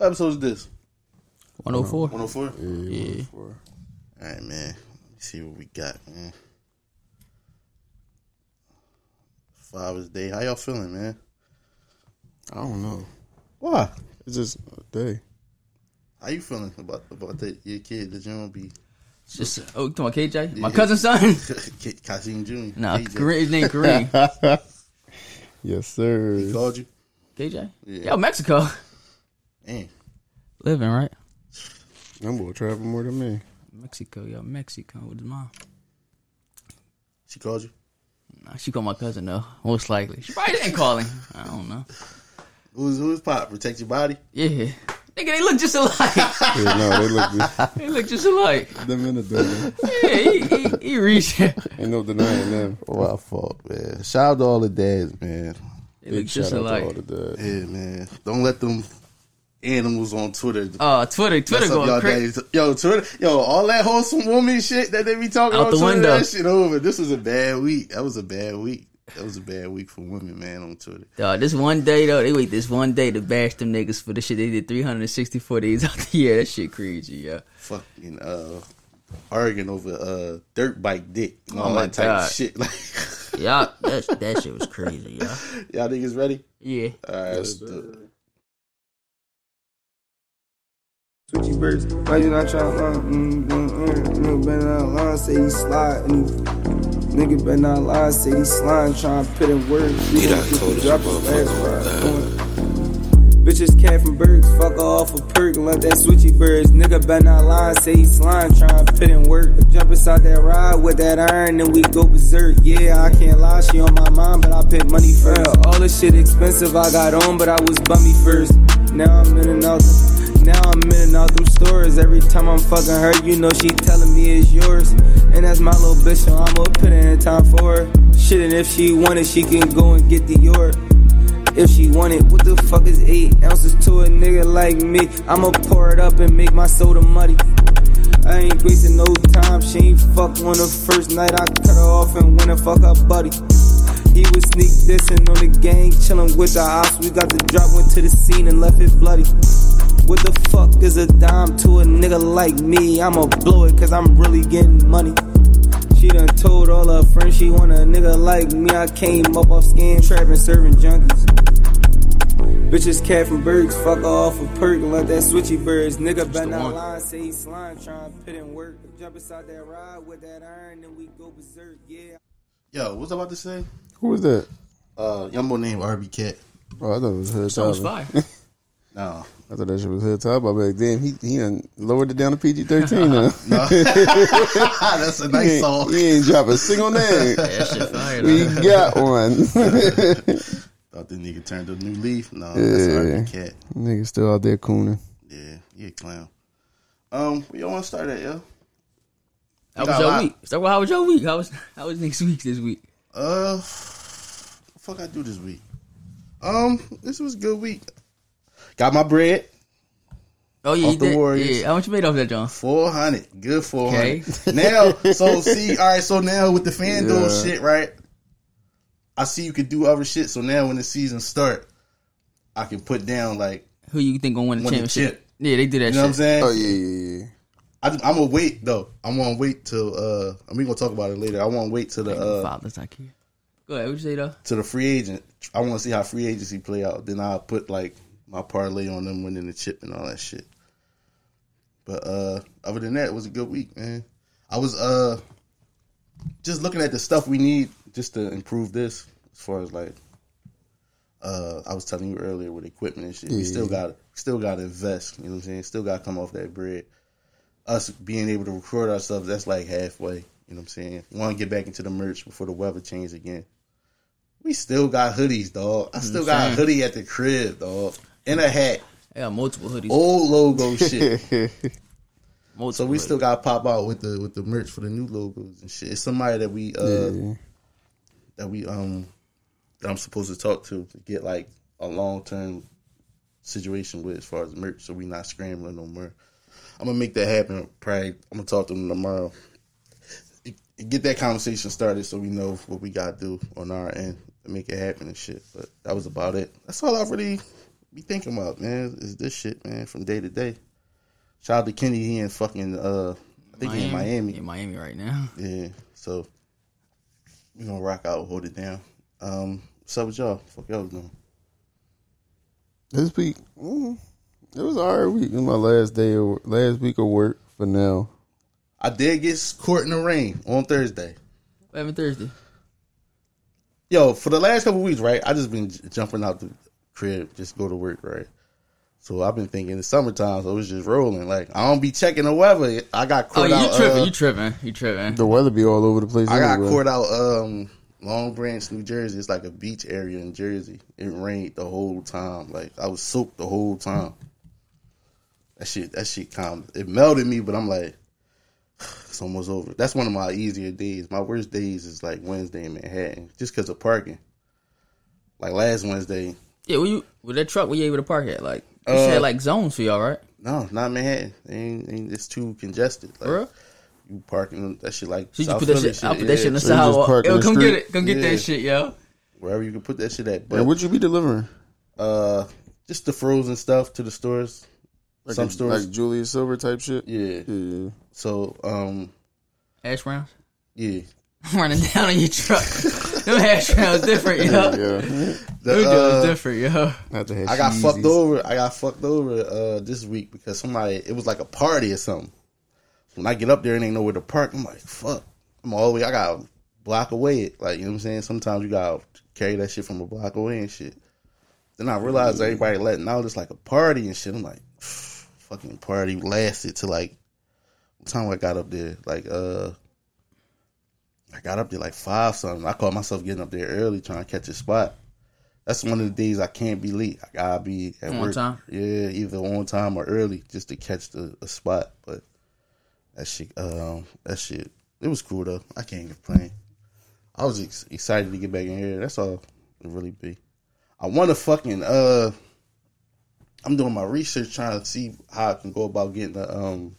What episode is this? 104. 104? Yeah. Oh All right, man. Let me see what we got, man. Father's Day. How y'all feeling, man? I don't know. Why? It's just a day. How you feeling about about that your kid that you don't be Just oh, you talking about KJ? My Yeah. cousin's son? Kasim Jr. Nah, KJ. Kareem, his name Kareem. Yes, sir. He called you? KJ? Yeah. Yo, Mexico. Damn. Living, right? That boy travel more than me. Mexico, yo, Mexico with his mom. She called you? Nah, she called my cousin though, most likely. She probably didn't call him. I don't know. Who's who's pop? Protect your body? Yeah. Nigga, they look just alike. Yeah, no, they look good. they look just alike. them in the building. Yeah, he, he, he reached. Ain't no denying them. Oh, our fault, man. Shout out to all the dads, man. They look just shout out to all alike. the dads. Yeah, man. Don't let them animals on Twitter Uh, Twitter, Twitter mess going crazy. Yo, Twitter, yo, all that wholesome woman shit that they be talking Out on the Twitter, window. that shit over. This was a bad week. That was a bad week. That was a bad week for women, man, on Twitter. Dog, this one day though, they wait this one day to bash them niggas for the shit they did 364 days out the year. That shit crazy, yeah. Fucking uh arguing over uh dirt bike dick and all Oh my that type God. of shit. Like Yeah, that that shit was crazy, yeah. y'all niggas ready? Yeah. All right, let's do it. Switchy birds, why you not trying to lie? Mm, mm, mm. Nigga better not lie, say he slide. And he, nigga better not lie, say he slime, trying to put in words. We Need gon' I told the drop his last motherfucker. ride. Bitches cat from birds, fuck her off a perk, let that switchy birds. Nigga better not lie, say he slime, trying to put in work. Jump inside that ride with that iron, and we go berserk. Yeah, I can't lie, she on my mind, but I put money first. all this shit expensive, I got on, but I was bummy first. Now I'm in and out. Now I'm in out them stores. Every time I'm fucking her, you know she telling me it's yours. And that's my little bitch, so I'ma put in time for her. Shit, and if she want it, she can go and get the yard. If she want it, what the fuck is eight ounces to a nigga like me? I'ma pour it up and make my soda muddy. I ain't wasting no time. She ain't fuck on the first night. I cut her off and went and fuck her buddy. He was sneak dissing on the gang, chilling with the ops. We got the drop, went to the scene and left it bloody. What the fuck is a dime to a nigga like me? I'ma blow it cause I'm really getting money. She done told all her friends she want a nigga like me. I came up off scan trapping, serving junkies. Bitches cat from Bergs, fuck off a perk, let that switchy birds. Nigga better the not lie, say he slime, trying to put in work. Jump inside that ride with that iron, then we go berserk, yeah. Yo, what's I about to say? Who was that? Uh young boy named RB Cat. Oh, I thought it was Hood That was Tyler. fire. No. I thought that shit was Hood Tyler. But damn, he he done lowered it down to PG thirteen now. No. That's a he, nice ain't, song. he ain't drop a single name. that shit fire, we though. got one. Thought the nigga turned a new leaf. No, that's Yeah. RB Cat. Nigga still out there cooning. Yeah, he a clown. Um, where y'all want to start at, yo? How got was a your lot. week? So, how was your week? How was how was next week this week? Uh, fuck I do this week? Um, this was a good week. Got my bread, Oh yeah, Off you the did. Warriors. Yeah, how much you made off that, John? four hundred, good four hundred. Okay. Now, so see, all right, so now with the FanDuel Yeah. shit, right? I see you could do other shit. So now when the season start, I can put down like Who you think gonna win the Win the championship? chip. Yeah, they did that you know what I'm saying. Oh yeah, yeah, yeah. I, I'm gonna wait though. I'm gonna wait till uh, and we gonna talk about it later. I want to wait till the uh, Fathers, I care. Go ahead. What you say though? to the free agent. I want to see how free agency play out. Then I'll put like my parlay on them winning the chip and all that shit. But uh other than that, it was a good week, man. I was uh just looking at the stuff we need just to improve this as far as like uh I was telling you earlier with equipment and shit. We still got still got to invest, you know what I'm saying? Still got to come off that bread. Us being able to record ourselves, that's like halfway, you know what I'm saying? Want to get back into the merch before the weather changes again. We still got hoodies, dog. I still got a hoodie at the crib, dog. And a hat. I got multiple hoodies. Old logo shit. multiple So we hoodies. still got pop out with the with the merch for the new logos and shit. It's somebody that we uh Yeah. that we um that I'm supposed to talk to to get like a long term situation with as far as merch, so we not scrambling no more. I'm gonna make that happen. Probably I'm gonna talk to them tomorrow. Get that conversation started so we know what we gotta do on our end to make it happen and shit. But that was about it. That's all I really be thinking about, man, is this shit, man, from day to day. Shout out to Kenny, he in fucking, uh, I think he in Miami. In Miami right now. Yeah, so we gonna rock out, hold it down. Um, what's up with y'all? Fuck y'all was doing? This week, mm, it was all right week. It was my last day of last week of work for now. I did get caught in the rain on Thursday. What happened Thursday? Yo, for the last couple weeks, right? I just been j- jumping out the crib, just go to work, right? So I've been thinking the summertime, so it's just rolling. Like I don't be checking the weather. I got Oh, caught you out. tripping? uh, you tripping? You tripping? The weather be all over the place. I got anyway. caught out um Long Branch, New Jersey. It's like a beach area in Jersey. It rained the whole time. Like I was soaked the whole time. That shit that shit calm it melted me, but I'm like it's almost over. That's one of my easier days. My worst days is like Wednesday in Manhattan, just because of parking. Like last Wednesday, Yeah, were you with that truck? Were you able to park at? Like, you Uh, had like zones for y'all, right? no, not Manhattan. Ain't, ain't, it's too congested. Like, For real? You parking that shit like So you South put that Philly shit. I put that shit in the So you just sidewalk. park in Yo, come street? get it. Come get Yeah. that shit, yo. wherever you can put that shit at. But And what you be delivering? uh, just the frozen stuff to the stores. Like Some a- stores, like Julius Silver type shit. yeah. Yeah. So, um, Hash browns yeah. running down on your truck. Them hash browns different, yo. Yeah. The, uh, different, yo. Not to have I got Yeezys. fucked over. I got fucked over uh, this week because somebody. It was like a party or something. When I get up there and ain't nowhere to park, I'm like, fuck. I'm all the way. I got a block away. Like you know what I'm saying. Sometimes you gotta carry that shit from a block away and shit. Then I realized everybody letting out. It's like a party and shit. I'm like, fucking party lasted to like. What time I got up there? Like uh. I got up there like five something. I caught myself getting up there early trying to catch a spot. That's one of the days I can't be late. I gotta be at On work. time? Yeah, either on time or early just to catch the a spot. But that shit, um, that shit, it was cool though. I can't complain. I was ex- excited to get back in here. That's all it really be. I want to fucking uh, I'm doing my research trying to see how I can go about getting a, um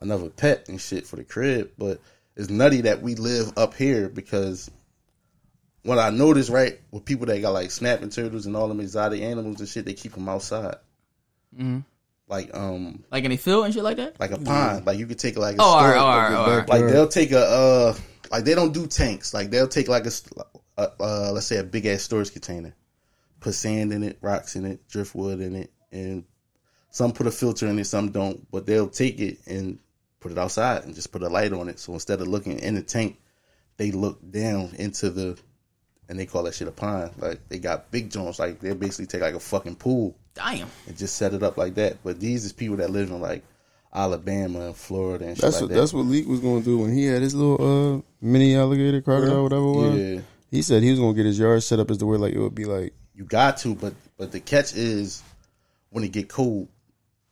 another pet and shit for the crib. But it's nutty that we live up here because what I noticed, right, with people that got like snapping turtles and all them exotic animals and shit, they keep them outside. Mhm. Like um, Like in the field and shit like that. like a pond. Like you could take like a Oh, store- right, all right, all right. like they'll take a uh, like they don't do tanks. Like they'll take like a, uh, uh let's say a big ass storage container, put sand in it, rocks in it, driftwood in it, and some put a filter in it, some don't. But they'll take it and put it outside and just put a light on it. So instead of looking in the tank, they look down into the, and they call that shit a pond. Like they got big joints. Like they basically take like a fucking pool Damn. and just set it up like that. But these is people that live in like Alabama and Florida and shit That's like what that. that's what Leak was going to do when he had his little uh mini alligator crocodile, whatever it was. yeah, He said he was going to get his yard set up as the way like it would be like you got to, but but the catch is when it get cold.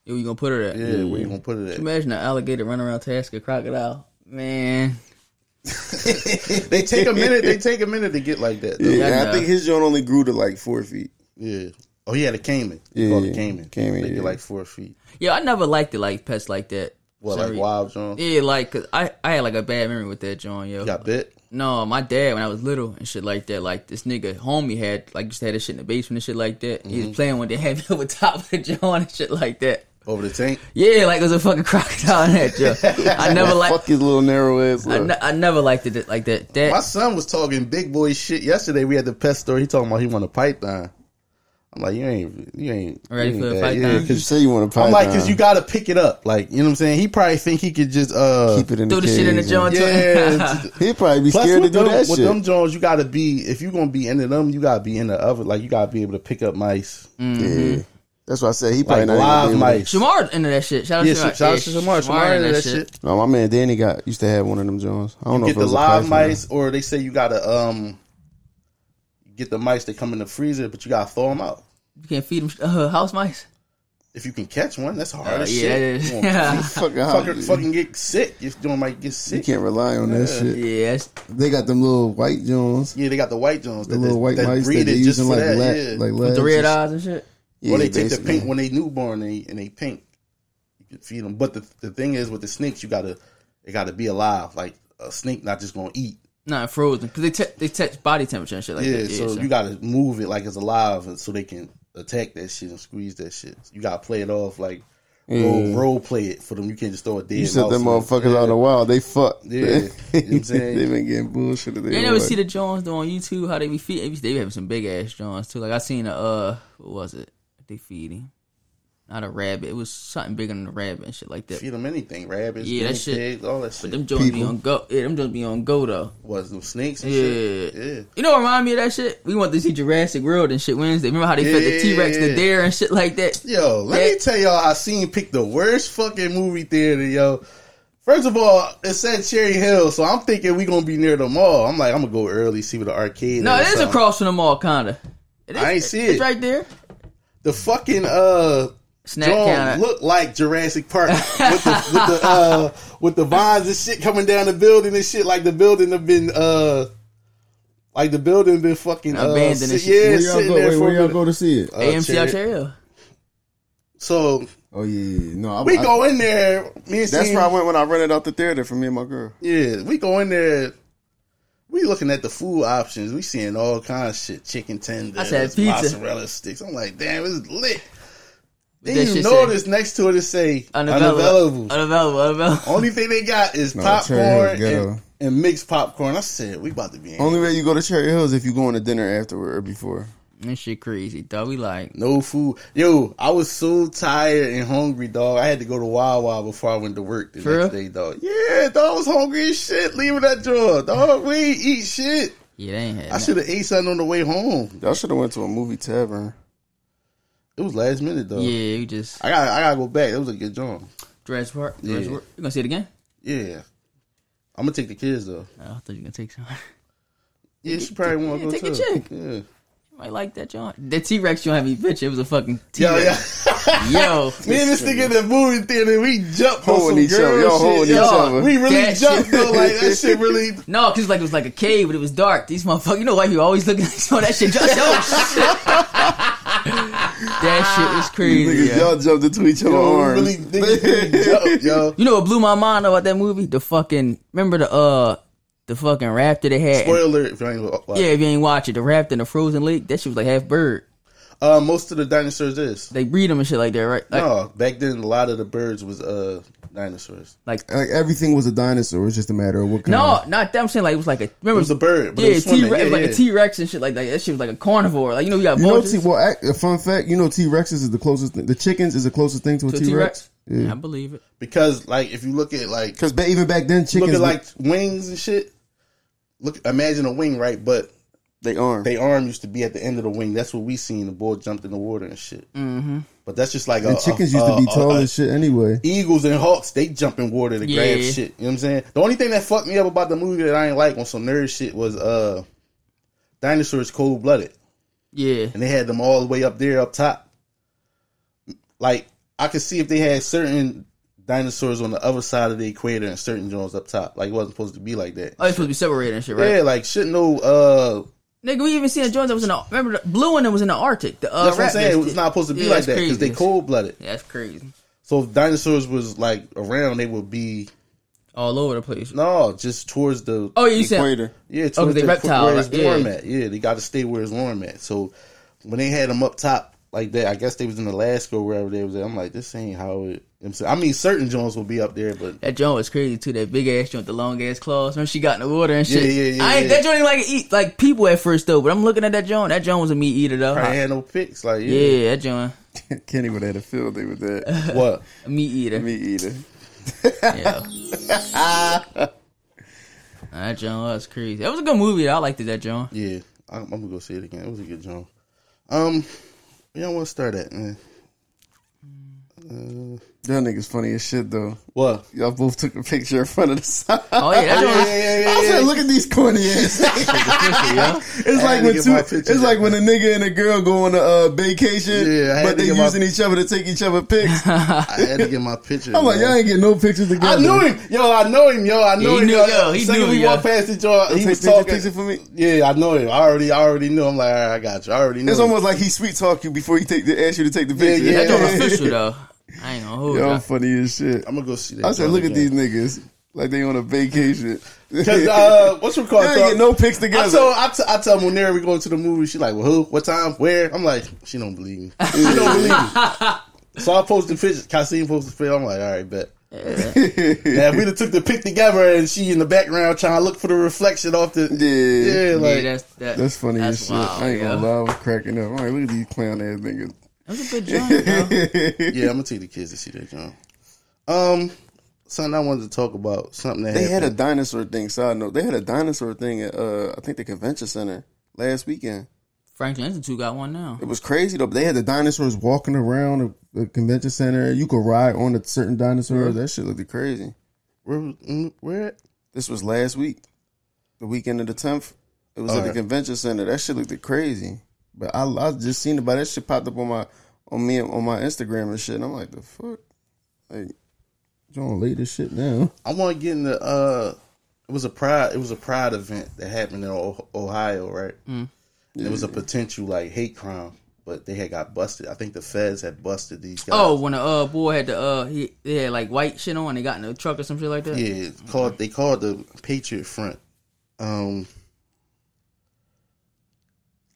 Yo, you gonna put her at? Yeah, where you gonna put it at? Imagine an alligator running around task a crocodile. Man, they take a minute. They take a minute to get like that. Though. yeah. I I think his joint only grew to like four feet. Yeah. Oh, he had a caiman. He Yeah, called it caiman. caiman, They yeah. get like four feet. yo, I never liked it like pets like that. What Sorry. like wild John? Yeah, like, cause I, I had like a bad memory with that John, yo. You got bit. No, my dad when I was little and shit like that, like this nigga homie had like to have this shit in the basement and shit like that. He Mm-hmm. was playing with the had me over top of the John and shit like that. Over the tank. Yeah, like it was a fucking crocodile in that Joe. I never Fuck liked. his little narrow ass. I, ne- I never liked it like that. My son was talking big boy shit yesterday. We had the pet store. He talking about he want a python. I'm like, you ain't, you ain't Ready you for ain't a that. python? Yeah, you 'cause say you want to I'm like, cause you gotta pick it up. Like, you know what I'm saying? He probably think he could just uh keep it in threw the the shit in the cage John. Yeah. He'd probably be Plus, scared to do them, that with shit. them Jones, you gotta be if you gonna be into them, you gotta be in the other. Like you gotta be able to pick up mice, Yeah, that's why I said he probably like not live even be able to- mice. Shamar into that shit. Shout out Yeah, to shout out to Shamar. Shamar into that shit. No, my man Danny got used to have one of them Jones. I don't know Get if it the was a live mice, or they say you gotta um get the mice that come in the freezer, but you gotta throw them out. You can't feed them uh, house mice. If you can catch one, that's hard Uh, as yeah, shit. that is. You gonna Fucking, fucking, fucking get sick. Your doing might get sick, you can't rely on that shit. yeah, They got them little white Jones, Yeah, they got the white Jones. the that, little white that mice that they it just using like that. la- yeah. like with the red eyes and shit. Yeah, or they take the basically. pink when they newborn and they, and they pink. You can feed them, but the the thing is with the snakes, you gotta it gotta be alive. Like a snake, not just gonna eat. Nah, frozen because they te- they touch body temperature and shit like yeah, that. so you gotta move it like it's alive, so they can attack that shit and squeeze that shit. You gotta play it off like role, role play it for them. You can't just throw a dead. You set them in. motherfuckers out in the wild. They fuck. Yeah. You know what I'm saying? they been getting bullshit. You never see the Jones though on YouTube how they be feeding. They be having some big ass Jones too. Like I seen a uh, what was it? They feed him. Not a rabbit. It was something bigger than a rabbit and shit like that. Feed them anything, rabbits, Yeah, yeah, that shit- pigs, all that shit. Them Jones be on go. Yeah, them Jones be on go though. Was them snakes and Yeah. shit? Yeah. You know what remind me of that shit? We went to see Jurassic World and shit Wednesday. Remember how they fed the T Rex the dare and shit like that? Yo, let That- me tell y'all, I seen pick the worst fucking movie theater, yo. First of all, it said Cherry Hill, so I'm thinking we gonna be near the mall. I'm like, I'm gonna go early, see what the arcade. No, it is across from the mall, kinda. It is, I ain't see it. It's right there. The fucking uh Snack John counter. looked like Jurassic Park with the with the uh with the vines and shit coming down the building and shit. Like the building have been uh like the building been fucking uh, Abandoned and sit- shit. Yeah, Where y'all sitting go? there Wait, for where y'all go to see it? Uh, AMC Cherry- out So Oh yeah, yeah. no. I, we I- go in there. Me and That's Steve- where I went when I rented out the theater for me and my girl. Yeah, we go in there. We looking at the food options. We seeing all kinds of shit. Chicken tenders, I said pizza. mozzarella sticks. I'm like, damn, it's lit. Then that you shit notice next to it it say Unavailable. unavailable. Unavailable. Unavailable. Only thing they got is No, popcorn and, and mixed popcorn. I said, we about to be in. Only way you go to Cherry Hill is if you going to dinner afterward or before. This shit crazy, dog. We like, no food. Yo, I was so tired and hungry, dog. I had to go to Wawa before I went to work the For next real? day, dog. Yeah, dog, I was hungry as shit leaving that drawer, dog. We ain't eat shit. yeah, they ain't had I should have ate something on the way home. Y'all should have went to a movie tavern. It was last minute though. Yeah, you just I got I gotta go back. It was a good job. Jurassic Park. Yeah. Jurassic Park. You gonna see it again? Yeah. I'm gonna take the kids though. Oh, I thought you were gonna take some. Yeah, she probably want yeah, to go take a too. chick. Yeah. You might like that, John. That T Rex you have me bitch. It was a fucking T Yo, yeah. Yo, Me and this nigga in the movie theater, we jumped on Holding each other. girl Y'all holding Yo, each other. We really That jumped shit- though. Like that shit really. no, cause like it was like a cave, but it was dark. These motherfuckers, you know why you always looking like some that shit. Just, yo, shit. That shit was crazy. Niggas, y'all jumped into each other's arms. really, niggas jumped, yo. You know what blew my mind about that movie? The fucking remember the uh the fucking raptor they had. Spoiler if you ain't watch. yeah, if you ain't watch it, the raptor in the frozen lake. That shit was like half bird. Uh, most of the dinosaurs is. They breed them and shit like that, right? Like, No, back then a lot of the birds was uh dinosaurs. like Like everything was a dinosaur. It's just a matter of what kind. no, not that. I'm saying like it was like a remember It was a bird, but it yeah, was T swimming. Rex Yeah, like yeah. a T Rex and shit like that. That shit was like a carnivore. Like you know, we got You know, vultures. T, well, act- a fun fact. You know, T Rexes is the closest. Thing, the chickens is the closest thing to to a T Rex. T-Rex? I believe it. Because like if you look at like Because even back then, chickens look at like wings and shit. Look, imagine a wing, right? But they arm. they arm used to be at the end of the wing. That's what we seen. The boy jumped in the water and shit. Mm-hmm. But that's just like and a, chickens a- used to be a- tall a- as shit anyway. Eagles and hawks, they jump in water to grab Yeah. shit. You know what I'm saying? The only thing that fucked me up about the movie that I ain't like on some nerd shit was uh dinosaurs cold blooded. Yeah, And they had them all the way up there up top. Like I could see if they had certain dinosaurs on the other side of the equator and certain joints up top. Like it wasn't supposed to be like that. oh, it's supposed to be separated and shit, right? Yeah, like shouldn't no uh Nigga, we even seen a joint that was in the remember the blue one that was in the Arctic. The, uh, that's what I'm saying. raptors. It's not supposed to be Yeah, like that because they cold blooded. Yeah, that's crazy. So if dinosaurs was like around, they would be All over the place. no, just towards the Oh, yeah, you said Equator. Yeah, Oh, 'cause towards they the, reptile, where it's right? warm Yeah. at. Yeah, they got to stay where it's warm at. So when they had them up top like that, I guess they was in Alaska or wherever they was at. I'm like, this ain't how it. I'm saying, I mean, certain joints will be up there, but that joint was crazy too. That big ass joint, the long ass claws. Remember she got in the water and shit. Yeah, yeah, yeah, I ain't, yeah. That joint ain't like eat like people at first though. But I'm looking at that joint. That joint was a meat eater though. I had no pics. Like, yeah, yeah, that joint Kenny would have had a field day with that. what? a meat eater. Me eater. Yeah. that joint was crazy. That was a good movie. I liked it. That joint. Yeah, I'm, I'm gonna go see it again. It was a good joint. Um, where y'all want to start at, uh, man? Mm. Uh, Y'all niggas funny as shit though. What? Y'all both took a picture in front of the sign. Oh yeah, that joint. was- I said, look at these corny ass. yeah. It's like when two, it's like when a nigga and a girl go on a uh, vacation, Yeah, but to they get my- using each other to take each other pics. I'm had to get my picture. I'm like, man. y'all ain't getting no pictures together. I knew him, yo. I know him, yo. I know he him, knew- yo. yo, he Second knew, we yo. walked past each other, he Take was picture, talking. picture for me. Yeah, I know him. I already, I already knew. I'm like, all right, I got you. I already knew. It's him. almost like he sweet talk you before he take the, ask you to take the picture. yeah. That joint official though. I ain't gonna hold Yo, you. I'm funny as shit. I'm gonna go see that. I said, look at these niggas. like they on a vacation. Cause uh, what's your call? They ain't get no pics together. I told I, t- I tell Munera we going to the movie. She like, well, who? What time? Where? I'm like, she don't believe me. She don't believe me. So I posted pictures. Kasim posted pictures. I'm like, all right, bet. Yeah, we took the pic together, and she in the background trying to look for the reflection off the. yeah. Yeah, like yeah, that's that, That's funny that's as shit. wild, I ain't gonna yo. lie, I was cracking up. All right, look at these clown ass niggas. That's a good joint, yeah. I'm gonna take the kids to see that, John. Um, something I wanted to talk about. Something that They had a dinosaur thing. Side note, they had a dinosaur thing at uh, I think the convention center last weekend. Franklin Institute got one now. It was crazy though. They had the dinosaurs walking around the, the convention center. You could ride on a certain dinosaur. That shit looked crazy. Where, mm, where at? This was last week, the weekend of the tenth. It was at the convention center. That shit looked crazy. But I, I just seen about that shit popped up on my on me on my Instagram and shit. And I'm like, the fuck, like, John late this shit now. I want to get in the. Uh, it was a pride. It was a pride event that happened in O- Ohio, right? Mm. It was a potential like hate crime, but they had got busted. I think the feds had busted these guys. Oh, when the uh boy had the uh he, he had like white shit on, they got in the truck or some shit like that. yeah. It's called they called the Patriot Front. Um,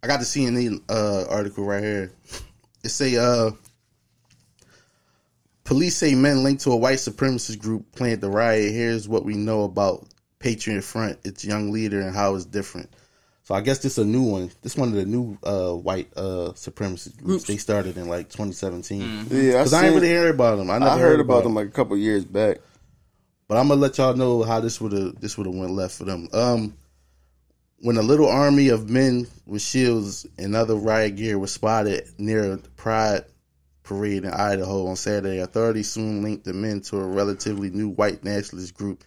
I got the CNN uh, article right here. It say uh, police say men linked to a white supremacist group planned the riot. Here's what we know about Patriot Front, its young leader, and how it's different. So I guess this is a new one. This one of the new uh, white uh, supremacist groups. Groups. They started in like 2017. Yeah, Because I, ain't really hear about them. I, never I heard about them like a couple years back. but I'm gonna let y'all know how this would have this would have went left for them. Um, when a little army of men with shields and other riot gear was spotted near a Pride parade in Idaho on Saturday, authorities soon linked the men to a relatively new white nationalist group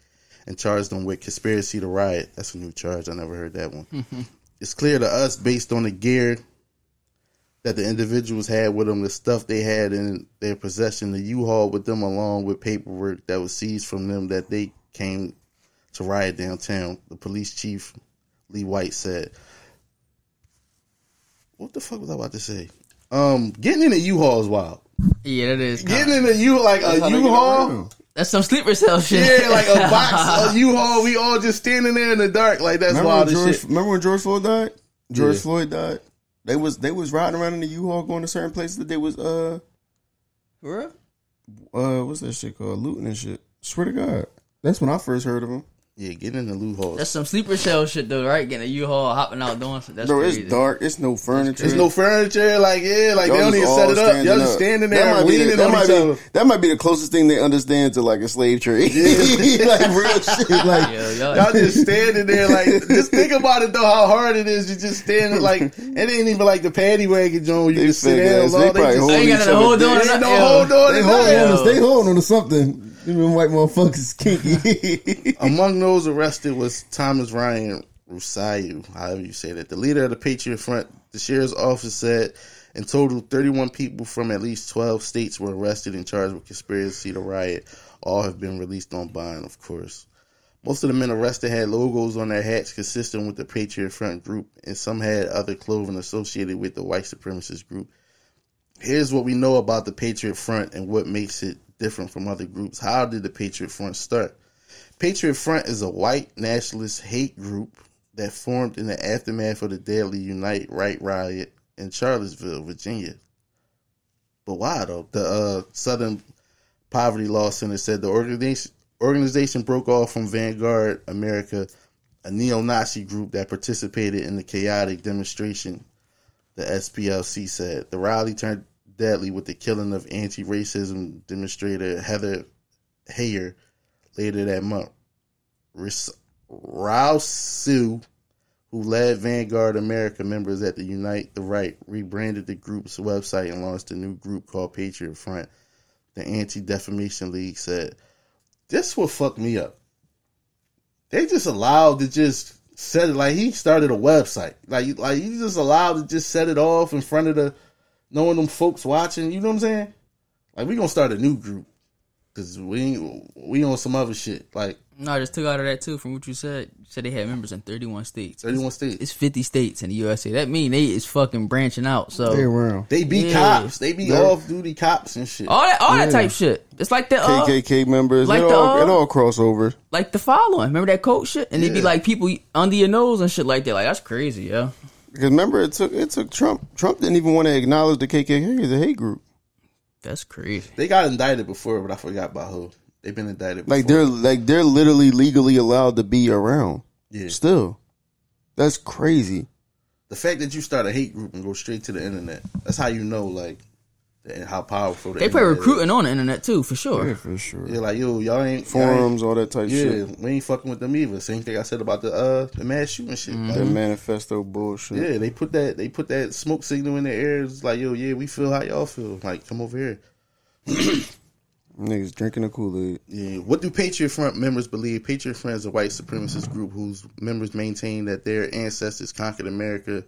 and charged them with conspiracy to riot. That's a new charge. I never heard that one. Mm-hmm. It's clear to us, based on the gear that the individuals had with them, the stuff they had in their possession, the U-Haul with them, along with paperwork that was seized from them, that they came to riot downtown. The police chief Lee White said. What the fuck was I about to say? Um, getting in a U-Haul is wild. Yeah, that is. Getting in a U like That's a how they get U-Haul. That's some sleeper cell shit. Yeah, like a box, a U-Haul. We all just standing there in the dark, like that's Remember wild when, as George, shit. remember when George Floyd died? George Yeah. Floyd died. They was they was riding around in the U-Haul going to certain places that they was uh For real? uh what's that shit called looting and shit. Swear to God, that's when I first heard of them. Yeah, get in the U-Haul. That's some sleeper cell shit though, right? Getting a U-Haul, hopping out doing shit. That's Bro, crazy. it's dark. It's no furniture. It's no furniture, like yeah, like Y'all they don't even set it up. standing Y'all just up. standing That there might be leaning that on might each be- other. That might be the closest thing they understand to like a slave trade. like real shit. Like Yo, y'all, Y'all just standing there, like just think about it though, how hard it is. You just standing like it ain't even like the paddy wagon joint. You They can sit there. All They they probably just, hold ain't each got no other hold down. on. ain't no Yo. hold on They to hold nothing. on, they hold on to something. Even white motherfuckers kinky. Among those arrested was Thomas Ryan Rusayu, however you say that, the leader of the Patriot Front. The sheriff's office said in total, 31 people from at least 12 states were arrested and charged with conspiracy to riot. All have been released on bond, of course. Most of the men arrested had logos on their hats consistent with the Patriot Front group, and some had other clothing associated with the white supremacist group. Here's what we know about the Patriot Front and what makes it different from other groups. How did the Patriot Front start? Patriot Front is a white nationalist hate group that formed in the aftermath of the deadly Unite Right riot in Charlottesville, Virginia. But why though? The uh, Southern Poverty Law Center said the organization organization broke off from Vanguard America, a neo-Nazi group that participated in the chaotic demonstration. The SPLC said the rally turned deadly with the killing of anti-racism demonstrator Heather Heyer later that month. Rao Su, who led Vanguard America members at the Unite the Right, rebranded the group's website and launched a new group called Patriot Front. The Anti Defamation League said, This will fuck me up. They just allowed to just set it like he started a website. Like like you just allowed to just set it off in front of the knowing them folks watching, you know what I'm saying? Like we gonna start a new group. Cause we ain't, we on some other shit like No, I just took out of that too from what you said. You said they had members in 31 states. thirty one states. It's 50 states in the USA. That mean they is fucking branching out. So They around. They be Yeah. cops. They be They're- off duty cops and shit. all that all that type shit. It's like the uh, KKK members. like it, the, all, uh, it all cross over. like the following. Remember that coat shit? And it'd be like people under your nose and shit like that. Like that's crazy, yo. Because remember, it took it took Trump. Trump didn't even want to acknowledge the KKK as a hate group. That's crazy. They got indicted before, but I forgot about who. They've been indicted. Before. Like they're like they're literally legally allowed to be around. yeah. Still, that's crazy. The fact that you start a hate group and go straight to the internet. That's how you know like the- how powerful the They play internet recruiting on the internet too, for sure. Yeah, for sure. Is. Yeah, like yo, y'all ain't y'all ain't- Forums, all that type Yeah, shit. we ain't fucking with them either. Same thing I said about the uh the mass shooting shit. Like, That manifesto bullshit. yeah, they put that they put that smoke signal in the air. It's like yo, yeah, we feel how y'all feel. Like come over here. Niggas drinking the Kool Aid. Yeah. What do Patriot Front members believe? Patriot Front is a white supremacist group whose members maintain that their ancestors conquered America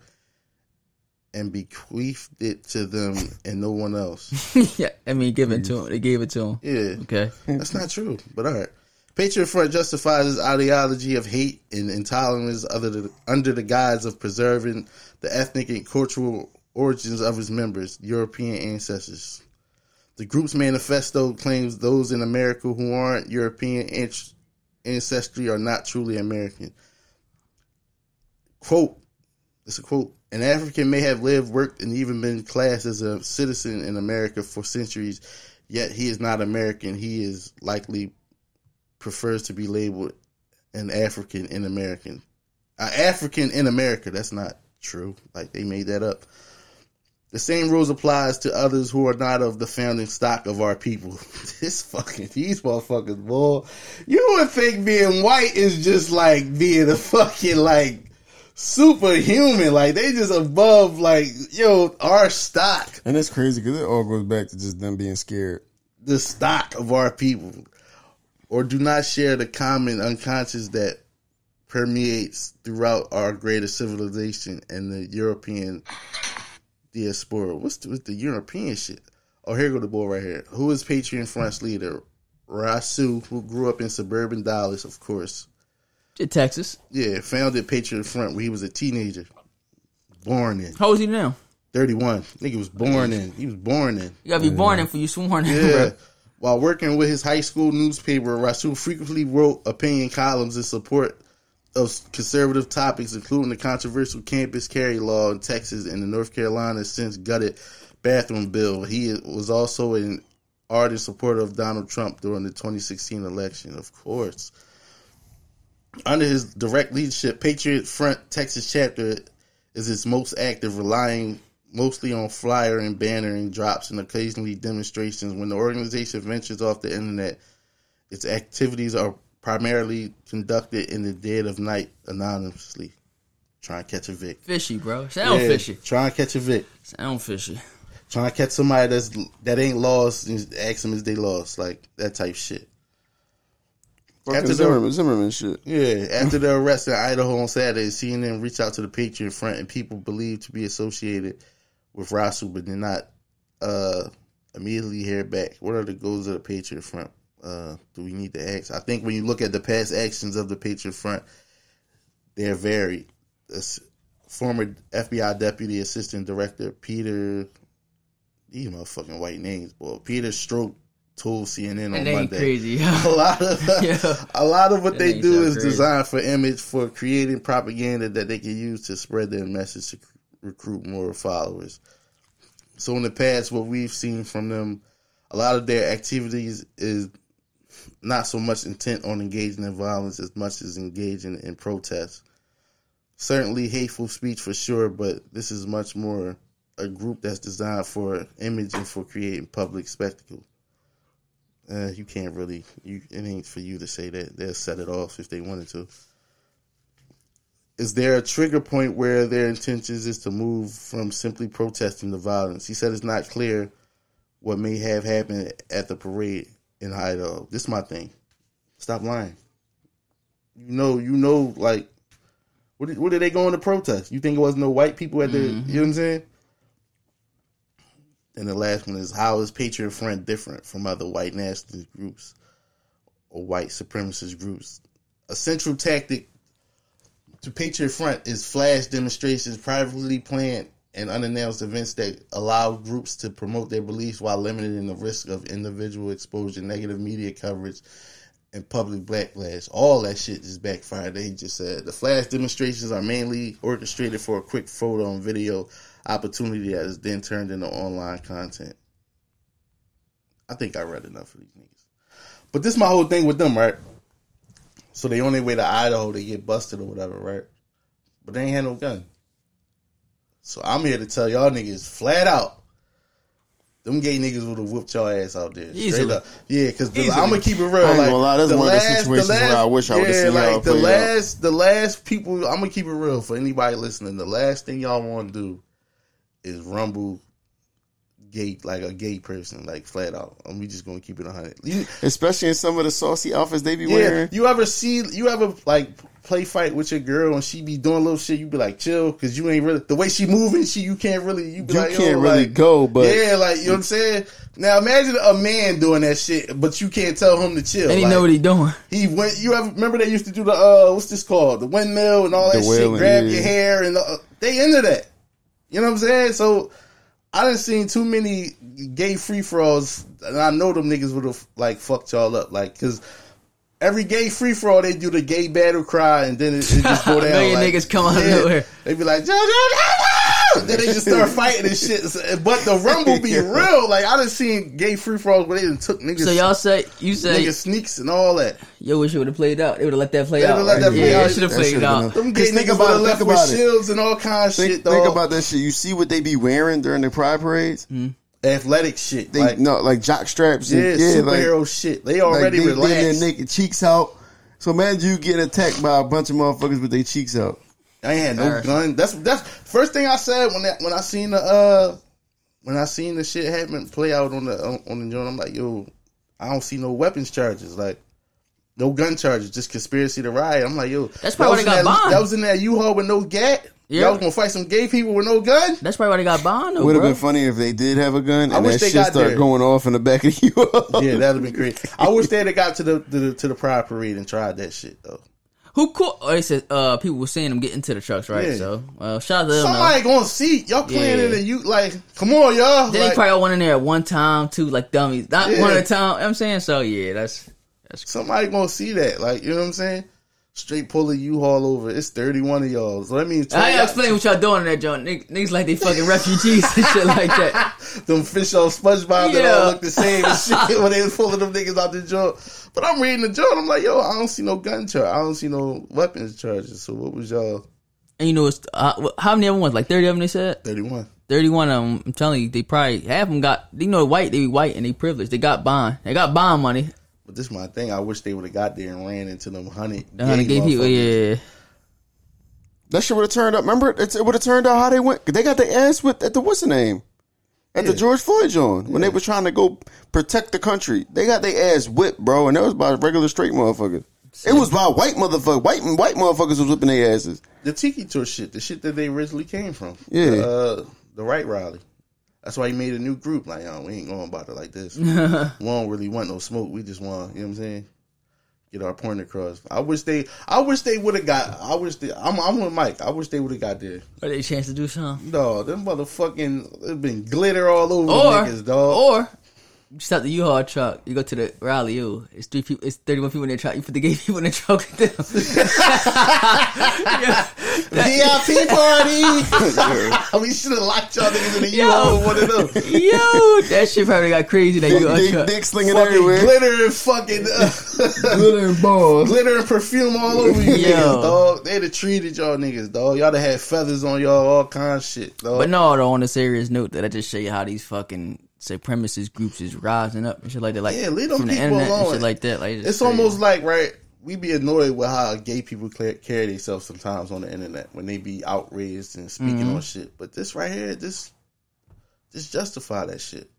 and bequeathed it to them and no one else. yeah, I mean, give it to him. They gave it to him. Yeah. Okay. That's not true, but all right. Patriot Front justifies its ideology of hate and intolerance under the, under the guise of preserving the ethnic and cultural origins of its members, European ancestors. The group's manifesto claims those in America who aren't European ancestry are not truly American. Quote, it's a quote, an African may have lived, worked, and even been classed as a citizen in America for centuries, yet he is not American. He is likely prefers to be labeled an African in American. An African in America. That's not true. Like they made that up. The same rules applies to others who are not of the founding stock of our people. this fucking these motherfuckers, boy. You would think being white is just like being a fucking like superhuman. Like they just above like yo our stock, And it's crazy because it all goes back to just them being scared. the stock of our people, or do not share the common unconscious that permeates throughout our greater civilization and the European diaspora. What's the, what's the European shit? Oh, here go the boy right here. Who is Patriot Front's leader? Rasu, who grew up in suburban Dallas, of course. To Texas. Yeah, founded Patriot Front when he was a teenager. Born in How old is he now? 31. Nigga was born in. He was born in. You gotta be born in for you sworn in, Yeah. bro. While working with his high school newspaper, Rasul frequently wrote opinion columns in support of conservative topics, including the controversial campus carry law in Texas and the North Carolina since gutted bathroom bill. He was also an ardent supporter of Donald Trump during the 2016 election, of course. Under his direct leadership, Patriot Front Texas chapter is its most active, relying mostly on flyer and banner and drops and occasionally demonstrations. When the organization ventures off the internet, its activities are primarily conducted in the dead of night anonymously. Try and catch a Vic. Fishy, bro. Sound Yeah, fishy. Try and catch a Vic. Sound fishy. Trying to catch somebody that's that ain't lost and ask them is they lost. Like that type shit. After the- Zimmerman, Zimmerman shit. Yeah, after the arrest in Idaho on Saturday, CNN reached out to the Patriot Front and people believed to be associated with Rasul, but did not uh, immediately hear back. What are the goals of the Patriot Front? Uh, do we need to ask? I think when you look at the past actions of the Patriot Front, they're varied. This former FBI Deputy Assistant Director Peter, these motherfucking white names, boy. Peter Strzok told CNN on That ain't Monday crazy. a lot of Yeah. a lot of what That they do is crazy. designed for image for creating propaganda that they can use to spread their message to recruit more followers. So in the past, what we've seen from them, a lot of their activities is not so much intent on engaging in violence as much as engaging in protests. Certainly hateful speech for sure, but this is much more a group that's designed for image and for creating public spectacle. Uh, you can't really. You it ain't for you to say that. They'll set it off if they wanted to. Is there a trigger point where their intentions is to move from simply protesting to violence? He said it's not clear what may have happened at the parade in Idaho. This is my thing. Stop lying. You know, you know, like, what did, what did they going to protest? You think it was no white people at the? You know what I'm saying? Then the last one is how is Patriot Front different from other white nationalist groups or white supremacist groups? A central tactic to Patriot Front is flash demonstrations, privately planned and unannounced events that allow groups to promote their beliefs while limiting the risk of individual exposure, negative media coverage, and public backlash. All that shit just backfired. They just said the flash demonstrations are mainly orchestrated for a quick photo and video opportunity that is then turned into online content. I think I read enough of these niggas. But this is my whole thing with them, right? So they on their way to Idaho, they get busted or whatever, right? But they ain't had no gun. So I'm here to tell y'all niggas flat out. Them gay niggas would have whooped y'all ass out there. Straight Easily. up. Yeah, because I'm gonna keep it real. I ain't like, gonna lie, that's the one of the last- situations last- where I wish I would've yeah, seen y'all the play out. last, the last people. I'm gonna keep it real for anybody listening. The last thing y'all want to do is rumble gay like a gay person, like flat out. And we just gonna keep it a hundred. You, Especially in some of the saucy outfits they be yeah, wearing. you ever see? You ever like play fight with your girl and she be doing little shit? You be like, chill, because you ain't really the way she moving. She you can't really. You, be You like, yo, can't really like, go, but yeah, like you know what I'm saying. Now imagine a man doing that shit, but you can't tell him to chill. And he like, know what he doing. he went. You ever remember they used to do the uh what's this called the windmill and all that The shit. Grab yeah. your hair and uh, they into that. You know what I'm saying? So I didn't seen too many gay free for alls, and I know them niggas would have like fucked y'all up, like because. Every gay free for all, they do the gay battle cry, and then it, it just go A down. million like, niggas come out of nowhere. They be like, then they just start fighting and shit. But the rumble be real. Like I done seen gay free for alls where they done took niggas, So y'all say you say niggas sneaks and all that. yo wish it would have played out. They would have let that play They out. would've let right? that play yeah, out. it should have played should've out. Them gay think niggas about would it, have left with about it. shields and all kinds of think, shit, dog. think about that shit. You see what they be wearing during the pride parades? Hmm. Athletic shit. They like, no like jock straps. And, yeah, yeah, like, superhero shit. They like already they, they their relaxed. naked cheeks out. So imagine you getting attacked by a bunch of motherfuckers with their cheeks out. I had no Embarrassing. gun. That's that's first thing I said when that when I seen the uh when I seen the shit happen play out on the on, on the joint. I'm like, yo, I don't see no weapons charges. Like. No gun charges, just conspiracy to riot. I'm like, yo, That's probably that why they was in got that, bombed. That was in that U-Haul with no gat. Yeah. Y'all was gonna fight some gay people with no gun. That's probably why they got bond, though, Would have been funny if they did have a gun I and wish that they shit got started there. going off in the back of you. Yeah, that'd have been crazy. I wish they'd have got to the, to the to the pride parade and tried that shit though. Who cool? Oh, they said uh, people were seeing them get into the trucks, right? Yeah. So, well, shout out to them. though. Somebody gonna see y'all playing Yeah. it and you like, come on, y'all. Then Like, they probably all went in there at one time too, like dummies. Not Yeah. one at a time. You know what I'm saying so. Yeah, that's that's somebody gonna see that. Like, you know what I'm saying? Straight pull a U-Haul over. It's 31 of y'all. So that means I ain't explain what y'all doing in that joint. Niggas, niggas like they fucking refugees and shit like that. them fish on SpongeBob that all look the same and shit when they was pulling them niggas out the joint. But I'm reading the joint. I'm like, yo, I don't see no gun charge. I don't see no weapons charges. So what was y'all And you know, it's, uh, how many of them was like thirty of them? They said 31? thirty one of them. I'm telling you, they probably half of them got. You know, white. They be white and they privileged. They got bond. They got bond money. But this is my thing. I wish they would have got there and ran into them hundred. The hundred gay people. Yeah. that shit would have turned up. Remember, it, it would have turned out how they went. They got their ass with at the what's the name at the George Floyd joint when they were trying to go protect the country. They got their ass whipped, bro, and that was by regular straight motherfuckers. It was by white motherfuckers. White white motherfuckers was whipping their asses. the Tiki Tour shit, the shit that they originally came from. Yeah. The, uh, the right rally. That's why he made a new group. Like, yo, we ain't going about it like this. we don't really want no smoke. We just want, you know what I'm saying? Get our point across. I wish they, I wish they would have got. I wish they. I'm, I'm with Mike. I wish they would have got there. Or they a chance to do something. No, them motherfucking, there's been glitter all over Or the niggas, dog. or you stop the U-Haul truck. You go to the rally. You it's three people. It's thirty one people in the truck. You put the gay people in the truck with them. yeah. VIP party. we should have locked y'all niggas in the Yo. U-Haul with one of them. Yo, that shit probably got crazy. That U-Haul Dick, dick slinging Fucking everywhere. glitter and fucking uh, Glitter and balls. glitter and perfume all over you Yo. niggas, dog. They'd have treated y'all niggas, dog. Y'all have had feathers on y'all, all kinds of shit, dog. But no, though, on a serious note, that I just show you how these fucking supremacist groups is rising up and shit like that. Like Yeah, leave them from the people internet and shit like that. Like it's crazy. almost like right. We be annoyed with how gay people carry themselves sometimes on the internet when they be outraged and speaking Mm-hmm. on shit. But this right here, this, just justify that shit.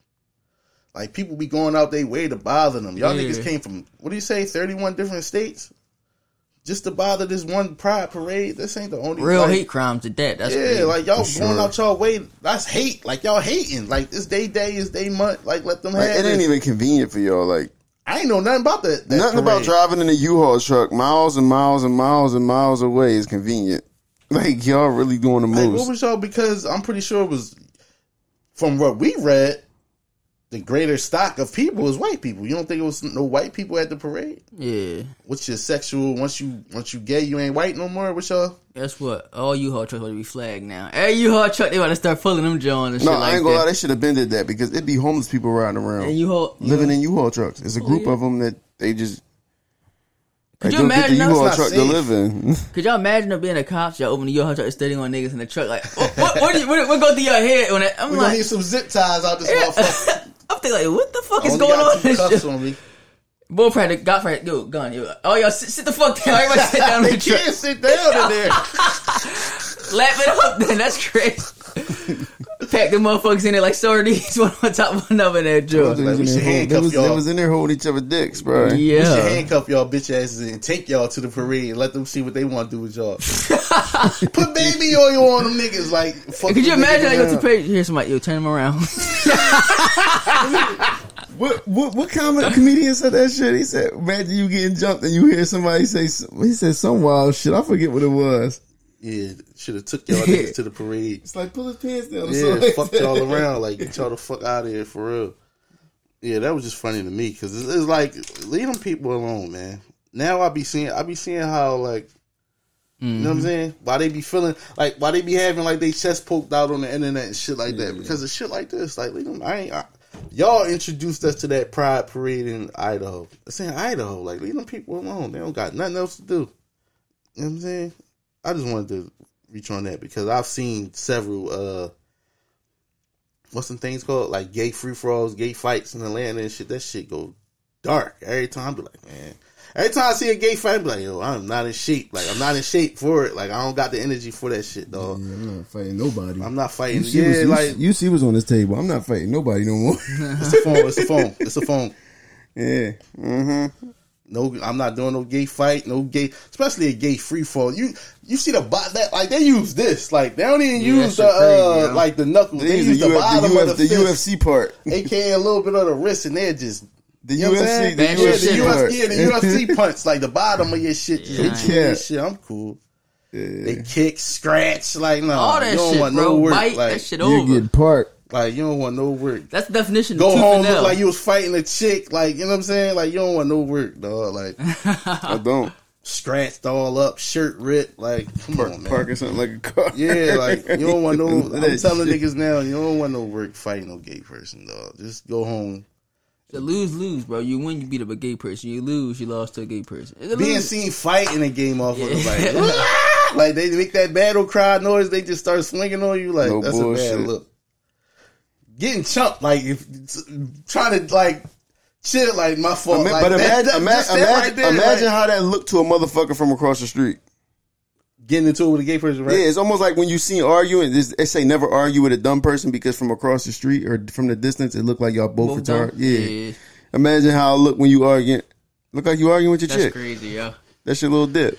Like people be going out their way to bother them. Y'all Yeah. niggas came from what do you say, thirty one different states, just to bother this one pride parade. This ain't the only Real like, hate crimes to that. That's yeah, crazy. like y'all For going sure. out y'all way. That's hate. Like y'all hating. Like this day day is day month. Like let them Like, have it ain't even convenient for y'all. Like I ain't know nothing about that. that nothing about driving in a U-Haul truck miles and miles and miles and miles away is convenient. Like y'all really doing the Like, what most. was y'all? Because I'm pretty sure it was from what we read. The greater stock of people is white people. You don't think it was no white people at the parade? yeah. What's your sexual? Once you once you gay, you ain't white no more. What's y'all? Guess what? All U-Haul trucks want to be flagged now. Every U-Haul truck, they want to start pulling them Jones and no, shit I like ain't gonna lie. They should have been did that because it'd be homeless people riding around, And you haul living in U-Haul trucks. It's a oh, group yeah. of them that they just. Could like, you they'll the imagine us? U-Haul not truck to safe. live in? Could y'all imagine them being a cop? Y'all open the U-Haul truck, studying on niggas in the truck. Like, what? What, what, do you- what, what go through your head when it, I'm We gonna like, need some zip ties out this motherfucker. I'm thinking like, what the fuck I is only going got on? two in cuffs this shit? on me. Boy, probably got for yo, gun, yo. Oh, y'all sit, sit the fuck down. Everybody sit down in They the can't sit down in there. Lap it up, then that's crazy. Pack the motherfuckers in there like sardines, one on top of another in that They joint. Like, we was should in there hold- handcuff they was, y'all. they was in there holding each other dicks, bro. Yeah. We should handcuff y'all bitch asses and take y'all to the parade and let them see what they want to do with y'all. Put baby oil on them niggas. Like, fuck Could you imagine niggas I go to around. page? Here's somebody, yo, turn them around. What what what comic comedian said that shit? He said, "Imagine you getting jumped and you hear somebody say he said some wild shit. I forget what it was. Yeah, should have took y'all niggas to the parade. It's like pull his pants down. Yeah, fucked y'all around. Like, get y'all the fuck out of here for real. Yeah, that was just funny to me because it's, it's like leave them people alone, man. Now I be seeing, I be seeing how like, you know what I'm mm-hmm. saying? Why they be feeling like, why they be having like they chest poked out on the internet and shit like that because of shit like this. Like, leave them. I ain't. I, y'all introduced us to that pride parade in Idaho. It's in Idaho. Like, leave them people alone. They don't got nothing else to do. You know what I'm saying? I just wanted to reach on that because I've seen several uh what's some things called like gay free for alls, gay fights in Atlanta and shit. That shit go dark every time. I be like, man. Every time I see a gay fight, I be like, yo, I'm not in shape. Like I'm not in shape for it. Like I don't got the energy for that shit, dog. Yeah, I'm not fighting nobody. I'm not fighting. You see, Yeah, was, you, like you see what's on this table. I'm not fighting nobody no more. it's a phone. It's a phone. It's a phone. yeah. Mm-hmm. No, I'm not doing no gay fight. No gay, especially a gay free fall. You you see the bot that like they use this. Like they don't even Yeah, use the shit crazy, uh yo. like the knuckles. They, They use use the, the, Uf- bottom the, of the, the fist, UFC part. aka a little bit of the wrist, and they're just The You know what I'm? UFC, the yeah, shit the UFC shit yeah, the UFC punch, like the bottom of your shit, just Yeah, hit you yeah. shit. I'm cool. Yeah. They kick, scratch, like no, All that you don't shit, want bro. no work. Bite like, that shit You over. get parked. Like you don't want no work. That's the definition. Go of home look like you was fighting a chick, like you know what I'm saying. Like you don't want no work, dog. Like I don't. scratched all up, shirt ripped. Like come Park, on, man. parking something like a car. Yeah, like you don't want no. I'm telling shit. niggas now, you don't want no work fighting no gay person, dog. Just go home. It's a lose lose, bro. You win, you beat up a gay person. You lose, you lost to a gay person. It's a being lose. seen fighting a game off of Yeah. like, like they make that battle cry noise, they just start swinging on you like No that's a bad look. Getting chumped like if trying to like shit like my fault. Ima- like, but that- imagine, that- ima- that imagine, right there, imagine like, how that looked to a motherfucker from across the street. getting into it with a gay person, right? Yeah, it's almost like when you see arguing. this- They say never argue with a dumb person because from across the street or from the distance, it looked like y'all both, Both retarded. dumb? Yeah. Imagine how it look when you arguing. Look like you arguing with your That's chick. crazy, yo. That's your little dip.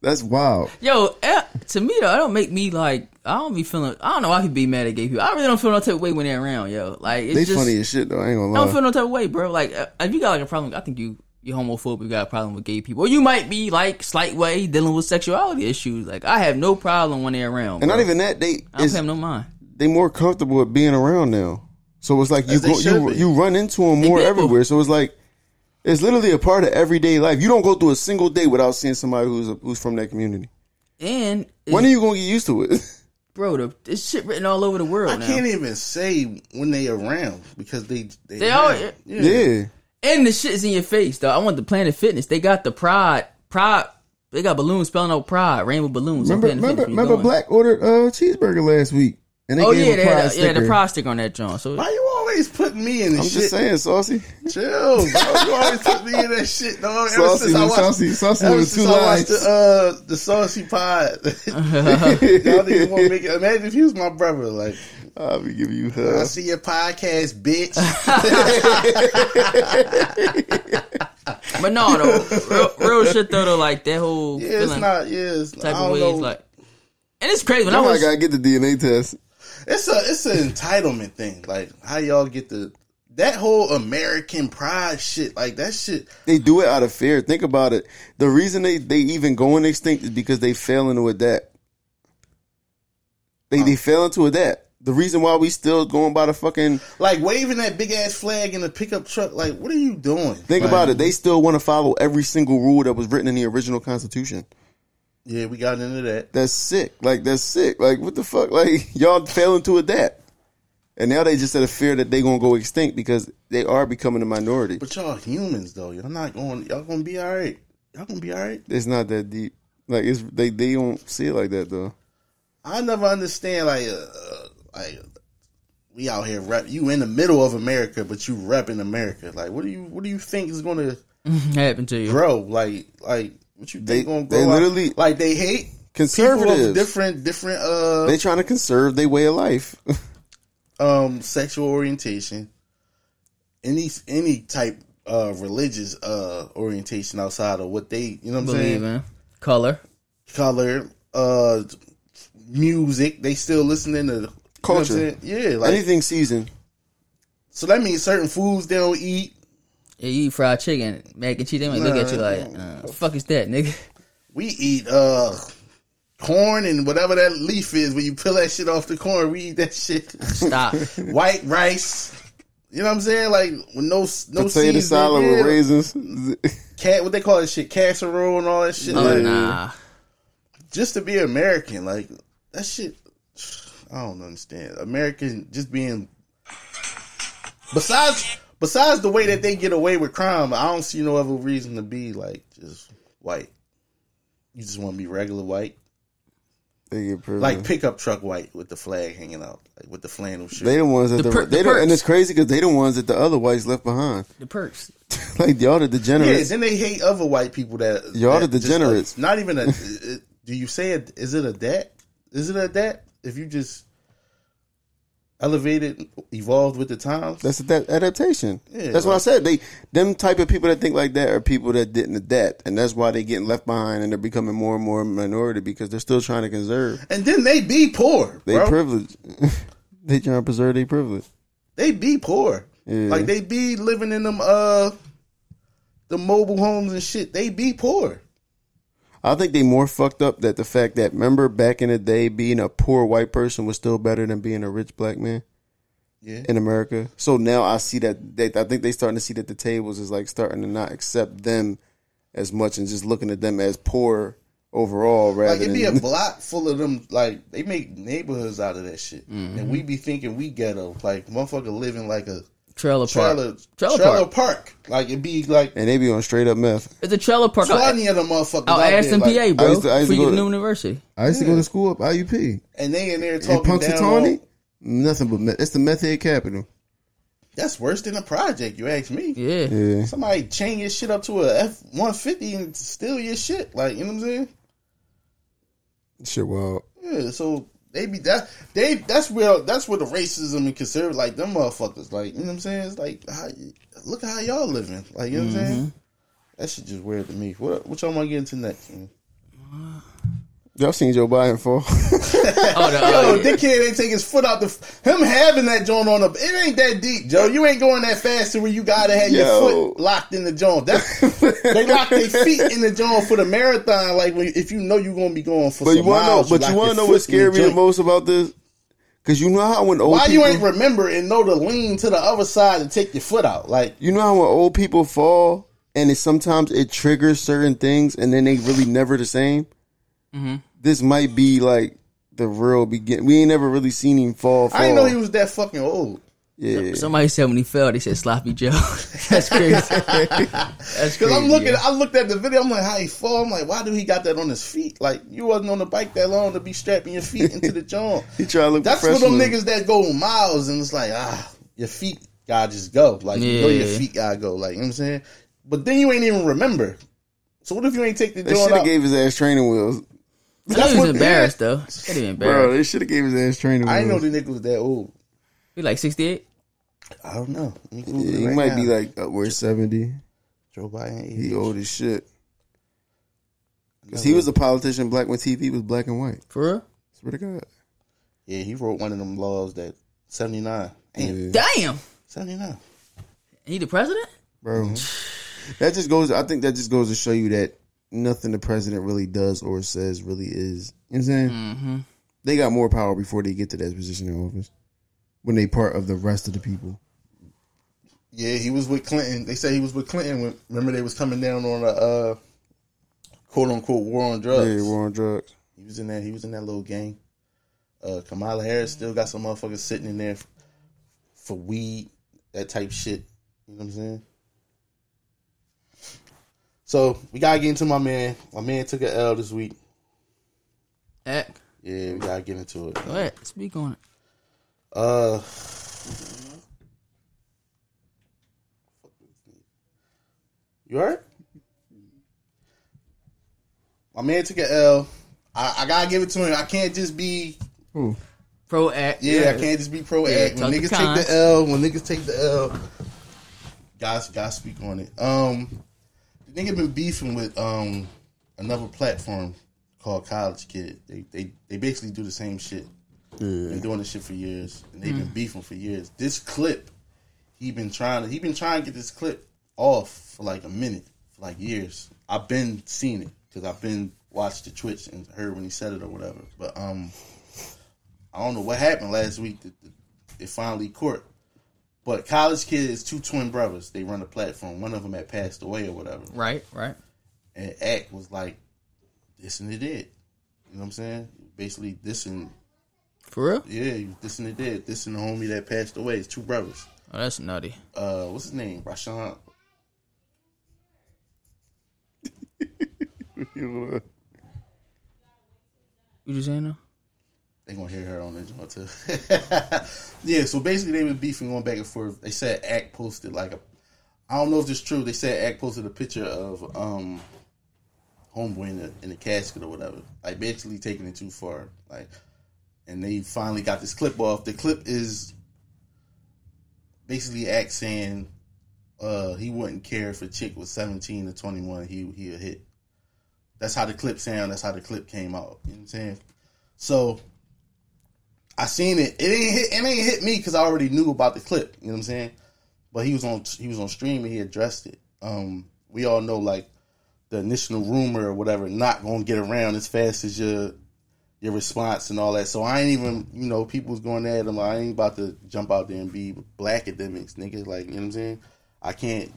That's wild. Yo, eh, to me though, it don't make me like. I don't be feeling. I don't know. I could be mad at gay people. I really don't feel no type of way when they're around, yo. Like it's They just. funny as shit though. I ain't gonna I don't feel no type of way, bro. Like uh, if you got like a problem, I think you you homophobic. You got a problem with gay people, or you might be like slight way dealing with sexuality issues. Like I have no problem when they're around. and bro. not even that. They I don't it's, have no mind. they more comfortable with being around now. So it's like you go, you be. you run into them more people. everywhere. So it's like it's literally a part of everyday life. You don't go through a single day without seeing somebody who's who's from that community. And When are you gonna get used to it? bro, the, this shit written all over the world I now. can't even say when they around because they they, They all- yeah. yeah. And the shit is in your face, though. I want the Planet Fitness. They got the Pride, Pride. They got balloons spelling out Pride, rainbow balloons. Remember, remember, Fitness when you remember. Black ordered a cheeseburger last week, and they Oh gave yeah, a they pride had, a, yeah, the Pride sticker on that John. So Why you always putting me in this I'm shit? just saying, saucy. Chill, bro. You always put me in that shit, dog. Ever Saucy since I with watched, saucy- saucy ever since two I watched lines. the uh the saucy pod. Y'all niggas want to make it. Imagine if he was my brother. Like, I'll be giving you hugs. I hell. see your podcast, bitch. But no, though, real, real shit though, though, like that whole Yeah, it's not. Yeah, it's, type I of don't ways, know. like, and it's crazy when I Now I was. gotta get the DNA test. It's a it's an entitlement thing. Like how y'all get the that whole American pride shit. Like that shit. They do it out of fear. Think about it. The reason they, they even going extinct is because they failing to adapt. They they failing to adapt. The reason why we still going by the fucking Like waving that big ass flag in the pickup truck. Like what are you doing? think Like, about it. They still want to follow every single rule that was written in the original Constitution. Yeah, we got into that. That's sick. Like that's sick. Like what the fuck? Like y'all failing to adapt. And now they just had a fear that they gonna go extinct because they are becoming a minority. But y'all humans though. Y'all not going. Y'all gonna be all right. Y'all gonna be all right. It's not that deep. Like it's they they don't see it like that though. I never understand like uh, uh, like we out here rep. You in the middle of America, but you repping America. Like what do you what do you think is gonna happen to you. grow? Like like what you They- think gonna they grow? out? literally- like they hate people of Conservatives. different different uh They trying to conserve their way of life. um sexual orientation, any any type of religious uh orientation outside of what they you know what I'm Believe saying in color. color uh music they still listening to you know what I'm Culture. yeah like Anything seasoned. so that means certain foods they don't eat Yeah, you eat fried chicken, mac and cheese. They might look at you like, uh, "Fuck is that, nigga?" we eat uh corn and whatever that leaf is when you peel that shit off the corn we eat that shit Stop. white rice you know what I'm saying like with no no Potato seasoning, salad yeah. with raisins. cat what they call that shit casserole and all that shit Oh like, nah. just to be American like that shit I don't understand American just being besides besides the way that they get away with crime I don't see no other reason to be like just white you just want to be regular white they get privileged. like pickup truck white with the flag hanging out like with the flannel shirt they the ones that The the, per- they the don't, and it's crazy because they the ones that the other whites left behind. The perks. like y'all the degenerates. yeah degenerates. then they hate other white people that Y'all that the just, uh, degenerates. not even a do you say it is it a debt? Is it a debt? if you just elevated evolved with the times That's that adaptation. Yeah, that's what I said. They them type of people that think like that are people that didn't adapt, and that's why they getting left behind and they're becoming more and more minority because they're still trying to conserve and then they be poor they bro. privilege. they trying to preserve their privilege. they be poor Yeah. like they be living in them uh the mobile homes and shit they be poor I think they more fucked up that the fact that remember back in the day being a poor white person was still better than being a rich black man? Yeah. In America. So now I see that they I think they starting to see that the tables is like starting to not accept them as much and just looking at them as poor overall rather like it'd be a block full of them like they make neighborhoods out of that shit. Mm-hmm. And we be thinking we ghetto. Like motherfucker living like a Trailer park. trailer Trailer trailer park. park like it'd be like and they be on straight up meth. It's a trailer park oh, out, twenty of them motherfuckers out out Ashton, like, PA, bro. used to- I used for to go to- New University. I used to go to school up IUP. and they in there In talking down Punxsutawney, on, nothing but meth. It's the meth head capital. that's worse than a project you ask me Yeah. Yeah. somebody chain your shit up to a F one fifty and steal your shit like you know what I'm saying Shit, well, yeah so they be that they that's where that's where the racism and conservative like them motherfuckers like you know what I'm saying? It's like how, look at how y'all living like you know what I'm saying? Mm-hmm. That shit just weird to me. What what y'all want to get into next man? Uh, y'all seen Joe Biden fall? Oh, the, Yo, Dick kid ain't take his foot out the. Him having that joint on up, It ain't that deep, Joe. You ain't going that fast to where you gotta have your foot locked in the joint. That's they lock their feet in the joint for the marathon. Like when, if you know you're gonna be going for but some you want to know? miles, But lock you want to know what scared me the most about this? Because you know how when old Why people, you ain't remember and know to lean to the other side and take your foot out? Like You know how when old people fall and it sometimes it triggers certain things and then they really never the same. Mm-hmm. This might be like the real begin. We ain't never really seen him fall. fall. I didn't know he was that fucking old. Yeah, somebody said when he fell, they said sloppy Joe. That's crazy. That's Cause I'm looking, yeah. I looked at the video. I'm like, how he fall? I'm like, why do he got that on his feet? Like you wasn't on the bike that long to be strapping your feet into the joint. he try to look That's for them niggas that go miles and it's like, ah, your feet gotta just go. Like, yeah. you know your feet gotta go. Like, you know what I'm saying? But then you ain't even remember. So what if you ain't take the They joint should have gave his ass training wheels, I That's he was what- embarrassed though. He been bro. embarrassed. They should have gave his ass training wheels. I didn't know the nigga was that old. He like sixty eight. I don't know. Let me Google Yeah, he right might now. be like upward seventy. Joe Biden. age. He old as shit. Cause he was a politician black when TV was black and white. For real? Swear to God. Yeah, he wrote one of them laws that seventy nine. Yeah. Damn. Seventy nine. He the president? Bro. Mm-hmm. That just goes I think that just goes to show you that nothing the president really does or says really is. You know what I'm saying? Mm-hmm. They got more power before they get to that position in office. When they part of the rest of the people. Yeah, he was with Clinton. They say he was with Clinton. When, remember, they was coming down on a uh, quote unquote war on drugs. Yeah, war on drugs. He was in that. He was in that little gang. Uh, Kamala Harris still got some motherfuckers sitting in there f- for weed, that type shit. You know what I'm saying? So we gotta get into my man. My man took an L this week. Act. Yeah, we gotta get into it. Go ahead. Speak on it. Uh, you heard? My man took an L. I, I gotta give it to him. I can't just be Who? Pro act. Yeah, I can't just be pro Yeah, act. When talk the niggas take the L, when niggas take the L, guys, guys speak on it. Um, the nigga been beefing with um another platform called Kollege Kidd. They they they basically do the same shit. Been doing this shit for years, and they've been beefing for years. This clip, he been trying to he been trying to get this clip off for like a minute, for like years. I've been seeing it because I've been watched the Twitch and heard when he said it or whatever. But um. I don't know what happened last week that that it finally court. But Kollege Kidd is two twin brothers. They run a platform. One of them had passed away or whatever. Right, right. And Act was like, this and it did. You know what I'm saying? Basically, this and, For real? yeah, this and it did. This and the homie that passed away. It's two brothers. Oh, that's nutty. Uh, what's his name? Rashawn. You just saying though? They gonna hear her on the joint too. yeah, so basically they were beefing going back and forth. They said Act posted like a I don't know if it's true. They said Act posted a picture of um homeboy in the in the casket or whatever. Like basically taking it too far. Like and they finally got this clip off. The clip is basically Act saying uh he wouldn't care if a chick was seventeen to twenty one, he he'll hit. That's how the clip sound, that's how the clip came out. You know what I'm saying? So I seen it. It ain't hit. It ain't hit me because I already knew about the clip. You know what I'm saying? But he was on. He was on stream and he addressed it. Um, we all know like the initial rumor or whatever not gonna get around as fast as your your response and all that. So I ain't even. You know, people was going at him. I ain't about to jump out there and be black Akademiks, niggas. Like you know what I'm saying? I can't.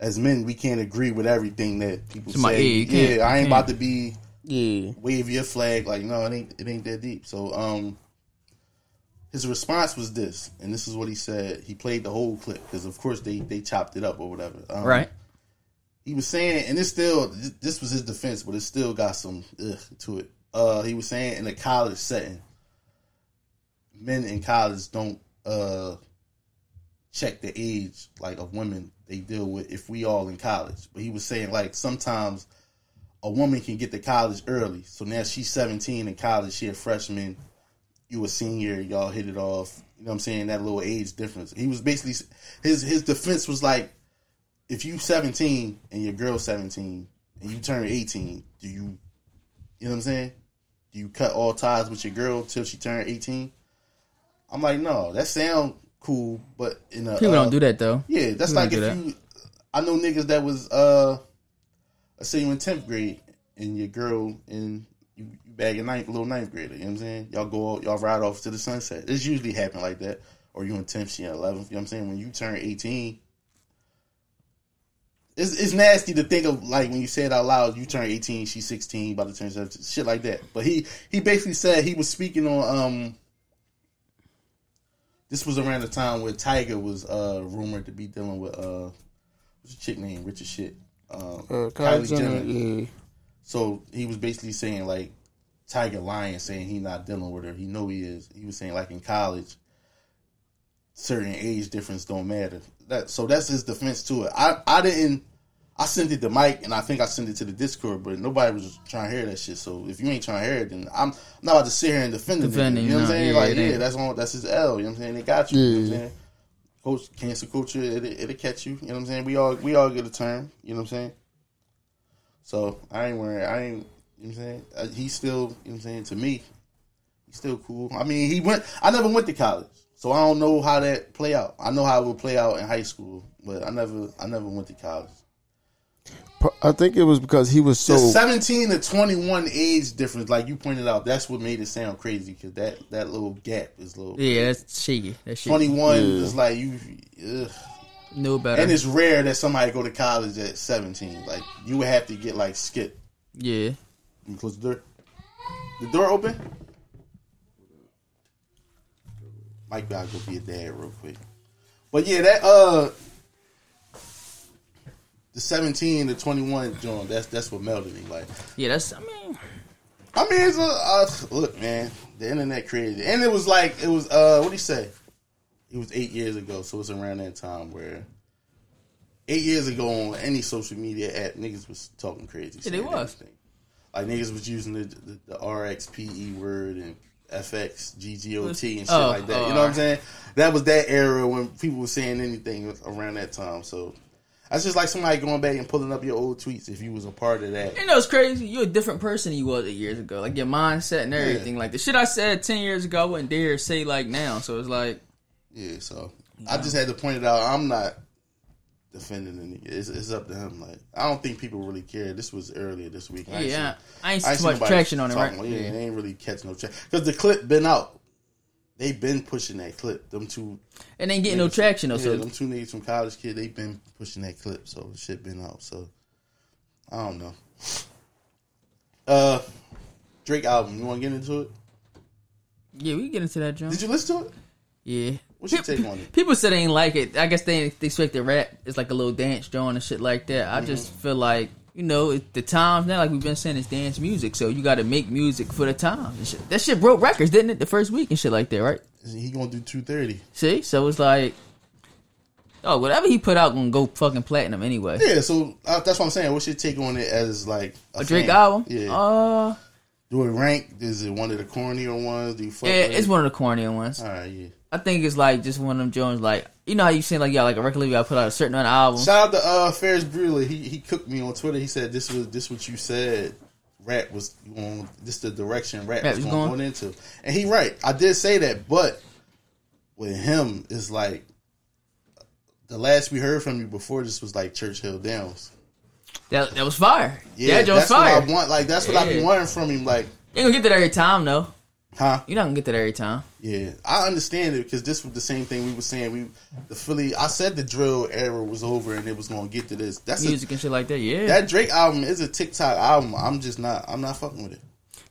As men, we can't agree with everything that people Somebody- say. yeah, you yeah, I ain't you about to be Yeah. wave your flag. Like, no, it ain't it ain't that deep. So um his response was this, and this is what he said. He played the whole clip because, of course, they they chopped it up or whatever. Um, Right. He was saying, and it's still this was his defense, but it still got some ugh, to it. Uh, he was saying in a college setting, men in college don't uh check the age like of women they deal with if we all in college. But he was saying like sometimes a woman can get to college early. So now she's 17 in college, she a freshman, you a senior, y'all hit it off. You know what I'm saying? That little age difference. He was basically his his defense was like if you 17 and your girl 17 and you turn 18, do you you know what I'm saying? Do you cut all ties with your girl till she turned 18? I'm like, no, that sound cool, but in a People uh, don't do that though. yeah, that's People like if don't you. I know niggas that was uh, let's say you in tenth grade and your girl you bag a ninth, little ninth grader. You know what I'm saying? Y'all go, out, y'all ride off to the sunset. It's usually happen like that. Or you in tenth, she in eleventh. You know what I'm saying? When you turn eighteen, it's it's nasty to think of like when you say it out loud. You turn eighteen, she's sixteen, about to turn seventeen, shit like that. But he he basically said he was speaking on um this was around the time where Tyga was uh rumored to be dealing with uh what's the chick name Richard shit um, Uh, Kylie Jenner. yeah. So he was basically saying like Tyga lying, saying he not dealing with her. He know he is. He was saying like in college, certain age difference don't matter. That so that's his defense to it. I I didn't. I sent it to Mike and I think I sent it to the Discord, but nobody was trying to hear that shit. So if you ain't trying to hear it, then I'm, I'm not about to sit here and defend it. Defend You know what I'm saying? yeah, like it yeah, that's on that's his L. You know what I'm saying? They got you. You know what I'm saying? coach cancer culture, it it'll catch you. You know what I'm saying? We all we all get a term. You know what I'm saying? So I ain't worried. I ain't. You know what I'm saying? Uh, he's still. You know what I'm saying? To me, he's still cool. I mean, he went. I never went to college, so I don't know how that play out. I know how it would play out in high school, but I never. I never went to college. I think it was because he was so. The 17 to 21 age difference, like you pointed out, that's what made it sound crazy because that, that little gap is little. Yeah, that's shaky. That's shaky. 21 is like you. Ugh. No better. And it's rare that somebody go to college at 17. Like you would have to get like skip. yeah. Close the door. The door open? Mike gotta go be a dad real quick. But yeah, that uh the 17 to 21 John, that's that's what melted me. Like Yeah, that's. I mean, I mean, it's a uh, look, man. The internet created, it. and it was like it was. uh What do you say? It was eight years ago, so it's around that time where eight years ago on any social media app, niggas was talking crazy. Yeah, they was. everything. Like niggas was using the the, the RXPE word and FX GGOT and shit Oh, like that. oh, you know what I'm saying? That was that era when people were saying anything around that time. So. That's just like somebody going back and pulling up your old tweets if you was a part of that. you know, it's crazy. You're a different person than you was eight years ago. Like your mindset and everything. Like the shit I said ten years ago, I wouldn't dare say like now. So it's like, Yeah, so I just had to point it out. I'm not defending the nigga. It's, it's up to him. Like I don't think people really care. This was earlier this week. I ain't yeah, seen- I ain't I see too much traction on it, right? talking- Yeah, they ain't really catching no traction because the clip been out. They been pushing that clip. Them two, And ain't getting no traction though. Yeah, So them two niggas from Kollege Kidd, they been pushing that clip. So the shit been out. So I don't know. Uh, Drake album. You want to get into it? yeah, we can get into that, John. Did you listen to it? Yeah. What's your take on it? People said they ain't like it. I guess they, they expect the rap is like a little dance joint and shit like that. I just Mm-hmm. feel like you know it, the times now, like we've been saying, it's dance music. So you got to make music for the times. shit. That shit broke records, didn't it? The first week and shit like that, right? He gonna do two thirty. See, so it's like, oh, whatever he put out gonna go fucking platinum anyway. Yeah, so uh, that's what I'm saying. What's your take on it as like A Drake fan? album? Yeah. Uh, Do it rank? Is it one of the cornier ones? Do you fuck yeah, it's one of the cornier ones. All right, yeah. I think it's like just one of them Jones, like you know how you saying like y'all like a record label, got put out a certain amount of albums. Shout out to uh, Ferris Bueller. He he cooked me on Twitter. He said this was this what you said. Rap was going. This the direction rap, Rap was was going, going. into, and he right. I did say that, but with him, it's like the last we heard from you before this was like Churchill Downs. That that was fire. Yeah, that Jones that's fire. what I want. Like that's what I've been wanting from him. Like, You ain't gonna get that every time though. Huh? You're not gonna get that every time. Yeah, I understand it because this was the same thing we were saying. We the Philly. I said the drill era was over and it was going to get to this. That's a, Music and shit like that. Yeah. that Drake album is a TikTok album. I'm just not. I'm not fucking with it.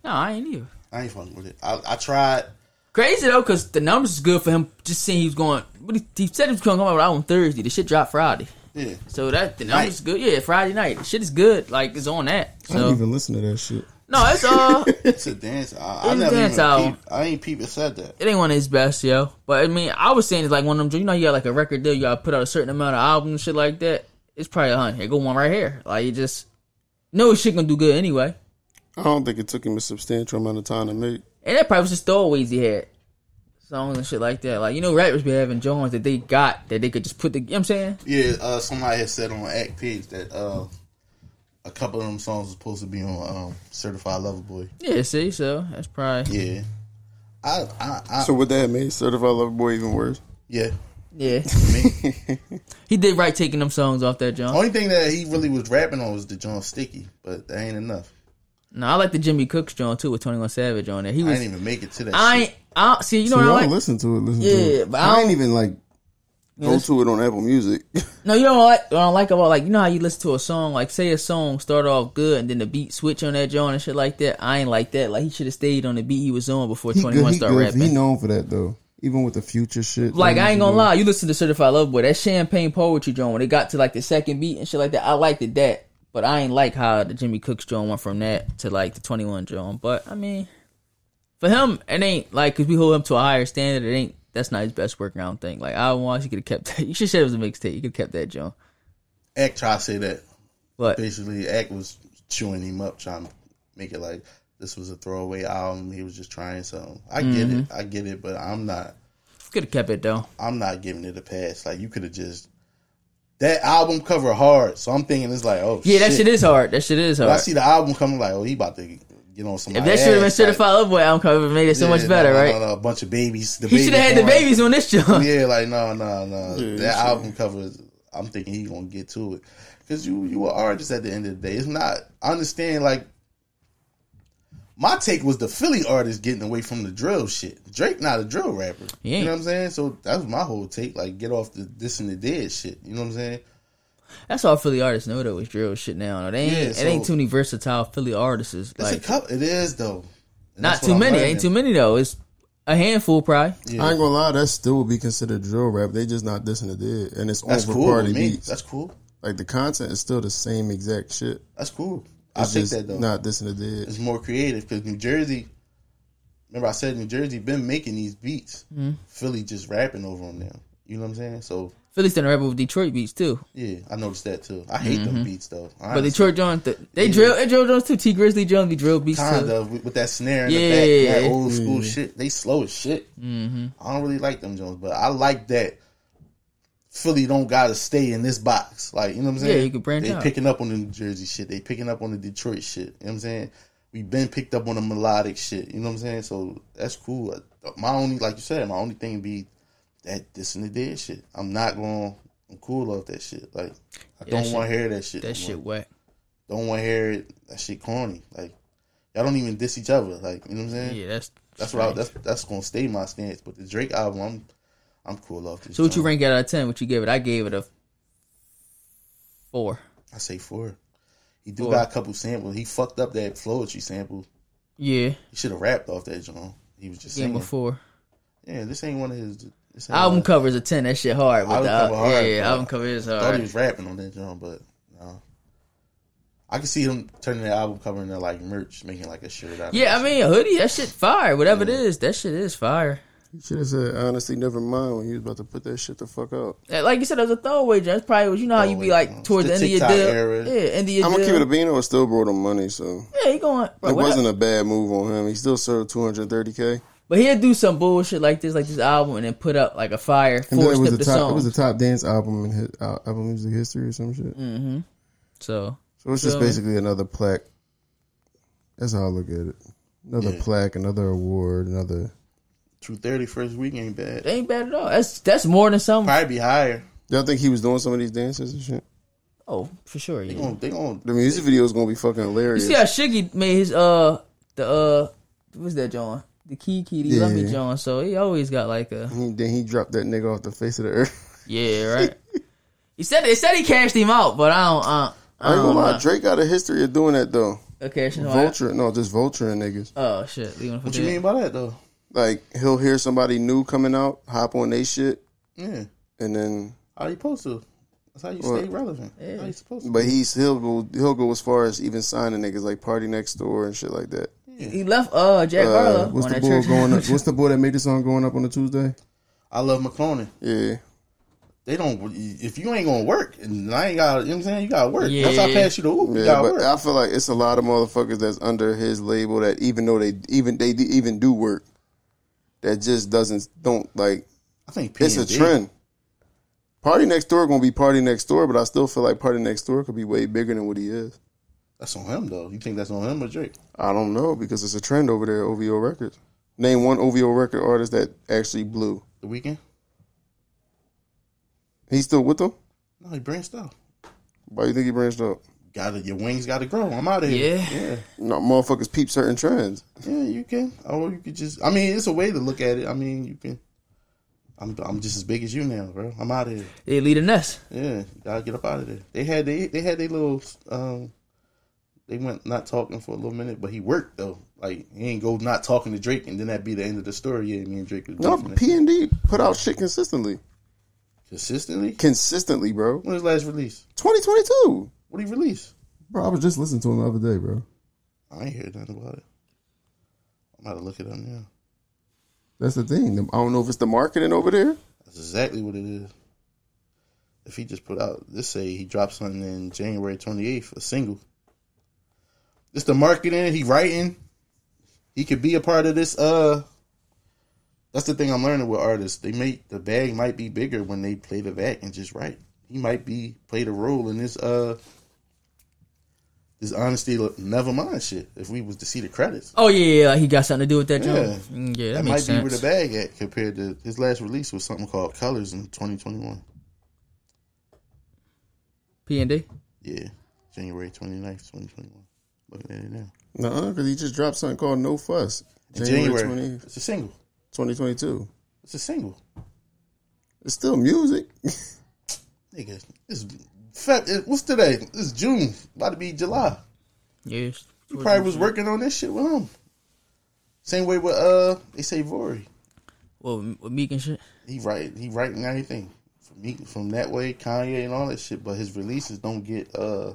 no, I ain't either. I ain't fucking with it. I, I tried. Crazy though, because the numbers is good for him. Just seeing he was going. But he, he said he was going to come out on Thursday. The shit dropped Friday. Yeah, So that the numbers Night. is good. Yeah, Friday night. The shit is good. Like it's on that. I didn't even listen to that shit. No, it's uh, it's a dance. I, I It's a never dance even. Peep, I ain't people said that. it ain't one of his best, yo. But I mean, I was saying it's like one of them. You know, you got like a record deal. You got to put out a certain amount of albums and shit like that. It's probably a hundred. Here go one right here. Like you just know shit gonna do good anyway. I don't think it took him a substantial amount of time to make. And that probably was just throwaways he had. Songs and shit like that. Like, you know, rappers be having joints that they got that they could just put the, you know what I'm saying? Yeah, uh, somebody had said on Act page that uh, a couple of them songs was supposed to be on um, Certified Lover Boy. Yeah, see, so that's probably, Yeah, I, I, I So would that have made Certified Lover Boy even worse? yeah. yeah. He did right taking them songs off that John. Only thing that he really was rapping on was the John Sticky, but that ain't enough. No, I like the Jimmy Cooks John too with 21 Savage on there. He I didn't even make it to that. I shit. ain't, I, see, you know so what I like? listen to it. Listen to Yeah, it. but I I, ain't even like go Yes. to it on Apple Music. No, you don't like, what I don't like about like, you know how you listen to a song, like say a song start off good and then the beat switch on that John and shit like that. I ain't like that. Like he should have stayed on the beat he was on before 21 good. He started rapping. He known for that though. Even with the future shit. Like I ain't gonna lie, you listen to Certified Love Boy, that champagne poetry joint when it got to like the second beat and shit like that, I liked it that. But I ain't like how the Jimmy Cooks joint went from that to like the twenty one joint. But I mean, for him, it ain't like because we hold him to a higher standard. It ain't that's not his best work. I don't. Like I want you could have kept that. You should said it was a mixtape. You could have kept that joint. Act tried to say that. But Basically, Act was chewing him up, trying to make it like this was a throwaway album. He was just trying something. I get Mm-hmm. it. I get it, but I'm not. Could have kept it though. I'm not giving it a pass. Like you could have just that album cover hard. So I'm thinking it's like, oh Yeah, that shit is hard. That shit is When I see the album coming, like, oh, he about to get on some. If that should have been certified love boy album cover, it made it so much better, right? No, no, a bunch of babies. The He should have had the born. babies on this joint. Yeah, like no, no, no. Yeah, that sure. album cover, is, I'm thinking he gonna get to it because you you are artist at the end of the day. It's not. I understand. Like my take was the Philly artist getting away from the drill shit. Drake not a drill rapper. He You know what I'm saying? So that was my whole take. Like get off the this and the dead shit. You know what I'm saying? That's all Philly artists know though is drill shit now. They ain't Yeah, it ain't too many versatile Philly artists. It's Like a couple. It is though. And not too I'm many. learning. Ain't too many though. It's a handful probably. Yeah. I ain't gonna lie, that still would be considered drill rap. They just not dissing the dead, and it's That's over cool party me. beats. That's cool. like the content is still the same exact shit. That's cool. I It's take that though. not dissing the dead. it's more creative because New Jersey. Remember, I said New Jersey been making these beats. Mm-hmm. Philly just rapping over them now. You know what I'm saying? So Philly's done a rapper with Detroit beats too. yeah, I noticed that too. I hate them beats though. Mm-hmm. But. Detroit Jones, th- they Yeah. drill, they drill Jones too. Tee Grizzley Jones be drill beats too. kind too. of with, with that snare in Yeah. the back, that old Yeah. school shit. They slow as shit. Mm-hmm. I don't really like them Jones, but I like that. Philly don't gotta stay in this box. Like, you know what I'm saying? Yeah, you can branch They out. picking up on the New Jersey shit. They picking up on the Detroit shit. You know what I'm saying? We've been picked up on the melodic shit. You know what I'm saying? So that's cool. My only, like you said, my only thing be that this and the dead shit. I'm not going. I'm cool off that shit. Like I Yeah, don't want to hear that shit. That no shit whack. Don't want to hear it. That shit corny. Like y'all don't even diss each other. Like you know what I'm saying? Yeah, that's That's what I, that's that's gonna stay my stance. But the Drake album, I'm I'm cool off this. Shit. So what you rank out of ten? What you give it? I gave it a four. I say four. He do Four. got a couple samples. He fucked up that Floetry sample. Yeah, He should have rapped off that joint. He was just gave him singing. a. Yeah, this ain't one of his. This Album one- cover is a ten. That shit hard. With Album the, cover hard, yeah, bro. album cover is I thought he was rapping on that joint, but no. I can see him turning the album cover into like merch, making like a shirt out. Yeah, that I mean a hoodie. That shit fire. Whatever it is, that shit is fire. You should have said honestly, never mind when you was about to put that shit the fuck out. Uh, Like you said, it was a throwaway. Joint. That's probably what you know how you be like towards the, The end of your deal. era. Yeah, end of your I'm gonna deal. keep it a bean. It still brought him money, so yeah, he going. Bro, it what- wasn't a bad move on him. He still served 230k. But he'll do some bullshit like this, like this album, and then put up like a fire And then four it was step the the top. song. It was the top dance album in his uh, album music history or some shit. so So it's just So- basically another plaque. That's how I look at it. Another Yeah. plaque, another award, another. Two thirty first week ain't bad. it ain't bad at all. That's that's more than some. Probably be higher. Y'all think he was doing some of these dances and shit? Oh, for sure. They Yeah. gonna, they gonna The music video is gonna be fucking hilarious. You see how Shiggy made his uh the uh what's that John? The Kiki the Love Me Yeah. John. So he always got like a He- then he dropped that nigga off the face of the earth. yeah right. he said they said he cashed him out, but I don't. Uh, I I ain't don't gonna lie, know. Drake got a history of doing that though. Okay, so I- Vulture, no, just vulturing niggas. Oh shit! leave him for what you mean by that though? Like he'll hear somebody new coming out, hop on they shit, Yeah, and then how you supposed to? That's how you What? stay relevant. How you supposed to? but he's he'll go he'll go as far as even signing niggas like PartyNextDoor and shit like that. He left uh Jack Uh, what's on the that boy church. going up? What's the boy that made the song going up on a Tuesday? iLoveMakonnen. Yeah, They don't. If you ain't gonna work, and I ain't got. You know what I'm saying? You gotta work. Once I pass you the hoop, you yeah, gotta but work. I feel like it's a lot of motherfuckers that's under his label that even though they even they even do work, that just doesn't don't like I think P it's a trend. PartyNextDoor gonna be PartyNextDoor, but I still feel like PartyNextDoor could be way bigger than what he is. That's on him though. You think that's on him or Drake? I don't know because it's a trend over there. at OVO Records. Name one OVO record artist that actually blew. The Weeknd? He's still with them. No, he branched out. Why you think he branched out? Got to Your wings got to grow. I'm out of here. Yeah. yeah, No, motherfuckers peep certain trends. yeah. You can. Or you could just. I mean, it's a way to look at it. I mean, you can. I'm I'm just as big as you now, bro. I'm out of here. They lead a nest. Yeah, gotta get up out of there. They had they they had their little um they went not talking for a little minute, but he worked though. Like he ain't go not talking to Drake and then that'd be the end of the story. Yeah, me and Drake was No, P and D put out shit consistently, consistently. consistently, bro. When was his last release? Twenty twenty two, What did he release? bro. I was just listening to him the other day, bro. I ain't heard nothing about it. I'm about to look it up now. That's the thing. I don't know if it's the marketing over there. That's exactly what it is. If he just put out this say he dropped something in January 28th, a single. It's the marketing, he writing. He could be a part of this uh that's the thing I'm learning with artists. They make the bag might be bigger when they play the back and just write. He might be played a role in this uh this honesty never mind shit. If we was to see the credits, Oh yeah, yeah, like he got something to do with that Yeah. joint. Mm, Yeah, that, that makes might sense. be where the bag at compared to his last release was something called Colors in 2021. P and D. Yeah, January 29th, 2021. Looking at it now. No, because he just dropped something called No Fuss. In January, January, 20, it's a single. 2022. It's a single. It's still music. Nigga, it's Feb, it, what's today? It's June. About to be July. Yes. You probably was working on this shit with him. Same way with uh, they say Vory. Well, with Meek and shit. He write he writing everything from me from that way, Kanye and all that shit. But his releases don't get uh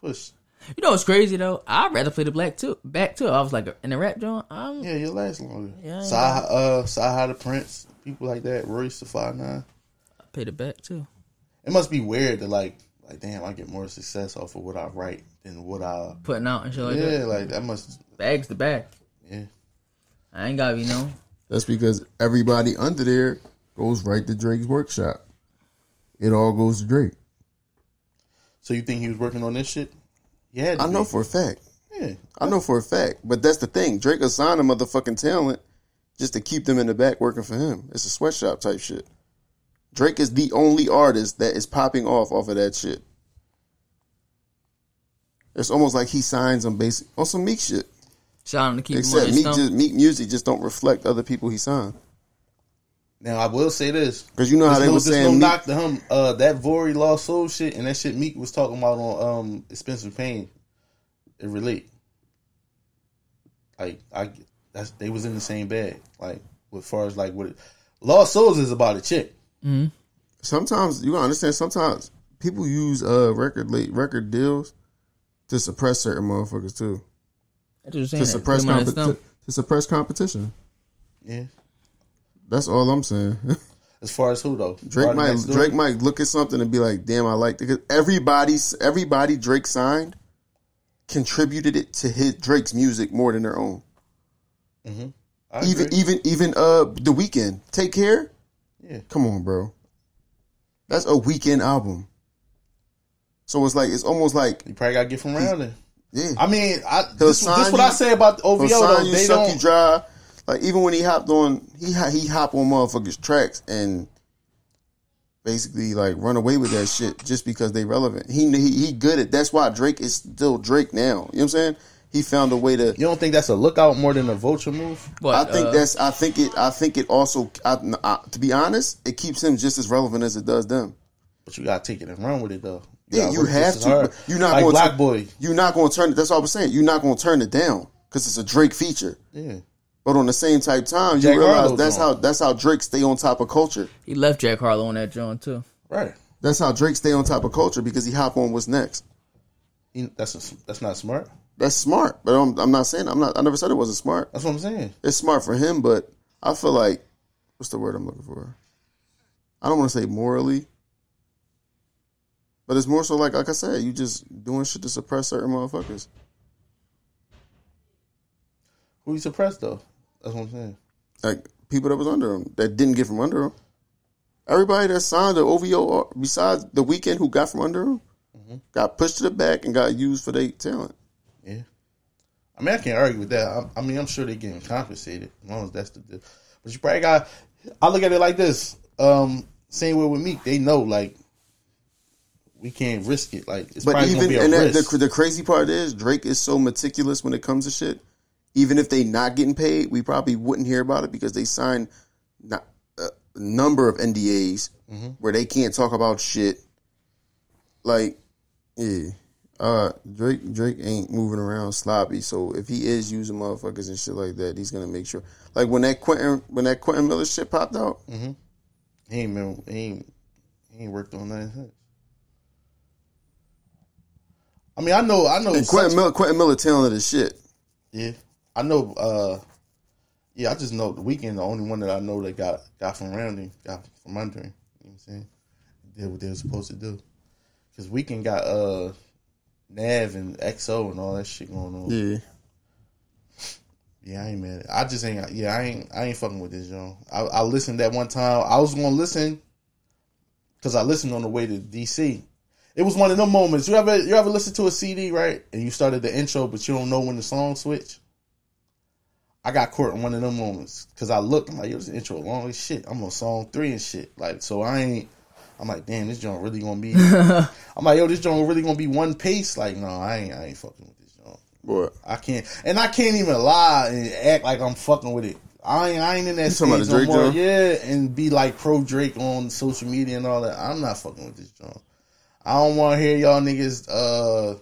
pushed. You know what's crazy though? I'd rather play the black too. Back too. I was like in the rap joint. I'm Yeah, you'll last longer. Yeah, I ain't Saha, uh, Saha the Prince, people like that, Royce the Five Nine. I pay the back too. It must be weird to like, like damn, I get more success off of what I write than what I. Putting out and shit like that. yeah, like that must. Bags the back. Yeah, I ain't gotta be known. That's because everybody under there goes right to Drake's workshop. It all goes to Drake. so you think he was working on this shit? Yeah, I know for a fact. Yeah, I know for a fact. But that's the thing. Drake assigned a motherfucking talent just to keep them in the back working for him. It's a sweatshop type shit. Drake is the only artist that is popping off off of that shit. It's almost like he signs them basic on some Meek shit. Shout out to keep Except his Meek, just, Meek music just don't reflect other people he signed. Now I will say this Because you know how they no, were there's no saying Meek, knock to him. Uh, that Vory Lost Soul shit and that shit Meek was talking about on um Expensive Pain. It relate. Like I, that's they was in the same bag. Like as far as like what it, Lost Souls is about a chick. sometimes you gotta understand. Sometimes people use uh record late record deals to suppress certain motherfuckers too. That's what you're saying. To suppress Put him on his compe- to, to suppress competition. Yeah. That's all I'm saying. As far as who though? Drake might? Drake might look at something and be like, "Damn, I like it." Because everybody's everybody Drake signed contributed it to hit Drake's music more than their own. I Even agree. even even uh the Weeknd. Take care. Yeah. Come on, bro. That's a Weeknd album. So it's like it's almost like you probably got to get from around yeah. I mean, I, this, this what I say about OVO He'll though. They don't. dry. Like even when he hopped on, he ha- he hop on motherfuckers tracks and basically like run away with that shit just because they relevant. He he, he good at. That's why Drake is still Drake now. You know what I'm saying? He found a way to. You don't think that's a lookout more than a vulture move? But, I think uh, that's. I think it. I think it also. I, I, to be honest, it keeps him just as relevant as it does them. But you gotta take it and run with it though. Yeah, you have to. but You're not like going Black to, Boy. You're not going to turn it. That's all I'm saying. You're not going to turn it down because it's a Drake feature. Yeah. But on the same type of time, you Jack realize Harlow's that's on. how that's how Drake stay on top of culture. he left Jack Harlow on that joint too. Right. That's how Drake stay on top of culture because he hop on what's next. He, that's a, that's not smart. That's smart, but I'm, I'm not saying I'm not. I never said it wasn't smart. That's what I'm saying. It's smart for him, but I feel like what's the word I'm looking for? I don't want to say morally, but it's more so like like I said, you just doing shit to suppress certain motherfuckers. Who you suppressed though? That's what I'm saying. Like people that was under him that didn't get from under him. Everybody that signed the OVO besides the Weeknd who got from under him got pushed to the back and got used for their talent. Yeah. I mean, I can't argue with that. I, I mean, I'm sure they're getting compensated as long as that's the deal. But you probably got. I look at it like this. Um, same way with Meek, they know like we can't risk it. Like it's But probably even gonna be a and that, risk. the, the crazy part is Drake is so meticulous when it comes to shit. Even if they not getting paid, we probably wouldn't hear about it because they signed not, a number of NDAs Mm-hmm. where they can't talk about shit. Like, yeah, uh, Drake Drake ain't moving around sloppy. So if he is using motherfuckers and shit like that, he's gonna make sure. Like when that Quentin when that Quentin Miller shit popped out, he ain't been, he ain't he ain't worked on that since. I mean, I know, I know. and Quentin Miller Quentin Miller talented as shit. Yeah, I know. uh Yeah, I just know the Weeknd. The only one that I know that got got from him, got from under him. You know what I'm saying? Did what they were supposed to do. Because Weeknd got uh Nav and XO and all that shit going on. Yeah. Yeah, I ain't mad. I just ain't. Yeah, I ain't. I ain't fucking with this, John. I, I listened that one time. I was gonna listen because I listened on the way to DC. It was one of them moments. You ever you ever listen to a CD right, and you started the intro, but you don't know when the song switch. I got caught in one of them moments because I looked. I'm like, yo, this intro long as shit. I'm on song three and shit. Like, so I ain't. I'm like, damn, this joint really gonna be. I'm like, yo, this joint really gonna be one pace. Like, no, I ain't. I ain't fucking with this joint. Boy, I can't, and I can't even lie and act like I'm fucking with it. I ain't, I ain't in that talking stage no Drake more. joint? Yeah, and be like pro Drake on social media and all that. I'm not fucking with this joint. I don't want to hear y'all niggas. Uh,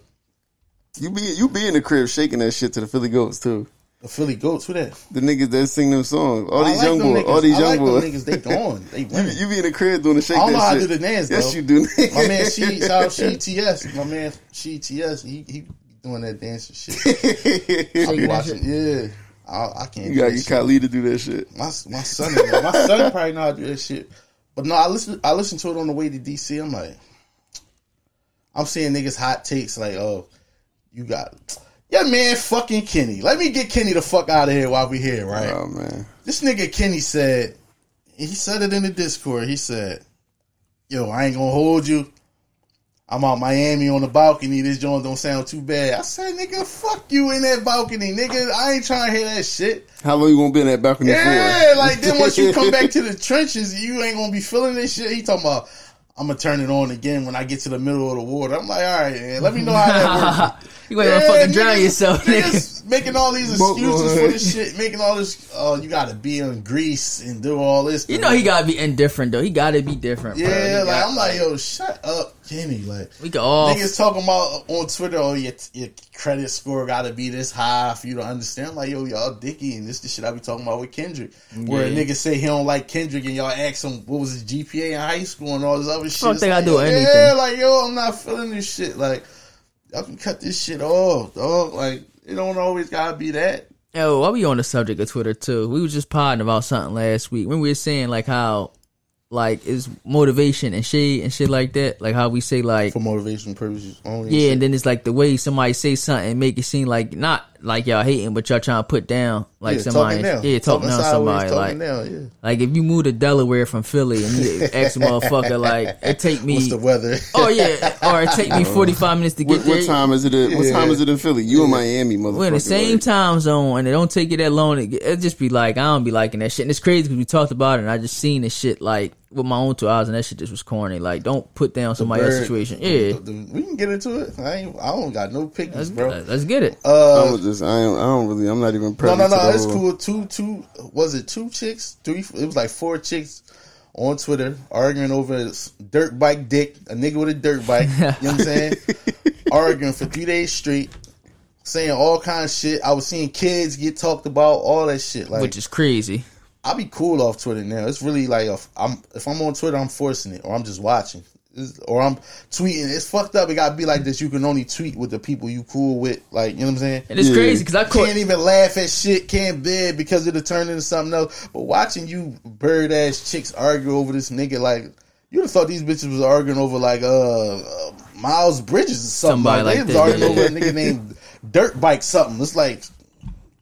you be you be in the crib shaking that shit to the Philly Goats too. The Philly goats. Who that? The niggas that sing them songs, all I these like young them boys, niggas. all these I young like boys. niggas. They gone. They You, you be in the crib doing the shake I don't that know how to do the dance Yes, you do. My man, she, shout out she TS. My man, she TS. He he doing that dance and shit. I be watching. Yeah, I, I can't. you do got that your shit. Khalid to do that shit. My my son, my son probably know how to do that shit. But no, I listen. I listened to it on the way to DC. I'm like, I'm seeing niggas hot takes like, oh, you got, yeah, man, fucking Kenny. Let me get Kenny the fuck out of here while we here, right? Oh man, This nigga Kenny said, he said it in the Discord. He said, "Yo, I ain't gonna hold you. I'm out Miami on the balcony. This joint don't sound too bad." I said, "Nigga, fuck you in that balcony, nigga. I ain't trying to hear that shit." how long you gonna be in that balcony Yeah, for? like then once you come back to the trenches, you ain't gonna be feeling this shit. He talking about. I'm gonna turn it on again when I get to the middle of the water. I'm like, all right, man, let me know how that works. you ain't gonna fucking drown niggas- yourself, nigga. niggas making all these excuses for this shit, making all this. Oh, you got to be in Greece and do all this. You know he gotta be indifferent though. He gotta be different. bro. Yeah, like got- I'm like, yo, shut up, Kenny. Like we can all. niggas talking about on Twitter, oh your your credit score got to be this high for you to understand. Like, yo, y'all dicky, and this the shit I be talking about with Kendrick, where a nigga say he don't like Kendrick, and y'all ask him what was his GPA in high school and all this other shit. I It's they gotta like, do yo, anything. Yeah, like yo, I'm not feeling this shit. Like y'all can cut this shit off, dog. Like it don't always gotta be that. Yo, while we on the subject of Twitter too, we was just podding about something last week when we were saying like how like is motivation and shade and shit like that. Like how we say like For motivation purposes only. yeah, and then it's like the way somebody say something make it seem like not like y'all hating, but y'all trying to put down like yeah, somebody. talking down. Yeah, talking down somebody. talking Like down, yeah. like if you move to Delaware from Philly and you ask a motherfucker like it take me What's the weather? Oh yeah, or it take me forty five minutes to get What, there. what time is it? In, What Yeah. time is it in Philly? You in Miami, motherfucker. We're in the same like- time zone, and it don't take you that long. It, it just be like I don't be liking that shit. And it's crazy because we talked about it, and I just seen this shit like with my own two eyes, and that shit just was corny. Like, don't put down somebody else's situation. Yeah, the- we can get into it. I ain't. I don't got no pictures, let's, bro. let's get it. Uh, I'm just, I, ain't, I don't really, I'm not even no, no, no. It's cool. Two, two. Was it two chicks? Three. It was like four chicks on Twitter arguing over this dirt bike dick. A nigga with a dirt bike. you know what I'm saying? arguing for three days straight, saying all kind of shit. I was seeing kids get talked about, all that shit. Like Which is crazy. I be cool off Twitter now. It's really like if I'm if I'm on Twitter, I'm forcing it, or I'm just watching, It's- or I'm tweeting. It's fucked up. It gotta be like this. You can only tweet with the people you cool with. Like you know what I'm saying. And it's Yeah. crazy because I caught. Can't even laugh at shit. Can't bid because it'll turn into something else. But watching you bird ass chicks argue over this nigga, like you'd have thought these bitches was arguing over like uh, uh Miles Bridges or something. Somebody like, like they was that, arguing over a nigga named Dirt Bike something. It's like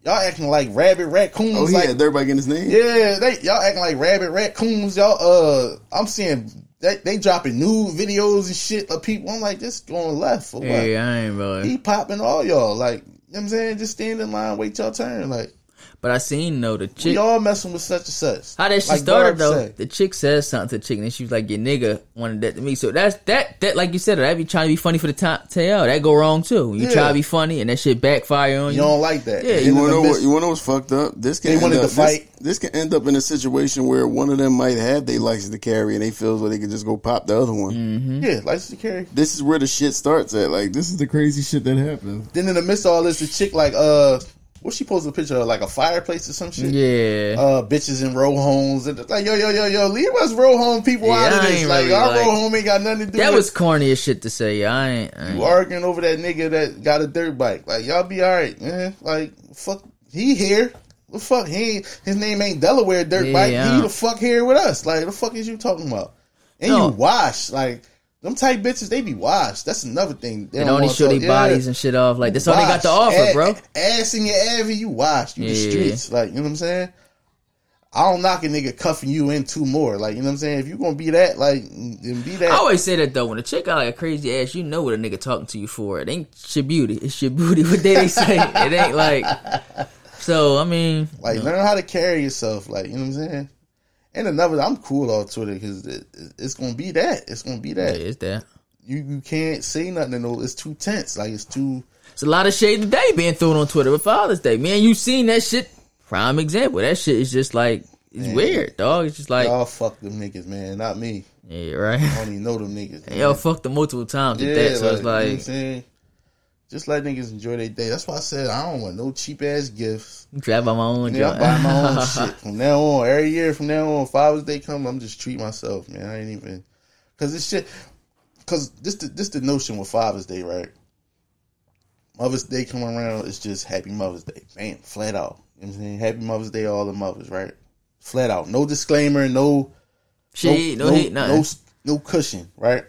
y'all acting like rabbit raccoons. Oh, he like, had everybody getting his name. yeah, they y'all acting like rabbit raccoons. Y'all, uh, I'm seeing they, they dropping new videos and shit of people. I'm like, this going left for what? Yeah, I ain't really. He popping all y'all. Like, you know what I'm saying? Just stand in line, wait your turn. Like, But I seen though the we chick. all messing with such and such. How that she Like started Barb though? said. The chick says something to the chick, and she was like, "Your nigga wanted that to me." So that's that. That like you said, that be trying to be funny for the time tail. That go wrong too. You Yeah. try to be funny, and that shit backfire on You you. don't like that. Yeah, You want to know what? You want to know what's fucked up? This can They end wanted up, to fight. This, this can end up in a situation where one of them might have their license to carry, and they feels where they can just go pop the other one. Mm-hmm. Yeah, license to carry. This is where the shit starts at. Like this is the crazy shit that happens. Then in the midst of all this, the chick like, uh, what she posted a picture of? Like a fireplace or some shit? Yeah. uh, bitches in row homes and like yo yo yo yo leave us row home people Yeah, out of this like really our like- row home ain't got nothing to do that with was corny as shit to say. I ain't. I you ain't. arguing over that nigga that got a dirt bike like y'all be all right man like fuck he here the fuck he ain't, his name ain't Delaware dirt Yeah, bike he the fuck here with us like the fuck is you talking about and No. you wash like them type bitches, they be washed. That's another thing. They don't only wanna show their bodies and shit off. Like that's all they got to offer, bro. Ass in your avy, you washed. You the Yeah. streets. Like, you know what I'm saying? I don't knock a nigga cuffing you in two more. Like, you know what I'm saying? If you gonna be that, like, then be that. I always say that though. When a chick got like a crazy ass, you know what a nigga talking to you for. It ain't your beauty. It's your booty. What they they say. it ain't like. So I mean, Like, learn how to carry yourself. Like, you know what I'm saying? And another, I'm cool on Twitter because it, it's gonna be that. It's gonna be yeah, that. it's that. You you can't say nothing. in those. It's too tense. Like, it's too. It's a lot of shade today being thrown on Twitter with Father's Day. Man, you seen that shit? Prime example. That shit is just like it's weird, dog. It's just like y'all fuck them niggas, man. Not me. yeah, right. I don't even know them niggas. man. Yo, fucked them multiple times with Yeah, that. So like, it's you know what I'm like saying? Just let niggas enjoy their day. That's why I said I don't want no cheap ass gifts. grab by my own. Yeah, I buy my own shit from now on. Every year from now on, Father's Day come, I'm just treat myself, man. I ain't even because this shit. Because this the, this the notion with Father's Day, right? Mother's Day come around, it's just Happy Mother's Day, bam, flat out. You know what I'm saying? Happy Mother's Day, all the mothers, right? Flat out, no disclaimer, no Shade, no, hate, no, no cushion, right?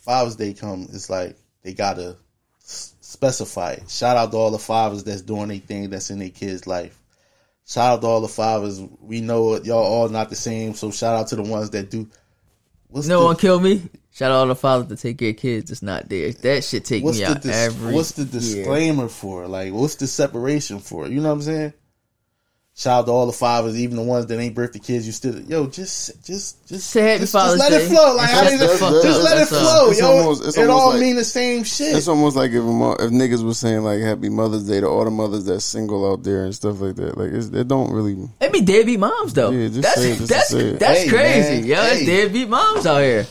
Father's Day come, it's like they gotta specify it. Shout out to all the fathers that's doing their thing that's in their kids' life. Shout out to all the fathers. We know y'all all not the same, so shout out to the ones that do. What's no the, one kill me. Shout out all the fathers to take care of kids that's not there. That shit take me out dis- every. what's the year. disclaimer for? Like, what's the separation for? You know what I'm saying? Shout out to all the fathers, even the ones that ain't birthday kids. You still, yo, just, just, just, Say happy just, just let Day it flow. Like, and I shut mean, just, fuck just up. let it That's all. flow, It's yo. almost- it's it all like- mean the same shit. It's almost like if if niggas was saying like Happy Mother's Day to all the mothers that's single out there and stuff like that. Like it's, it don't really. It be deadbeat moms though. Yeah, just that's say it, just that's say it. that's Hey, crazy, man. yo. That's Hey. deadbeat moms out here.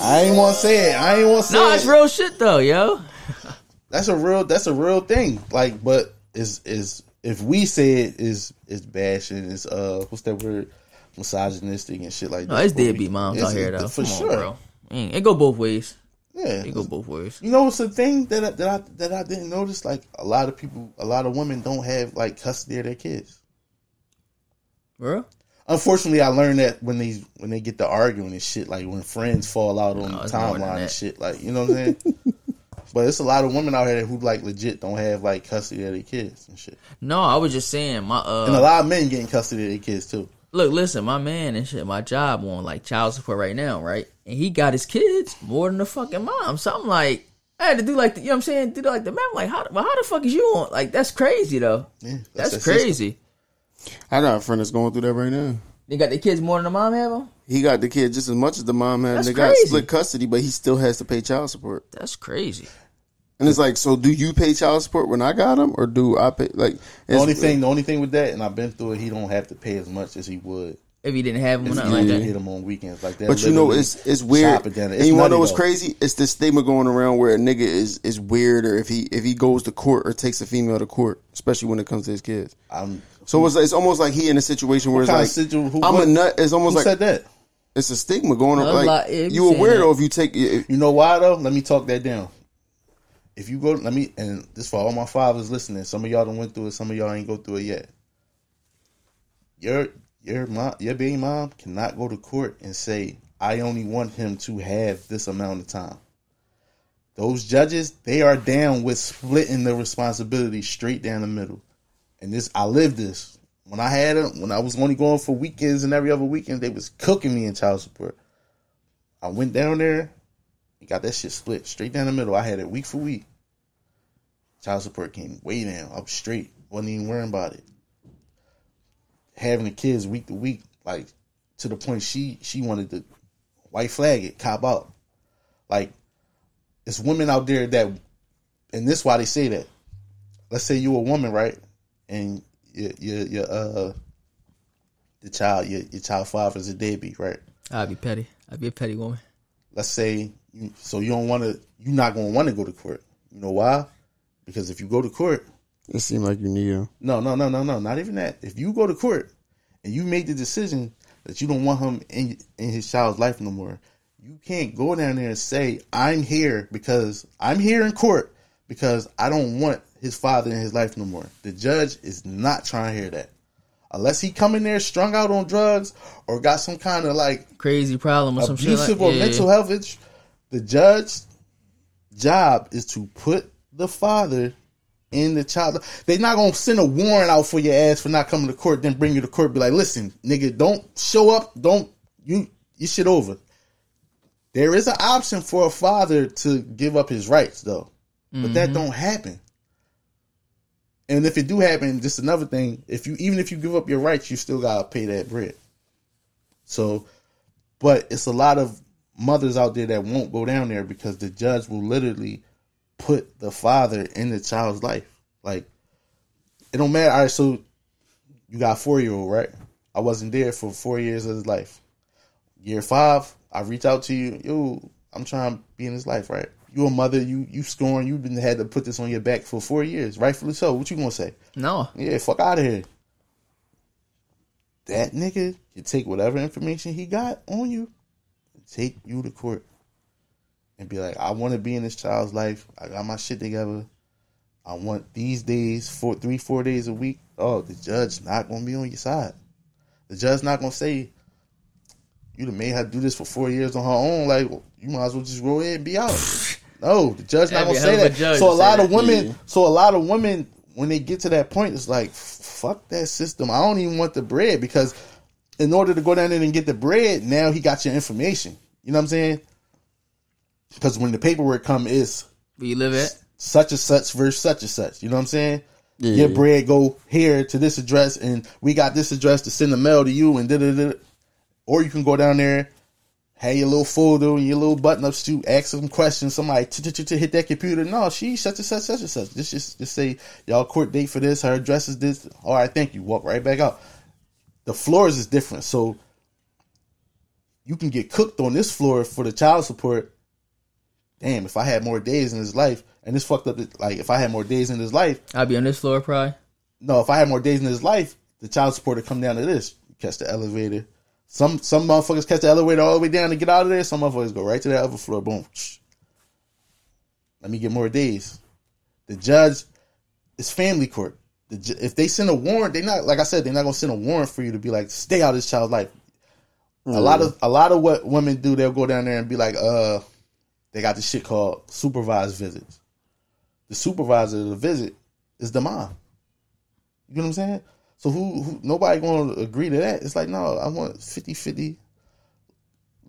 I ain't want to say it. I ain't want to say No, it. it's real shit though, yo. That's a real. That's a real thing. Like, but is is if we say it is is bashing is uh what's that word misogynistic and shit like No, that. it's But we- deadbeat moms it's- out here though. for Come sure. on, bro. Mm, It go both ways. Yeah, It go both ways. You know, it's a thing that I, that I that I didn't notice. Like a lot of people, a lot of women don't have like custody of their kids. Bro. Unfortunately, I learned that when they when they get to arguing and shit, like when friends fall out on No, the it's timeline and shit, like you know what I'm saying. but it's a lot of women out here who like legit don't have like custody of their kids and shit, No, I was just saying my uh, and a lot of men getting custody of their kids too. look, listen, my man and shit, my job on like child support right now, right? And he got his kids more than the fucking mom. So I'm like, I had to do like the, you know what I'm saying? Do like the man, I'm like, how, well, how the fuck is you on? Like, that's crazy though. Yeah, That's, the system. crazy. I got a friend that's going through that right now. They got the kids more than the mom have them? He got the kid just as much as the mom had. That's they got split custody, but he still has to pay child support. That's crazy. And it's like, so do you pay child support when I got him, or do I pay? Like, The only thing, the only thing with that, and I've been through it, he don't have to pay as much as he would. If he didn't have them or If nothing like that. hit him on weekends like that. But you know, it's it's weird. Down. And you want to know what's crazy? It's this stigma going around where a nigga is is weird, or if he if he goes to court or takes a female to court, especially when it comes to his kids. I'm, So it's it's almost like he in a situation where What kind of it's like situ- who- I'm what- a nut. It's almost who like said that? it's a stigma going No, on. Like like, you a saying weirdo that. if you take. If, You know why though? Let me talk that down. If you go, let me, and this for all my fathers listening. Some of y'all don't went through it. Some of y'all ain't go through it yet. Your your mom, your baby mom cannot go to court and say, "I only want him to have this amount of time." Those judges, they are down with splitting the responsibility straight down the middle. And this, I lived this when I had him. When I was only going for weekends and every other weekend, they was cooking me in child support. I went down there, got that shit split straight down the middle. I had it week for week. Child support came way down, up straight. wasn't even worrying about it. Having the kids week to week, like to the point she she wanted to white flag it, cop out. Like it's women out there that, and this why they say that. Let's say you a woman, right, and your your, your uh the child your your child father's a deadbeat, right? I'd be petty. I'd be a petty woman. let's say you, so you don't want to you're not going to want to go to court you know why because if you go to court it seemed like you need him. no no no no no not even that if you go to court and you made the decision that you don't want him in in his child's life no more you can't go down there and say i'm here because i'm here in court because i don't want his father in his life no more the judge is not trying to hear that unless he come in there strung out on drugs or got some kind of like Crazy problem or some shit. abusive Like, or yeah. mental health issue, the judge's job is to put the father in the child. They're not gonna send a warrant out for your ass for not coming to court, then bring you to court. Be like, listen, nigga, don't show up. Don't you you shit over. There is an option for a father to give up his rights though, but that mm-hmm. don't happen. And if it do happen, just another thing. If you even if you give up your rights, you still gotta pay that bread. So, but it's a lot of mothers out there that won't go down there because the judge will literally put the father in the child's life. Like, it don't matter. All right, so you got a four year old, right? I wasn't there for four years of his life. Year five, I reach out to you. Yo, I'm trying to be in his life, right? You a mother, you you scoring, you've been had to put this on your back for four years, rightfully so. What you gonna say? No. Yeah, fuck out of here. That nigga can take whatever information he got on you, take you to court, and be like, I want to be in this child's life. I got my shit together. I want these days, four, three, four days a week. Oh, the judge not gonna be on your side. The judge not gonna say you done made her do this for four years on her own. Like you might as well just go ahead and be out. no, the judge not gonna say hell of a that. So a lot of women, Yeah. so a lot of women, when they get to that point, it's like fuck that system. I don't even want the bread because in order to go down there and get the bread, now he got your information. You know what I'm saying? Because when the paperwork come, is Where you live at? such and such versus such and such. You know what I'm saying? Yeah. Your bread go here to this address, and we got this address to send the mail to you, and da da da. Or you can go down there, have your little folder and your little button up suit, ask some questions. Somebody to hit that computer. No, she such and such such and such. Just just just say y'all court date for this. Her address is this. All right, thank you. Walk right back out. The floors is different, so you can get cooked on this floor for the child support damn, if I had more days in his life, and this fucked up, like if I had more days in his life, I'd be on this floor probably. no, if I had more days in his life, the child support would come down to this. Catch the elevator. Some some motherfuckers catch the elevator all the way down to get out of there. Some motherfuckers go right to that other floor. Boom. Let me get more days. The judge is family court. The, if they send a warrant, they're not like I said, they're not gonna send a warrant for you to be like stay out of this child's life. A lot of a lot of what women do, they'll go down there and be like, uh, they got this shit called supervised visits. The supervisor of the visit is the mom. You know what I'm saying? So who, who nobody to agree to that? It's like, no, I want 50-50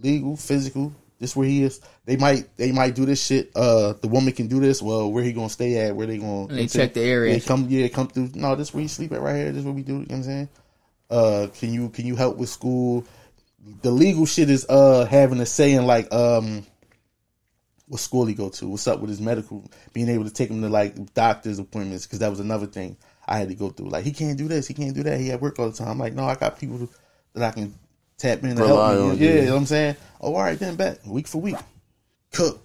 legal, physical. This where he is. They might they might do this shit. Uh the woman can do this. Well, where he gonna stay at? Where they gonna And they check the area. Yeah, come yeah, come through. No, this where you sleep at right here. This is what we do. You know what I'm saying? Uh can you can you help with school? The legal shit is uh having a say in like um what school he go to, what's up with his medical, being able to take him to like doctor's appointments because that was another thing I had to go through. Like he can't do this, he can't do that. He at work all the time. I'm like, no, I got people that I can tap in to Rely help me. yeah, yeah. you know what I'm saying? Oh, all right, then bet week for week, cook.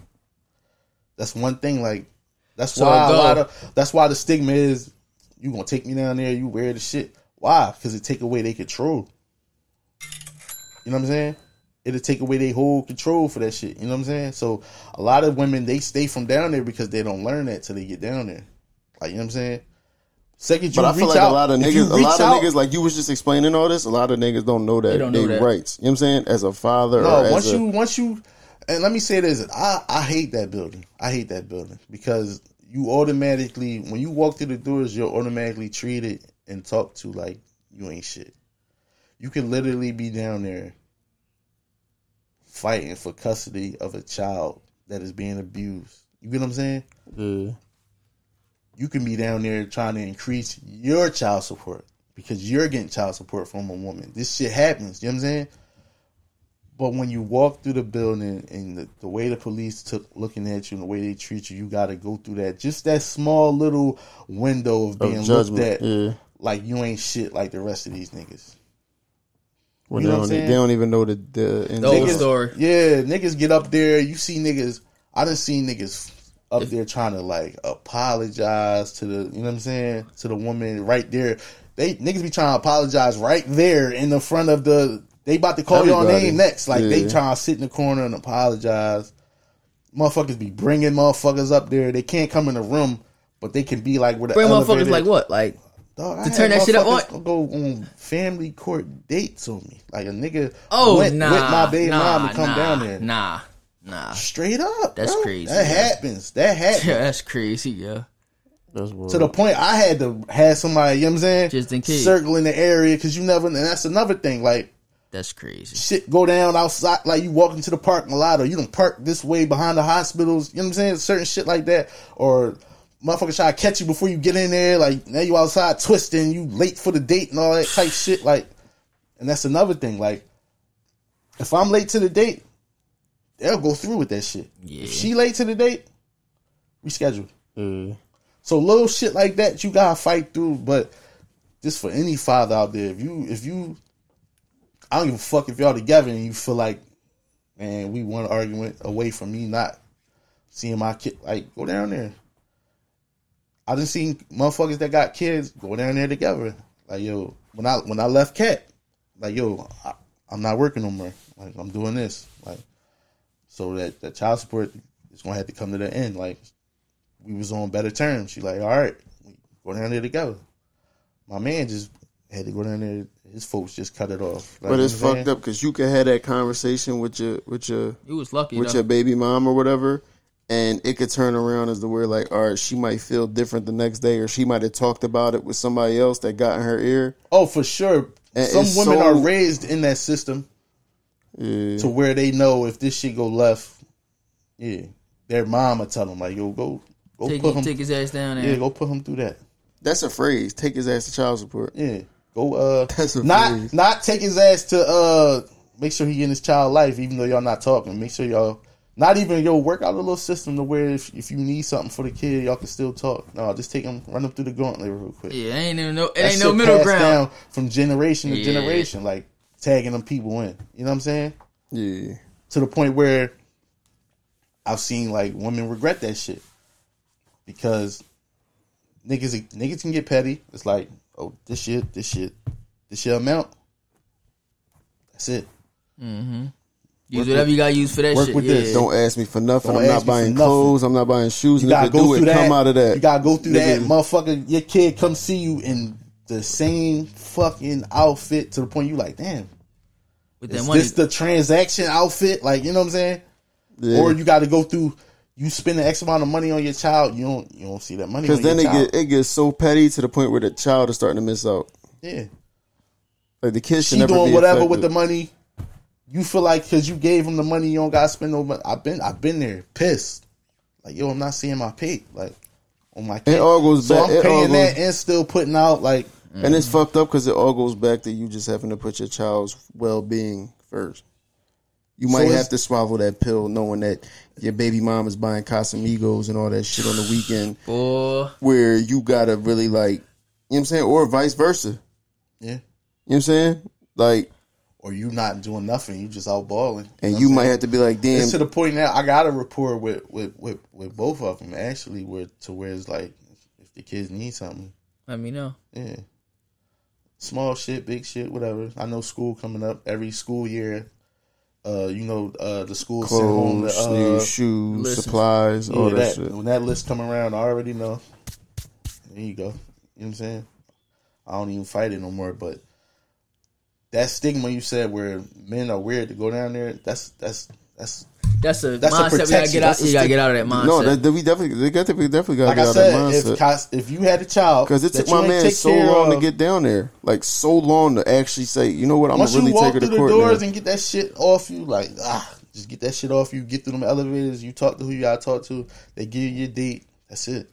That's one thing. Like that's So why a lot of that's why the stigma is you gonna take me down there, you wear the shit. Why? Because it take away their control. You know what I'm saying? It'll take away their whole control for that shit. You know what I'm saying? So a lot of women they stay from down there because they don't learn that till they get down there. Like you know what I'm saying? Second you But I feel like out, a lot of niggas, a reach lot out- of niggas, like you was just explaining all this. A lot of niggas don't know that They they, that. rights. You know what I'm saying? As a father, or No, as once a, you once you and let me say this, I I hate that building. I hate that building because you automatically when you walk through the doors, you're automatically treated and talked to like you ain't shit. You can literally be down there fighting for custody of a child that is being abused. You get what I'm saying? Yeah. You can be down there trying to increase your child support because you're getting child support from a woman. This shit happens. You know what I'm saying? But when you walk through the building and the, the way the police took looking at you and the way they treat you, you got to go through that. Just that small little window of being of looked at Yeah. like you ain't shit like the rest of these niggas. When You they, know what don't, I'm they don't even know the the, The whole ins- story. Yeah, niggas get up there. You see niggas. I done seen niggas up there trying to like apologize to the. You know what I'm saying? To the woman right there. They niggas be trying to apologize right there in the front of the. They about to call your Everybody. name next. Like they Yeah. trying to sit in the corner and apologize. Motherfuckers be bringing motherfuckers up there. They can't come in the room, but they can be like where the Bring elevator- motherfuckers like what? Like Dog, To had turn that shit up motherfuckers Go on family court dates on me. Like a nigga Oh went nah, with my baby nah, mom to come nah, down there. Nah, nah. Straight up. That's bro. crazy, That yeah. happens. That happens. Yeah, that's crazy, yeah. That's. To the point I had to have somebody, you know what I'm saying? Just in case. Circling the area because you never, and that's another thing. Like, That's crazy. shit go down outside, like you walk into the parking lot or you don't park this way behind the hospitals, you know what I'm saying? Certain shit like that. Or motherfuckers try to catch you before you get in there. Like, now you outside twisting, you late for the date and all that type shit. Like, and that's another thing. Like, if I'm late to the date, they'll go through with that shit. Yeah. If she late to the date, reschedule. Yeah. So little shit like that you gotta fight through. But just for any father out there, if you if you I don't give a fuck if y'all together and you feel like, man, we one argument away from me not seeing my kid like go down there. I done seen motherfuckers that got kids go down there together. Like yo, when I when I left Cat, like yo, I, I'm not working no more. Like I'm doing this. Like so that that child support is gonna have to come to the end. Like we was on better terms. She like, all right, we go down there together. My man just had to go down there. His folks just cut it off. Like, But it's you know fucked saying? up because you could have that conversation with your with your You was lucky, with though. your baby mom or whatever, and it could turn around as the word like, all right, she might feel different the next day, or she might have talked about it with somebody else that got in her ear. Oh, for sure. And Some women so- are raised in that system Yeah. to where they know if this shit go left, yeah, their mom will tell them like, yo, go, go take, put him, take his ass down there. yeah, go put him through that. That's a phrase. Take his ass to child support. Yeah, go. Uh, That's a not phrase. not take his ass to uh make sure he in his child life, even though y'all not talking. Make sure y'all not even yo work out a little system to where if, if you need something for the kid, y'all can still talk. No, just take him, run him through the gauntlet real quick. Yeah, ain't even no, it ain't no shit middle ground. down from generation to Yeah. generation, like tagging them people in. You know what I'm saying? Yeah. To the point where I've seen like women regret that shit because niggas niggas can get petty. It's like, oh, this shit, this shit, this shit amount. That's it. Mm-hmm. Use whatever you got to use for that work shit. with yeah. this. Don't ask me for nothing. Don't I'm not buying clothes. I'm not buying shoes. You gotta it go do through it, that. come out of that. You gotta go through that, motherfucker. Your kid come see you in the same fucking outfit to the point you like, damn, With that is money. this the transaction outfit? Like, you know what I'm saying? Yeah. Or you got to go through. You spend an X amount of money on your child, you don't you don't see that money. Because then your it child. get it gets so petty to the point where the child is starting to miss out. yeah. Like the kids should She never doing be whatever affected. with the money. You feel like because you gave him the money, you don't got to spend no money. I've been I've been there, pissed. Like yo, I'm not seeing my pay. Like on my kid. It all goes so back- I'm it all paying goes- that and still putting out like And it's fucked up because it all goes back to you just having to put your child's well being first. You might it's- have to swallow that pill knowing that your baby mom is buying Casamigos and all that shit on the weekend Boy. where you gotta really like, you know what I'm saying? Or vice versa. yeah. You know what I'm saying? Like, Or you not doing nothing, you just out balling. and know you might have to be like, damn, It's to the point now. I got a rapport with with, with with both of them actually, where to where it's like if the kids need something, Let me know. yeah, small shit, big shit, whatever. I know school coming up every school year. Uh, you know, uh, the school send home clothes, uh, new shoes, listen. supplies, yeah, all that, that, shit. when that list come around, I already know. There you go. You know what I'm saying? I don't even fight it no more, but that stigma you said where men are weird to go down there, that's that's that's That's a That's a mindset we gotta get out. You gotta get out of that mindset. No, that, that we definitely, they got to, we definitely got to like get I out said, of that if mindset. Cos- if you had a child, Because it that took my ain't man take so care long to get down there. Like, so long to actually say, you know what, I'm Once going to you really walk take her through to the court doors now. and get that shit off you, like ah, just get that shit off you. Get through them elevators. You talk to who you gotta talk to. They give you your date. That's it.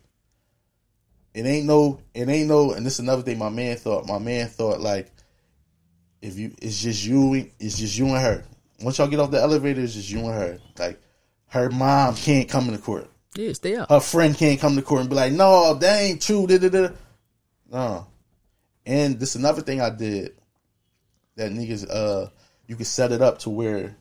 It ain't no. It ain't no. And this is another thing. My man thought. My man thought like, if you, it's just you. It's just you and her. Once y'all get off the elevator, it's just you and her. Like, her mom can't come into court. yeah, stay out. Her friend can't come to court and be like, no, that ain't true. Da, da, da. No. And this another thing I did that niggas uh you can set it up to where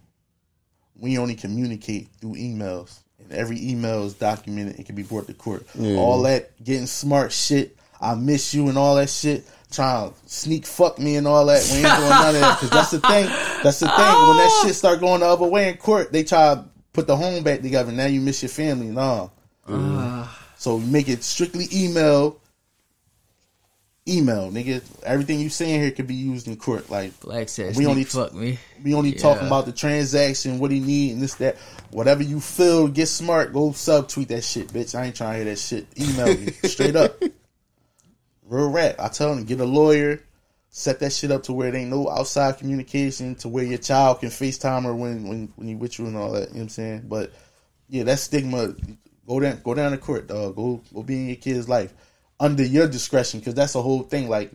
we only communicate through emails. And every email is documented. It can be brought to court. All that getting smart shit. I miss you and all that shit. Trying to sneak fuck me and all that. We ain't doing none of that. Cause that's the thing. That's the thing. When that shit start going the other way in court, they try to put the home back together. Now you miss your family. Nah. Mm-hmm. So make it strictly email. email, nigga. Everything you saying here could be used in court. Like Black says, We only fuck me. we only Yeah. talking about the transaction, what he need, and this that. Whatever you feel, get smart. Go subtweet that shit, bitch. I ain't trying to hear that shit. Email me straight up. Real rap. I tell them get a lawyer. Set that shit up to where there ain't no outside communication, to where your child can FaceTime her when when when he with you and all that. You know what I'm saying? But yeah, that stigma. Go down, go down to court, dog. Go, go be in your kid's life under your discretion, because that's the whole thing. Like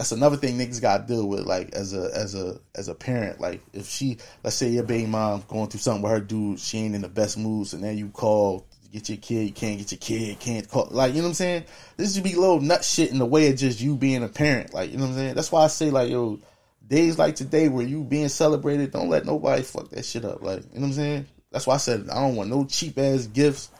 that's another thing niggas got to deal with like as a as a as a parent like if she let's say your baby mom going through something with her dude she ain't in the best mood so now you call get your kid you can't get your kid can't call like you know what I'm saying this should be little nut shit in the way of just you being a parent like you know what I'm saying that's why I say like yo days like today where you being celebrated don't let nobody fuck that shit up like you know what I'm saying that's why I said I don't want no cheap ass gifts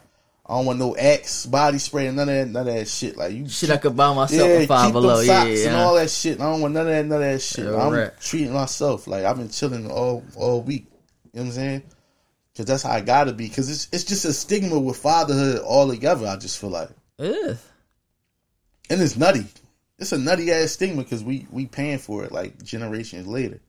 I don't want no Axe body spray and none of that none of that shit like you Shit, I could buy myself yeah, a five keep below. Yeah, yeah. and all that shit. I don't want none of that, none of that shit. I'm right. treating myself like I've been chilling all all week. You know what I'm saying? Because that's how I gotta be. Because it's it's just a stigma with fatherhood all together. I just feel like, Ugh. and it's nutty. It's a nutty ass stigma because we we paying for it like generations later.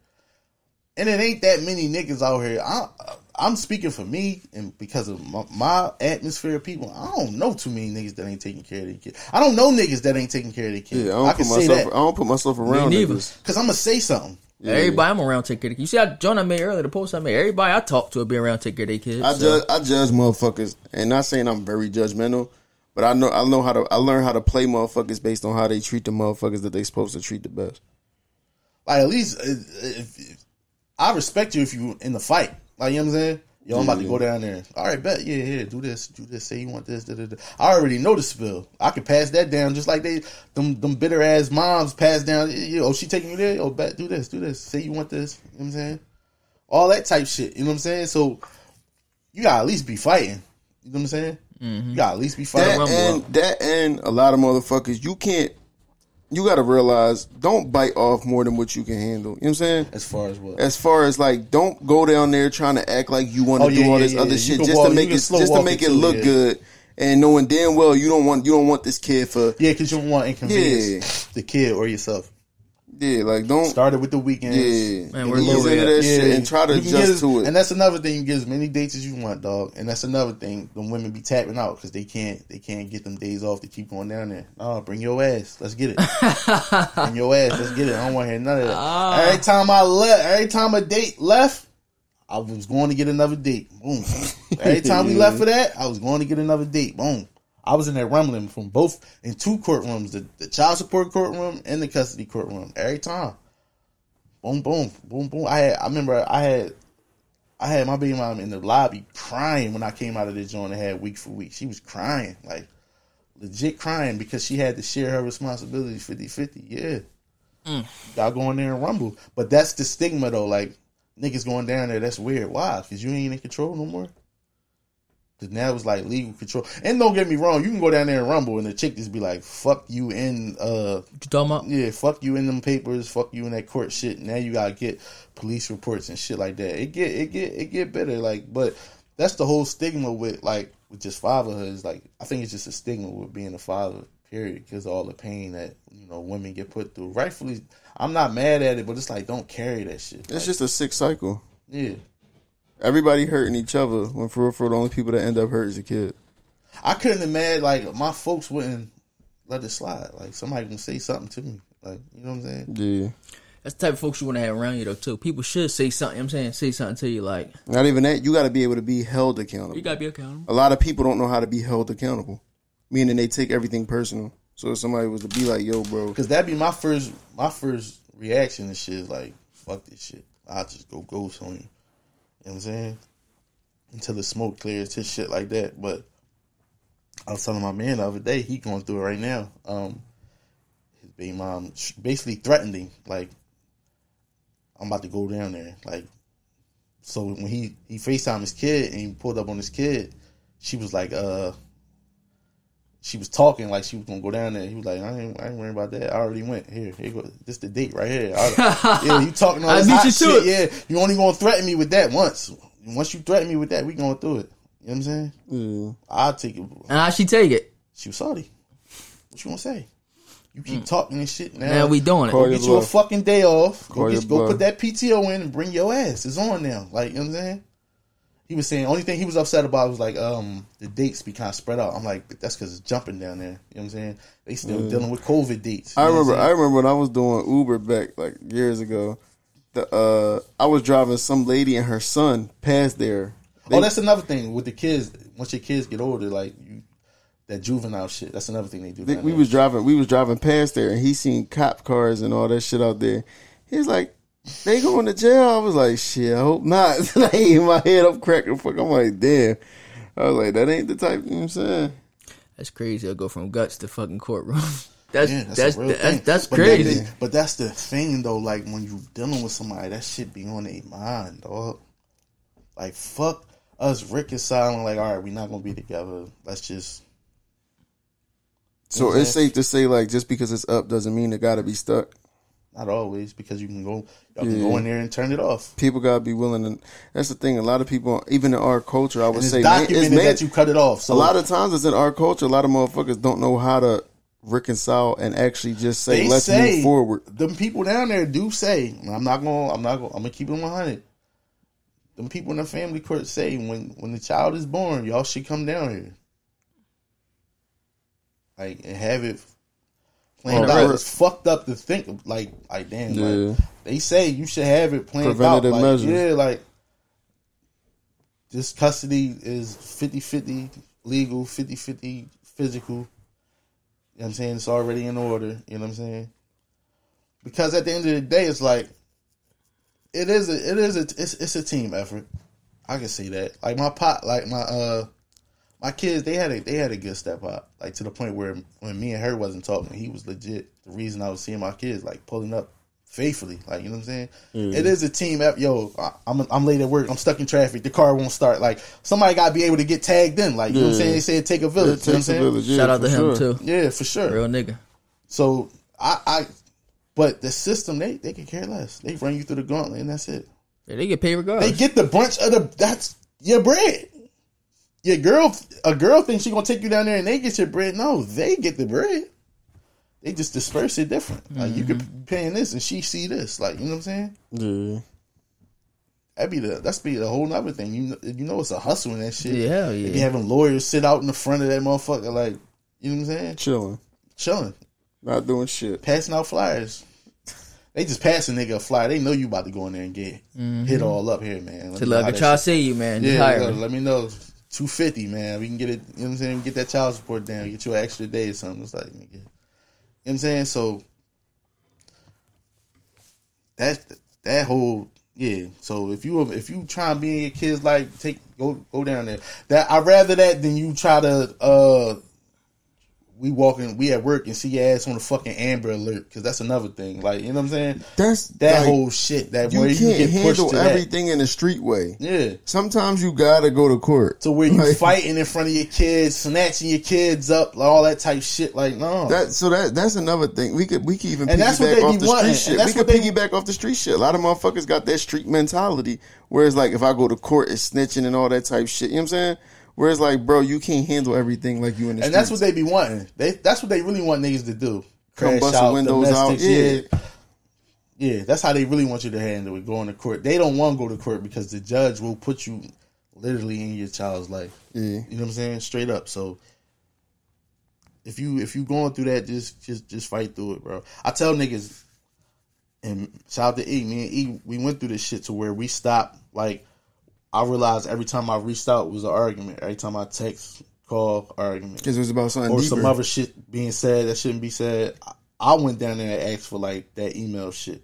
And it ain't that many niggas out here. I, I'm speaking for me, and because of my, my atmosphere of people, I don't know too many niggas that ain't taking care of their kids. I don't know niggas that ain't taking care of their kids. Yeah, I don't can put say myself. that. I don't put myself around neither. niggas. Cause I'm gonna say something. Yeah. Everybody I'm around take care of. You see that John I made earlier, the post I made. Everybody I talk to will be around take care of their kids. I so. judge. I judge motherfuckers, and not saying I'm very judgmental, but I know I know how to. I learn how to play motherfuckers based on how they treat the motherfuckers that they supposed to treat the best. Like at least if, if, I respect you if you in the fight. Like you know what I'm saying. Yo, I'm about to go down there. All right, bet. Yeah, yeah. Do this. Do this. Say you want this. Da, da, da. I already know the spill. I can pass that down just like they them them bitter ass moms pass down. You oh, she taking you there. Oh, bet. Do this. Do this. Say you want this. You know what I'm saying. All that type shit. You know what I'm saying. So you gotta at least be fighting. You know what I'm saying. Mm-hmm. You gotta at least be fighting. That and that and a lot of motherfuckers, you can't. You got to realize, don't bite off more than what you can handle. You know what I'm saying? as far as what. As far as like, don't go down there trying to act like you want to Oh, do yeah, all yeah, this yeah, other shit just walk- to make it just to make it look good, and knowing damn well you don't want you don't want this kid for yeah, because you don't want to inconvenience the kid or yourself. Yeah like don't Started with the weekends. yeah Man, and we're ease low into at- that shit and try to You get adjust as- to it. And that's another thing. You get as many dates as you want, dog. And that's another thing. The women be tapping out because they can't. They can't get them days off to keep going down there. Oh, bring your ass. Let's get it. bring your ass. Let's get it. I don't want to hear none of that. Ah. Every time I left, every time a date left, I was going to get another date. Boom. Every time we left for that, I was going to get another date. Boom. I was in there rumbling from both in two courtrooms, the, the child support courtroom and the custody courtroom. Every time. Boom, boom, boom, boom. I had I remember I had I had my baby mom in the lobby crying when I came out of the joint and had week for week. She was crying, like legit crying because she had to share her responsibility 50 50. Yeah. Mm. Y'all go in there and rumble. But that's the stigma though. Like niggas going down there, that's weird. Why? Because you ain't in control no more. Because now it's like legal control. And don't get me wrong, you can go down there and rumble and the chick just be like, fuck you in uh What you talking about? yeah, fuck you in them papers, fuck you in that court shit. Now you gotta get police reports and shit like that. It get it get it get better, like but that's the whole stigma with like with just fatherhood is like I think it's just a stigma with being a father, period, because all the pain that you know women get put through. Rightfully, I'm not mad at it, but it's like don't carry that shit. it's Like, just a sick cycle. yeah, Everybody hurting each other when for real, for the only people that end up hurt is a kid. I couldn't imagine like my folks wouldn't let it slide. Like somebody can say something to me, like you know what I'm saying. Yeah. That's the type of folks you want to have around you though too. People should say something. you know what I'm saying say something to you like Not even that. You got to be able to be held accountable. you gotta be accountable. a lot of people don't know how to be held accountable, meaning they take everything personal. So if somebody was to be like, "Yo, bro," Because that'd be my first my first reaction to shit is like, fuck this shit. I'll just go ghost on you. You know what I'm saying? Until the smoke clears to shit like that. But I was telling my man the other day, he going through it right now. Um his baby mom basically threatened him, like, I'm about to go down there. Like so when he he FaceTime his kid and he pulled up on his kid, she was like, uh she was talking like she was gonna go down there. He was like, I ain't, I ain't worrying about that. I already went. Here, here you go. This the date right here. I- yeah, you talking all I this beat hot you to shit. Yeah, you only gonna threaten me with that once. Once you threaten me with that, we going through it. You know what I'm saying? yeah. I'll take it. And how she take it? She was salty. What you gonna say? You keep mm. talking and shit. Now, Now we doing it. Call Go your get you a fucking day off. Go, Call get, go put that PTO in and bring your ass. It's on now. Like, you know what I'm saying? He was saying, only thing he was upset about was like, um, the dates be kind of spread out. I'm like, but that's because it's jumping down there. You know what I'm saying? They still dealing with COVID dates. I know what I'm remember. I remember when I was doing Uber back like years ago. The uh, I was driving some lady and her son past there. They- oh, that's another thing with the kids. Once your kids get older, like, you, that juvenile shit, that's another thing they do. They- we there. was driving. We was driving past there, and he seen cop cars and all that shit out there. He was like, "They going to jail?" I was like, "Shit, I hope not." I in my head, I'm cracking. Fuck, I'm like, "Damn." I was like, "That ain't the type." You know what I'm saying? That's crazy. I'll go from guts to fucking courtroom. That's Yeah, that's that's, that's a real that's, thing. that's But crazy. that- but that's the thing though. Like when you're dealing with somebody, that shit be on their mind, dog. Like fuck us reconciling. Like all right, we not gonna be together. Let's just So Okay. it's safe to say, like, just because it's up doesn't mean it got to be stuck. Not always because you can go. Y'all can go in there and turn it off. People gotta be willing to. That's the thing. A lot of people, even in our culture, I would And it's say, documented man- that you cut it off. So a lot of times it's in our culture. A lot of motherfuckers don't know how to reconcile and actually just say, "Let's say move forward." Them people down there do say, I'm not gonna, I'm not gonna, I'm gonna keep it 100. Them people in the family court say when when the child is born, y'all should come down here, like and have it planned Oh, out. right. It's fucked up to think like, like damn, Yeah. like they say you should have it planned Preventative out. Like, measures. Yeah, like this custody is 50-50 legal, 50-50 physical. You know what I'm saying? It's already in order. You know what I'm saying? Because at the end of the day, it's like it is a it is a it's it's a team effort. I can see that. Like my pot, like my uh my kids, they had a they had a good step up. Like to the point where when me and her wasn't talking, he was legit the reason I was seeing my kids like pulling up faithfully. Like you know what I'm saying? Mm. It is a team effort. Yo, I, I'm I'm late at work. I'm stuck in traffic. The car won't start. Like somebody got to be able to get tagged in. Like you know what I'm saying? They say it take a It village. you know what I'm a saying? village. yeah, Shout out for to him sure. too. Yeah, for sure. Real nigga. So I, I, but the system they they can care less. They run you through the gauntlet and that's it. Yeah, they get paid regardless. They get the bunch of the that's your bread. Your girl, a girl thinks she gonna take you down there and they get your bread. No, they get the bread. They just disperse it different. Like you could mm-hmm. be paying this and she see this. Like you know what I'm saying? Yeah. That'd be the that's be the whole other thing. You know, you know it's a hustle in that shit. Yeah, hell They be yeah. having lawyers sit out in the front of that motherfucker, like you know what I'm saying, Chilling, chilling. not doing shit. passing out flyers. They just pass a nigga a flyer. They know you about to go in there and get hit mm-hmm. all up here, man. Let To me know like how a that child shit- see you, man. Yeah, let me know. Two fifty, man. We can get it. You know what I'm saying? Get that child support down. Get you an extra day or something. It's like, nigga. You know what I'm saying? So that that whole yeah. So if you if you try and be in your kids' life, take go go down there. That I rather that than you try to uh we walking we at work and see your ass on the fucking Amber Alert because that's another thing. Like you know what I'm saying? That's That like, whole shit. That you where can't you get pushed handle to that. everything in the street way. Yeah. Sometimes you gotta go to court. To where you Like, fighting in front of your kids, snatching your kids up, like all that type shit. Like no, That so that that's another thing. We could we could even And that's what piggyback they off the wanting. street shit. That's We could what they- piggyback off the street shit. A lot of motherfuckers got that street mentality. Whereas like if I go to court, it's snitching and all that type shit. You know what I'm saying? Whereas like, bro, you can't handle everything like you in the and streets. that's what they be wanting. They that's what they really want niggas to do. Come busting out, windows out. Yeah. yeah, yeah. That's how they really want you to handle it. Going to court, they don't want to go to court because the judge will put you literally in your child's life. Yeah. You know what I'm saying? Straight up. So if you if you going through that, just just just fight through it, bro. I tell niggas, and shout out to E. Me and E, we went through this shit to where we stopped. Like I realized every time I reached out was an argument. Every time I text, call, argument, Because it was about something or deeper. some other shit being said that shouldn't be said. I, I went down there and asked for like that email shit.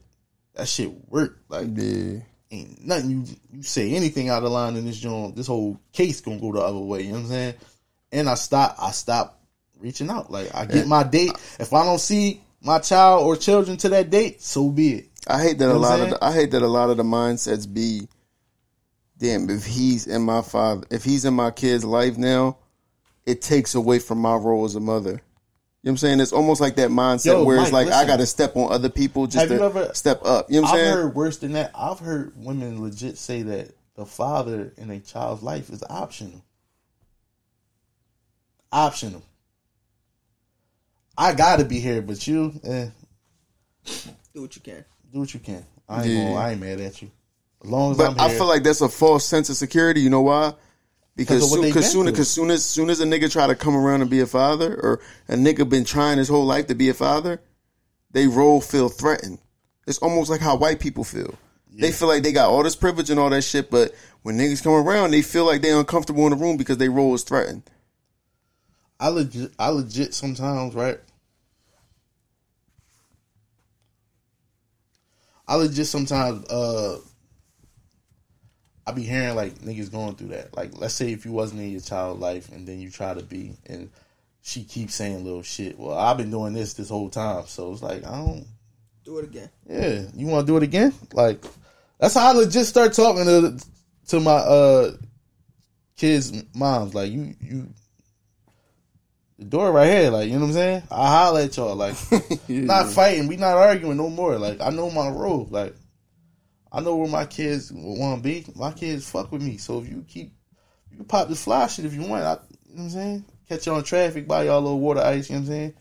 That shit worked. Like yeah. ain't nothing you you say anything out of line in this joint, this whole case gonna go the other way. You know what I'm saying? And I stop I stop reaching out. Like I get my date. If I don't see my child or children to that date, so be it. I hate that You know a lot of the, I hate that a lot of the mindsets be damn if he's in my father if he's in my kid's life now, it takes away from my role as a mother. You know what I'm saying? It's almost like that mindset Yo, where Mike, it's like I gotta step on other people just Have to ever- step up. You know what I'm saying? I've heard worse than that. I've heard women legit say that the father in a child's life is optional. Optional. I gotta be here, but you, eh, Do what you can. do what you can. I ain't Yeah. gonna, I ain't mad at you. As long as But. I feel like that's a false sense of security. You know why? Because 'Cause soon, cause soon, through. cause soon as soon as a nigga try to come around and be a father, or a nigga been trying his whole life to be a father, they role feel threatened. It's almost like how white people feel. They feel like they got all this privilege and all that shit, but when niggas come around, they feel like they're uncomfortable in the room because they role is threatened. I legit, I legit sometimes, right? I legit sometimes, uh, I be hearing like niggas going through that. Like, let's say if you wasn't in your child life and then you try to be, and she keeps saying little shit. Well, I've been doing this this whole time, so it's like I don't. Do it again. Yeah, you want to do it again? Like, that's how I legit start talking to to my uh kids' moms. Like, you you the door right here. Like, you know what I'm saying? I holler at y'all. Like, not fighting. We not arguing no more. Like, I know my role. Like, I know where my kids want to be. My kids fuck with me. So if you keep, you can pop this fly shit if you want. I, you know what I'm saying? Catch y'all in traffic, buy y'all a little water ice. You know what I'm saying?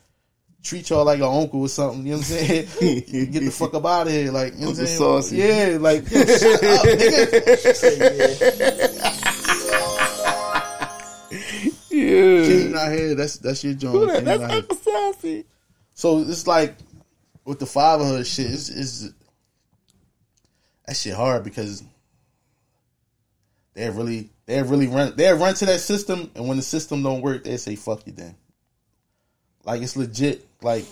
Treat y'all like an uncle or something. You know what I'm saying? Get the fuck up out of here. Like, you know what I'm saying? Saucy. Yeah, like, yo, shut up, nigga. Yeah, King not here. That's that's your joint. Not here. Saucy. So it's like with the fatherhood shit, it's, it's that shit hard because they really they really run they run to that system, and when the system don't work, they say fuck you. Then, like it's legit. Like,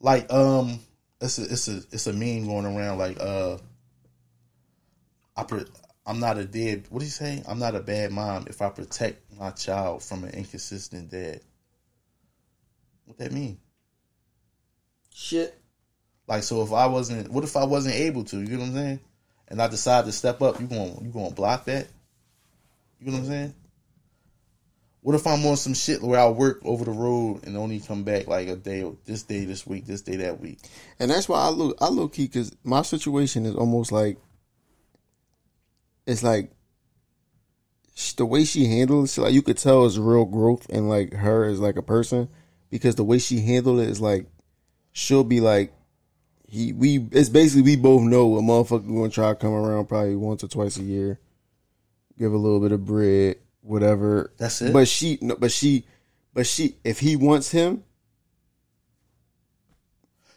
like um, it's a it's a it's a meme going around. Like uh, I pre- I'm not a dead. What do you say? I'm not a bad mom if I protect my child from an inconsistent dad. What that mean? Shit. Like, so if I wasn't, what if I wasn't able to? You know what I'm saying? And I decide to step up. You going you to block that? You know what I'm saying? What if I'm on some shit where I work over the road and only come back like a day, this day, this week, this day, that week? And that's why I look, I look key because my situation is almost like, it's like the way she handles it, like you could tell is real growth and like her as like a person because the way she handled it is like she'll be like he we it's basically we both know a motherfucker gonna try to come around probably once or twice a year, give a little bit of bread, whatever. That's it? But she no, but she but she if he wants him,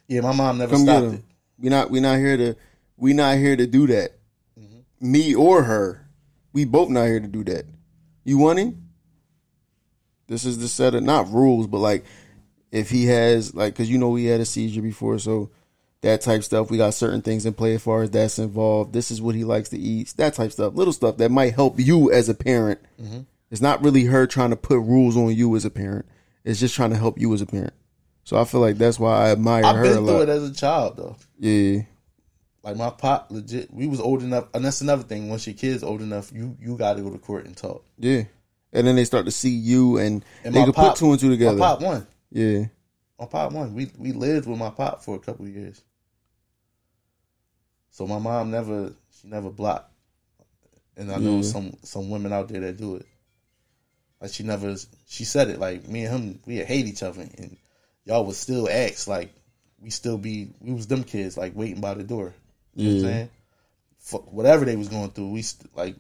Yeah, my mom never stopped it. We not we not here to we not here to do that. Mm-hmm. Me or her, we both not here to do that. You want him? This is the set of not rules, but like if he has like because you know he had a seizure before, so that type stuff. We got certain things in play as far as that's involved. This is what he likes to eat. That type stuff, little stuff that might help you as a parent. Mm-hmm. It's not really her trying to put rules on you as a parent. It's just trying to help you as a parent. So I feel like that's why I admire I've her been a through lot. it as a child though. Yeah. Like my pop, legit, we was old enough, and that's another thing. Once your kid's old enough, you you got to go to court and talk. Yeah. And then they start to see you and, And they can pop- put two and two together. My pop one. Yeah. My pop one. We we lived with my pop for a couple of years. So my mom never she never blocked. And I know some some women out there that do it. Like she never she said it like me and him we hate each other and y'all would still ask like we still be we was them kids like waiting by the door. You know what I'm saying? Fuck whatever they was going through, we st- like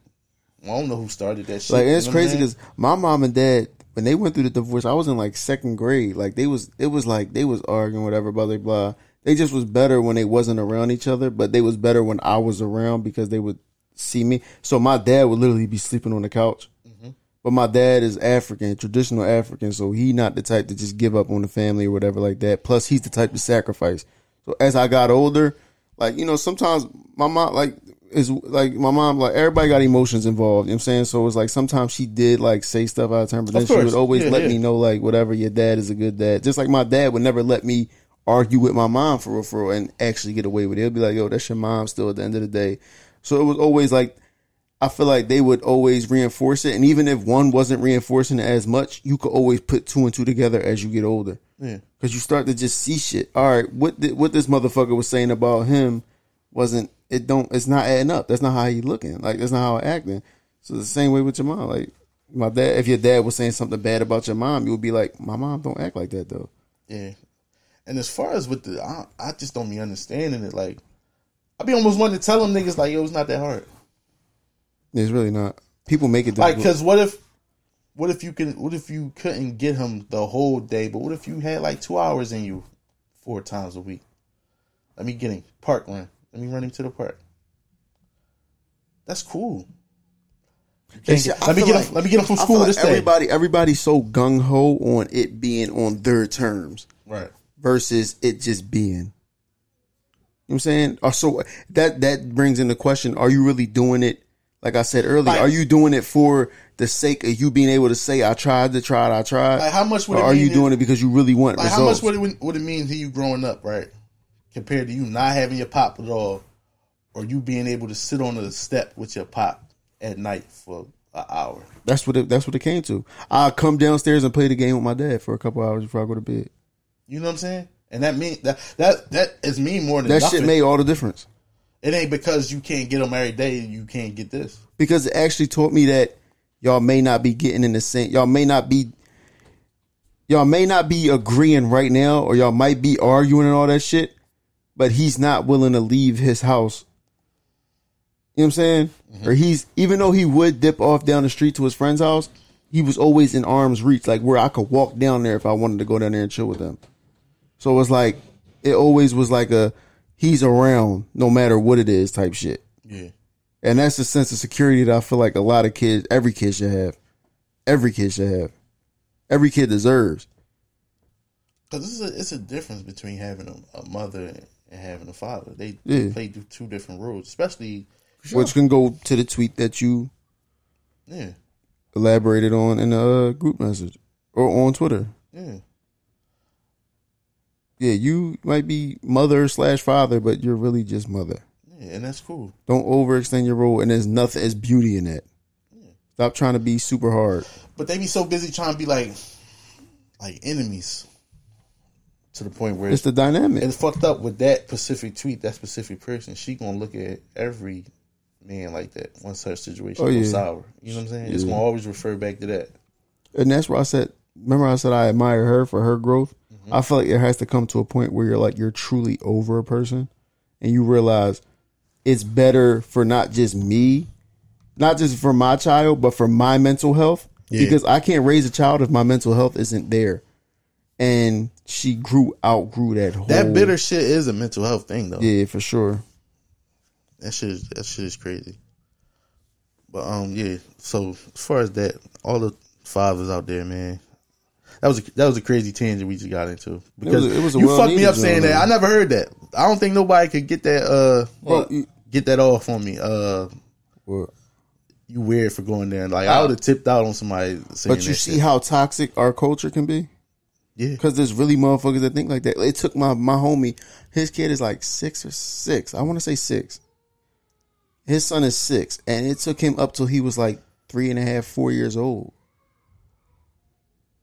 I don't know who started that shit. Like you it's know crazy because my mom and dad when they went through the divorce, I was in like second grade. Like they was it was like they was arguing whatever blah blah blah. They just was better when they wasn't around each other, but they was better when I was around because they would see me. So my dad would literally be sleeping on the couch. Mm-hmm. But my dad is African, traditional African, so he not the type to just give up on the family or whatever like that. Plus, he's the type to sacrifice. So as I got older, like you know, sometimes my mom like is like my mom like everybody got emotions involved. You know what I'm saying? So it's like sometimes she did like say stuff out of turn, but then she would always Yeah, let yeah. me know like whatever your dad is a good dad. Just like my dad would never let me argue with my mom for real, for real and actually get away with it. He'll be like, "Yo, that's your mom." Still at the end of the day, so it was always like I feel like they would always reinforce it, and even if one wasn't reinforcing it as much, you could always put two and two together as you get older. Yeah. Because you start to just see shit. All right, what th- what this motherfucker was saying about him wasn't it? Don't it's not adding up. That's not how he looking. Like that's not how he acting. So the same way with your mom. Like My dad, if your dad was saying something bad about your mom, you would be like, "My mom don't act like that though." Yeah. And as far as with the, I, I just don't be understanding it. Like, I be almost wanting to tell them niggas like, yo, it's not that hard. It's really not. People make it Like, difficult. cause what if, what if you can, what if you couldn't get him the whole day, but what if you had like two hours in you, four times a week? Let me get him park run. Let me run him to the park. That's cool. And Can't shit, get- I let me get like- him. Let me get him from school like this day. everybody, everybody's so gung ho on it being on their terms Right. Versus it just being. You know what I'm saying? Or so that that brings in the question: Are you really doing it? Like I said earlier, Like- are you doing it for the sake of you being able to say, "I tried to try it, I tried"? Like, how much would or it are mean you if- doing it because you really want Like, how much would it would it mean to you growing up, right? Compared to you not having your pop at all, or you being able to sit on the step with your pop at night for an hour. that's what it, that's what it came to. I come downstairs and play the game with my dad for a couple hours before I go to bed. You know what I'm saying? And that mean that that that is mean more than That nothing. shit made all the difference. it ain't because you can't get them every day. And you can't get this. because it actually taught me that y'all may not be getting in the same y'all may not be y'all may not be agreeing right now or y'all might be arguing and all that shit but he's not willing to leave his house you know what i'm saying mm-hmm. or he's even though he would dip off down the street to his friend's house he was always in arm's reach like where i could walk down there if i wanted to go down there and chill with them so it was like it always was like a he's around no matter what it is type shit Yeah. and that's the sense of security that I feel like a lot of kids, every kid should have. Every kid should have. Every kid deserves. Because it's a it's a difference between having a, a mother and having a father. They, Yeah. play two- two different roles, especially Which can go to the tweet that you yeah elaborated on in the uh, group message or on Twitter. yeah. Yeah, you might be mother slash father, but you're really just mother. Yeah, and that's cool. Don't overextend your role, and there's nothing. There's beauty in that. Stop trying to be super hard. But they be so busy trying to be like like enemies to the point where It's the dynamic. it's fucked up with that specific tweet, that specific person. She gonna look at every man like that once her situation Oh, goes yeah. sour. You know what I'm saying? It's gonna always refer back to that. and that's where I said. Remember, I said I admire her for her growth. I feel like it has to come to a point where you're like you're truly over a person, and you realize it's better for not just me, not just for my child, but for my mental health. Yeah. Because I can't raise a child if my mental health isn't there. And she grew outgrew that whole That bitter shit is a mental health thing though. Yeah, for sure. That shit is that shit is crazy. But um yeah, so as far as that, all the fathers out there, man. That was a, that was a crazy tangent we just got into because it was a you fucked me up saying that. I never heard that. I don't think nobody could get that uh you- get that off on me. Uh, What? you weird for going there. Like I would have tipped out on somebody saying But you see shit. how toxic our culture can be? yeah, Because there's really motherfuckers that think like that. It took my my homie, his kid is like six or six. I want to say six. His son is six, and it took him up till he was like three and a half, four years old.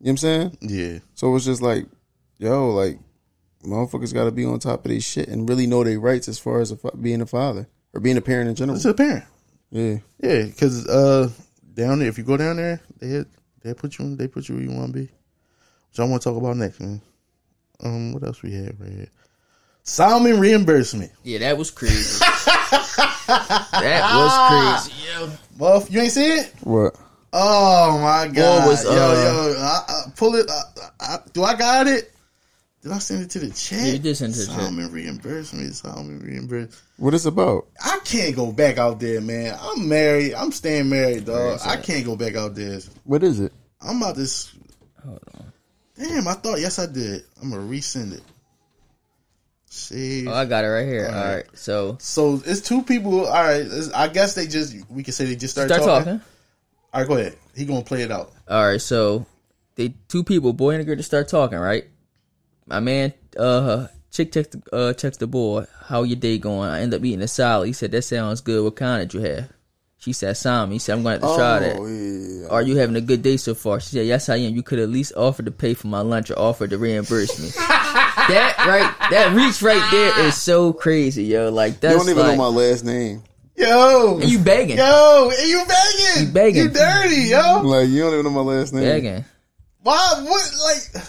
You know what I'm saying? yeah, So it's just like, yo, like, motherfuckers got to be on top of their shit and really know their rights as far as a, fa- being a father or being a parent in general. it's a parent. Yeah. Yeah, because uh, down there, if you go down there, they they put you in, they put you where you want to be. Which I want to talk about next, man. Um, what else we have right here? Salmon reimbursement. Yeah, that was crazy. that was crazy. Yo. Well, you ain't see it? What? Oh my god! was, yo, uh, yo, I, I, pull it. I, I, do I got it? Did I send it to the chat? Yeah, you did send it to the chat. Salmon reimbursement. Salmon reimbursement. What it's about? I can't go back out there, man. I'm married. I'm staying married, dog. I can't go back out there. What is it? I'm about this. Damn, I thought yes I did. I'm gonna resend it. See. Oh, I got it right here. All All right. right. So So it's two people. All right. it's- I guess they just we can say they just started start talking. talking. All right, go ahead. He gonna play it out. All right. So they two people, boy and a girl, to start talking. Right. My man, uh, chick text uh text the boy, "How your day going?" I end up eating a salad. He said, "That sounds good. What kind did you have?" She said, "Salmon." He said, "I'm going to have to try that." Oh, yeah. Are you having a good day so far? She said, Yes, I am. You could at least offer to pay for my lunch or offer to reimburse me. that right, that reach right there is so crazy, yo. Like You don't even like, know my last name. Yo, And you begging. yo, and you begging, You begging. you dirty, yo. Like you don't even know my last name. Begging. Why? What? Like,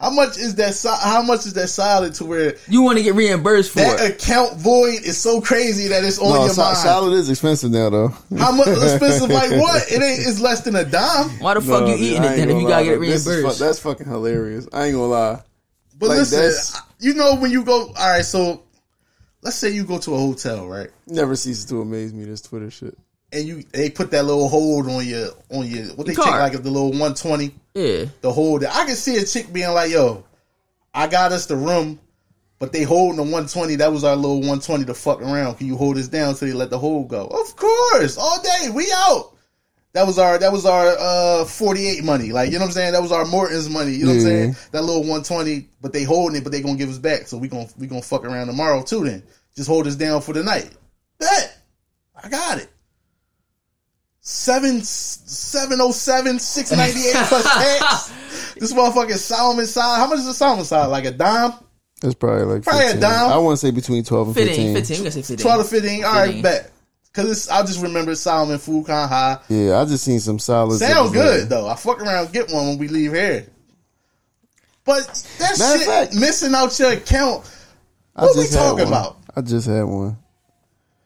how much is that? How much is that solid to where You want to get reimbursed for that it. account void is so crazy that it's on No, your sa- mind? salad is expensive now though. How much expensive? Like what? It ain't. It's less than a dime. Why the fuck you dude, eating it ain't then if gonna you gotta get it bro. Reimbursed? fu- that's fucking hilarious. I ain't gonna lie. But Like, listen, you know when you go. All right, so let's say you go to a hotel, right? Never ceases to amaze me this Twitter shit. And you they put that little hold on your on your what they Your take card. like the little one twenty. yeah. the hold. I can see a chick being like, "Yo, I got us the room, but they holding the 120. That was our little 120 to fuck around. Can you hold us down so they let the hold go? Of course, all day we out. That was our that was our uh 48 money. Like you know what I'm saying. That was our Morton's money. You know what I'm saying. That little 120, but they holding it, but they gonna give us back. So we gonna we gonna fuck around tomorrow too. Then just hold us down for the night. Bet I got it. Seven seven oh seven six ninety eight plus tax. This motherfucking Solomon side. How much is a Solomon side? Like a dime? It's probably like Probably a dime. I want to say between twelve and 15, 15. 15. We gonna 15. Twelve to fifteen. All right, 15. bet. Cause it's, I just remember Solomon food kind of high. Yeah, I just seen some salads. that Sound good like- though. I fuck around get one when we leave here. But that Matter shit fact- missing out your account. I What we just had talking about? I just had one.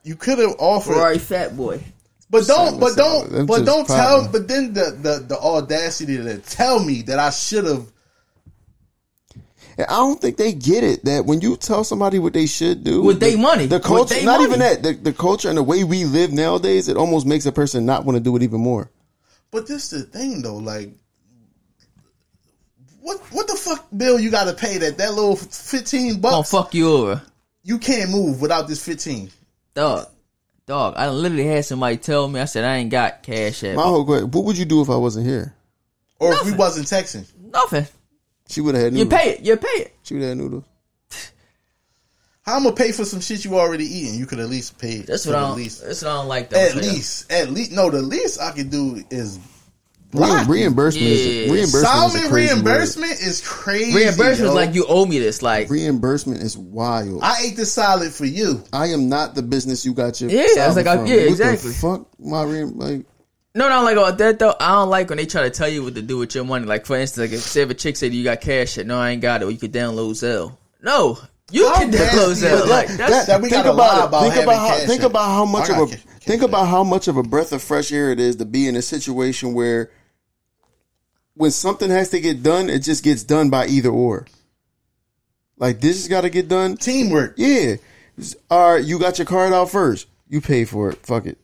You could have offered, Ferrari fat boy. but don't, but solid. don't, but don't tell. But then the the the audacity to tell me that I should have. And I don't think they get it that when you tell somebody what they should do With their money. the culture, not money. even that, the, the culture and the way we live nowadays, it almost makes a person not want to do it even more. But this is the thing though, like. What what the fuck bill you got to pay that that little fifteen bucks? fuck you over. You can't move without this fifteen. Dog. Dog. I literally had somebody tell me, I said, I ain't got cash at My whole question: What would you do if I wasn't here? Or if we wasn't texting. Nothing. She would have had noodles. You pay it. You pay it. She would have had noodles. How I'm gonna pay for some shit you already eating? You could at least pay. That's what I the don't, least. that's what I don't like though. At So, least, at least, no. The least I can do is Re- reimbursement Yeah. is reimbursement. is a Solomon crazy reimbursement is crazy. Reimbursement yo. is like you owe me this. Like, Reimbursement is wild. I, I ate the salad for you. I am not the business you got your Yeah, I was like I- from. yeah, What the exactly. fuck, my reim- like no, no, I like about that though. I don't like when they try to tell you what to do with your money. Like, for instance, like if, say if a chick said you got cash, no, I ain't got it. Or you could download Zelle. No, you How can download is Zelle. that? Like, That- that's, that we think gotta lie about it. about think about how cash think in. about how much of a ca- cash think in. about how much of a breath of fresh air it is to be in a situation where when something has to get done, it just gets done by either or. Like this has got to get done. Teamwork. Yeah. All right, you got your card out first. You pay for it. Fuck it.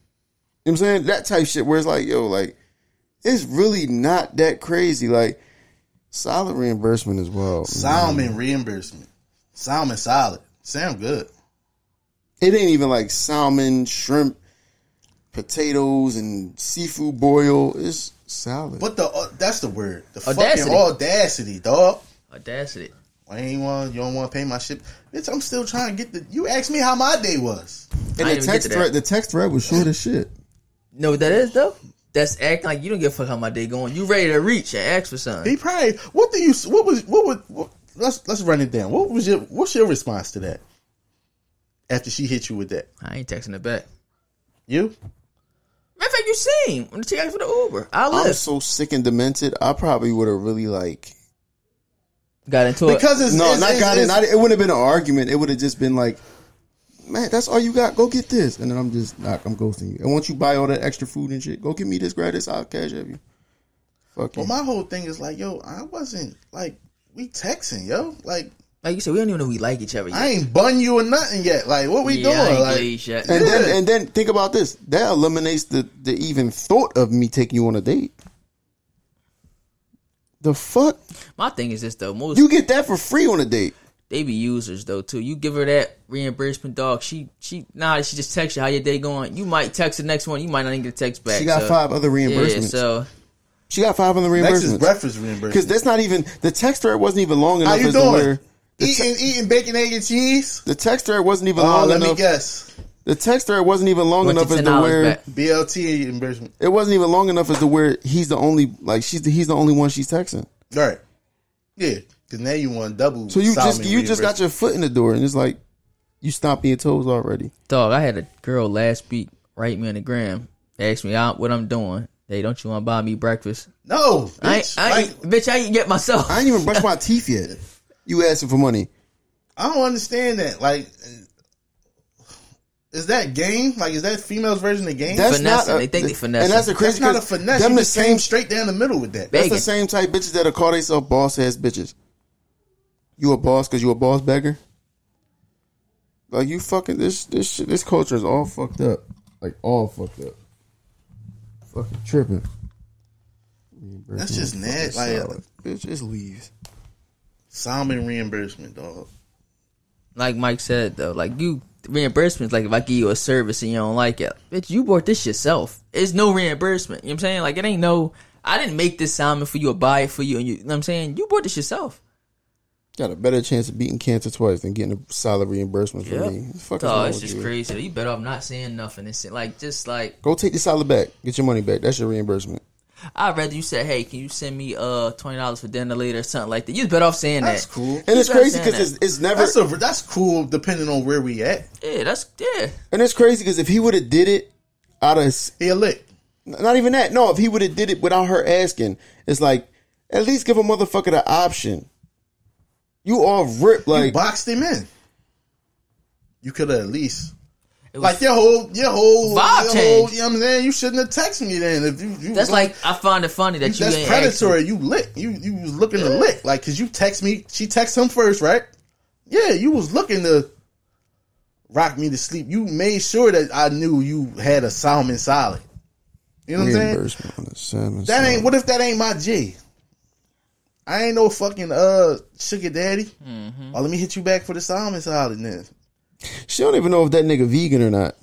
You know what I'm saying? That type shit where it's like, yo, like, it's really not that crazy. Like, solid reimbursement as well. Salmon reimbursement. Salmon solid. Sound good. It ain't even like salmon, shrimp, potatoes, and seafood boil. It's salad. But the uh, that's the word. The Audacity. fucking audacity, dog. audacity. I ain't want you don't want to pay my shit. Bitch, I'm still trying to get the. You asked me how my day was. and I the didn't even get text to thread, the text thread was short as shit. Know what that is though? That's acting like you don't give a fuck how my day going. You ready to reach and ask for something. He probably. What do you? What was? What would? What, let's let's run it down. What was your? What's your response to that? After she hit you with that, I ain't texting it back. you Matter of fact, you seen when the chick asked for the Uber. I I'm so sick and demented. I probably would have really like Got into it. because it's no, it's, not it's, got it. it's- Not, it wouldn't have been an argument. It would have just been like, man, that's all you got. Go get this, and then I'm just not. I'm ghosting you. And once you buy all that extra food and shit, go get me this gratis. I'll cash app you. Fuck you. Well, my whole thing is like, yo, I wasn't like we texting, yo. Like like you said, we don't even know we like each other yet. I ain't bun you or nothing yet. Like what we yeah, doing? ain't Like and Yeah. then and then think about this. That eliminates the the even thought of me taking you on a date. The fuck? My thing is this though, most You get that for free on a date. They be users though too. You give her that reimbursement, dog. She she nah, she just text you how your day going. You might text the next one. You might not even get a text back. She got so- five other reimbursements. Yeah, reimbursements. so she got five other next is reimbursements. breakfast Because that's not even the text thread wasn't even long enough. How enough you doing? where the, te- Eating eating bacon, egg, and cheese. the text thread wasn't even Oh, long let me enough. guess. The text thread wasn't even long went enough to as to where back. BLT reimbursement. it wasn't even long enough as to where he's the only like she's the, he's the only one she's texting. All right. Yeah, because now you want double. So you just you just got your foot in the door and it's like You stomping your toes already. Dog, I had a girl last week write me on the gram, ask me out what I'm doing. Hey, don't you want to buy me breakfast? No, bitch. I, like, bitch, I ain't get myself. I ain't even brushed my teeth yet. You asking for money? I don't understand that. Like, is that game? Like, is that females version of game? That's Finessing. not. They think they finessing. And that's the That's not a 'cause finesse. Them you the just same. came straight down the middle with that. That's the same type bitches that'll call themselves boss ass bitches. You a boss because you a boss beggar? Like you fucking this this shit this culture is all fucked up. Like all fucked up. Fucking tripping. That's just Fucking mad, like- solid. bitch, just leaves. Salmon reimbursement, dog. like Mike said though, like you reimbursements, like if I give you a service and you don't like it, bitch, you bought this yourself. It's no reimbursement. You know what I'm saying? Like it ain't no. I didn't make this salmon for you or buy it for you. And you, you know what I'm saying? You bought this yourself. Got a better chance of beating cancer twice than getting a solid reimbursement from Yep. me. Fuck is wrong it's just you? crazy. You better off not saying nothing It's like just like Go take the salad back. Get your money back. That's your reimbursement. I'd rather you say, hey, can you send me uh twenty dollars for dinner later or something like that. You better off saying That's that. cool. And it's crazy because it's, it's never That's a, that's cool depending on where we at. Yeah, that's yeah. and it's crazy because if he would have did it out of He a lick. Not even that. No, if he would have did it without her asking, it's like at least give a motherfucker the option. You all rip You like boxed him in. You could have at least like your whole your whole, Vibe your change. whole you know what I'm saying? You shouldn't have texted me then. If you, you That's was like I find it funny that you that's ain't predatory. You lick. You you was looking to lick. Like cause you text me. She text him first, right? Yeah, you was looking to rock me to sleep. You made sure that I knew you had a salmon solid. You know what I'm saying? reimbursement on the salmon. That ain't. What if that ain't my G? I ain't no fucking uh sugar daddy. Oh, let me hit you back for the salmon salad then. She don't even know if that nigga vegan or not.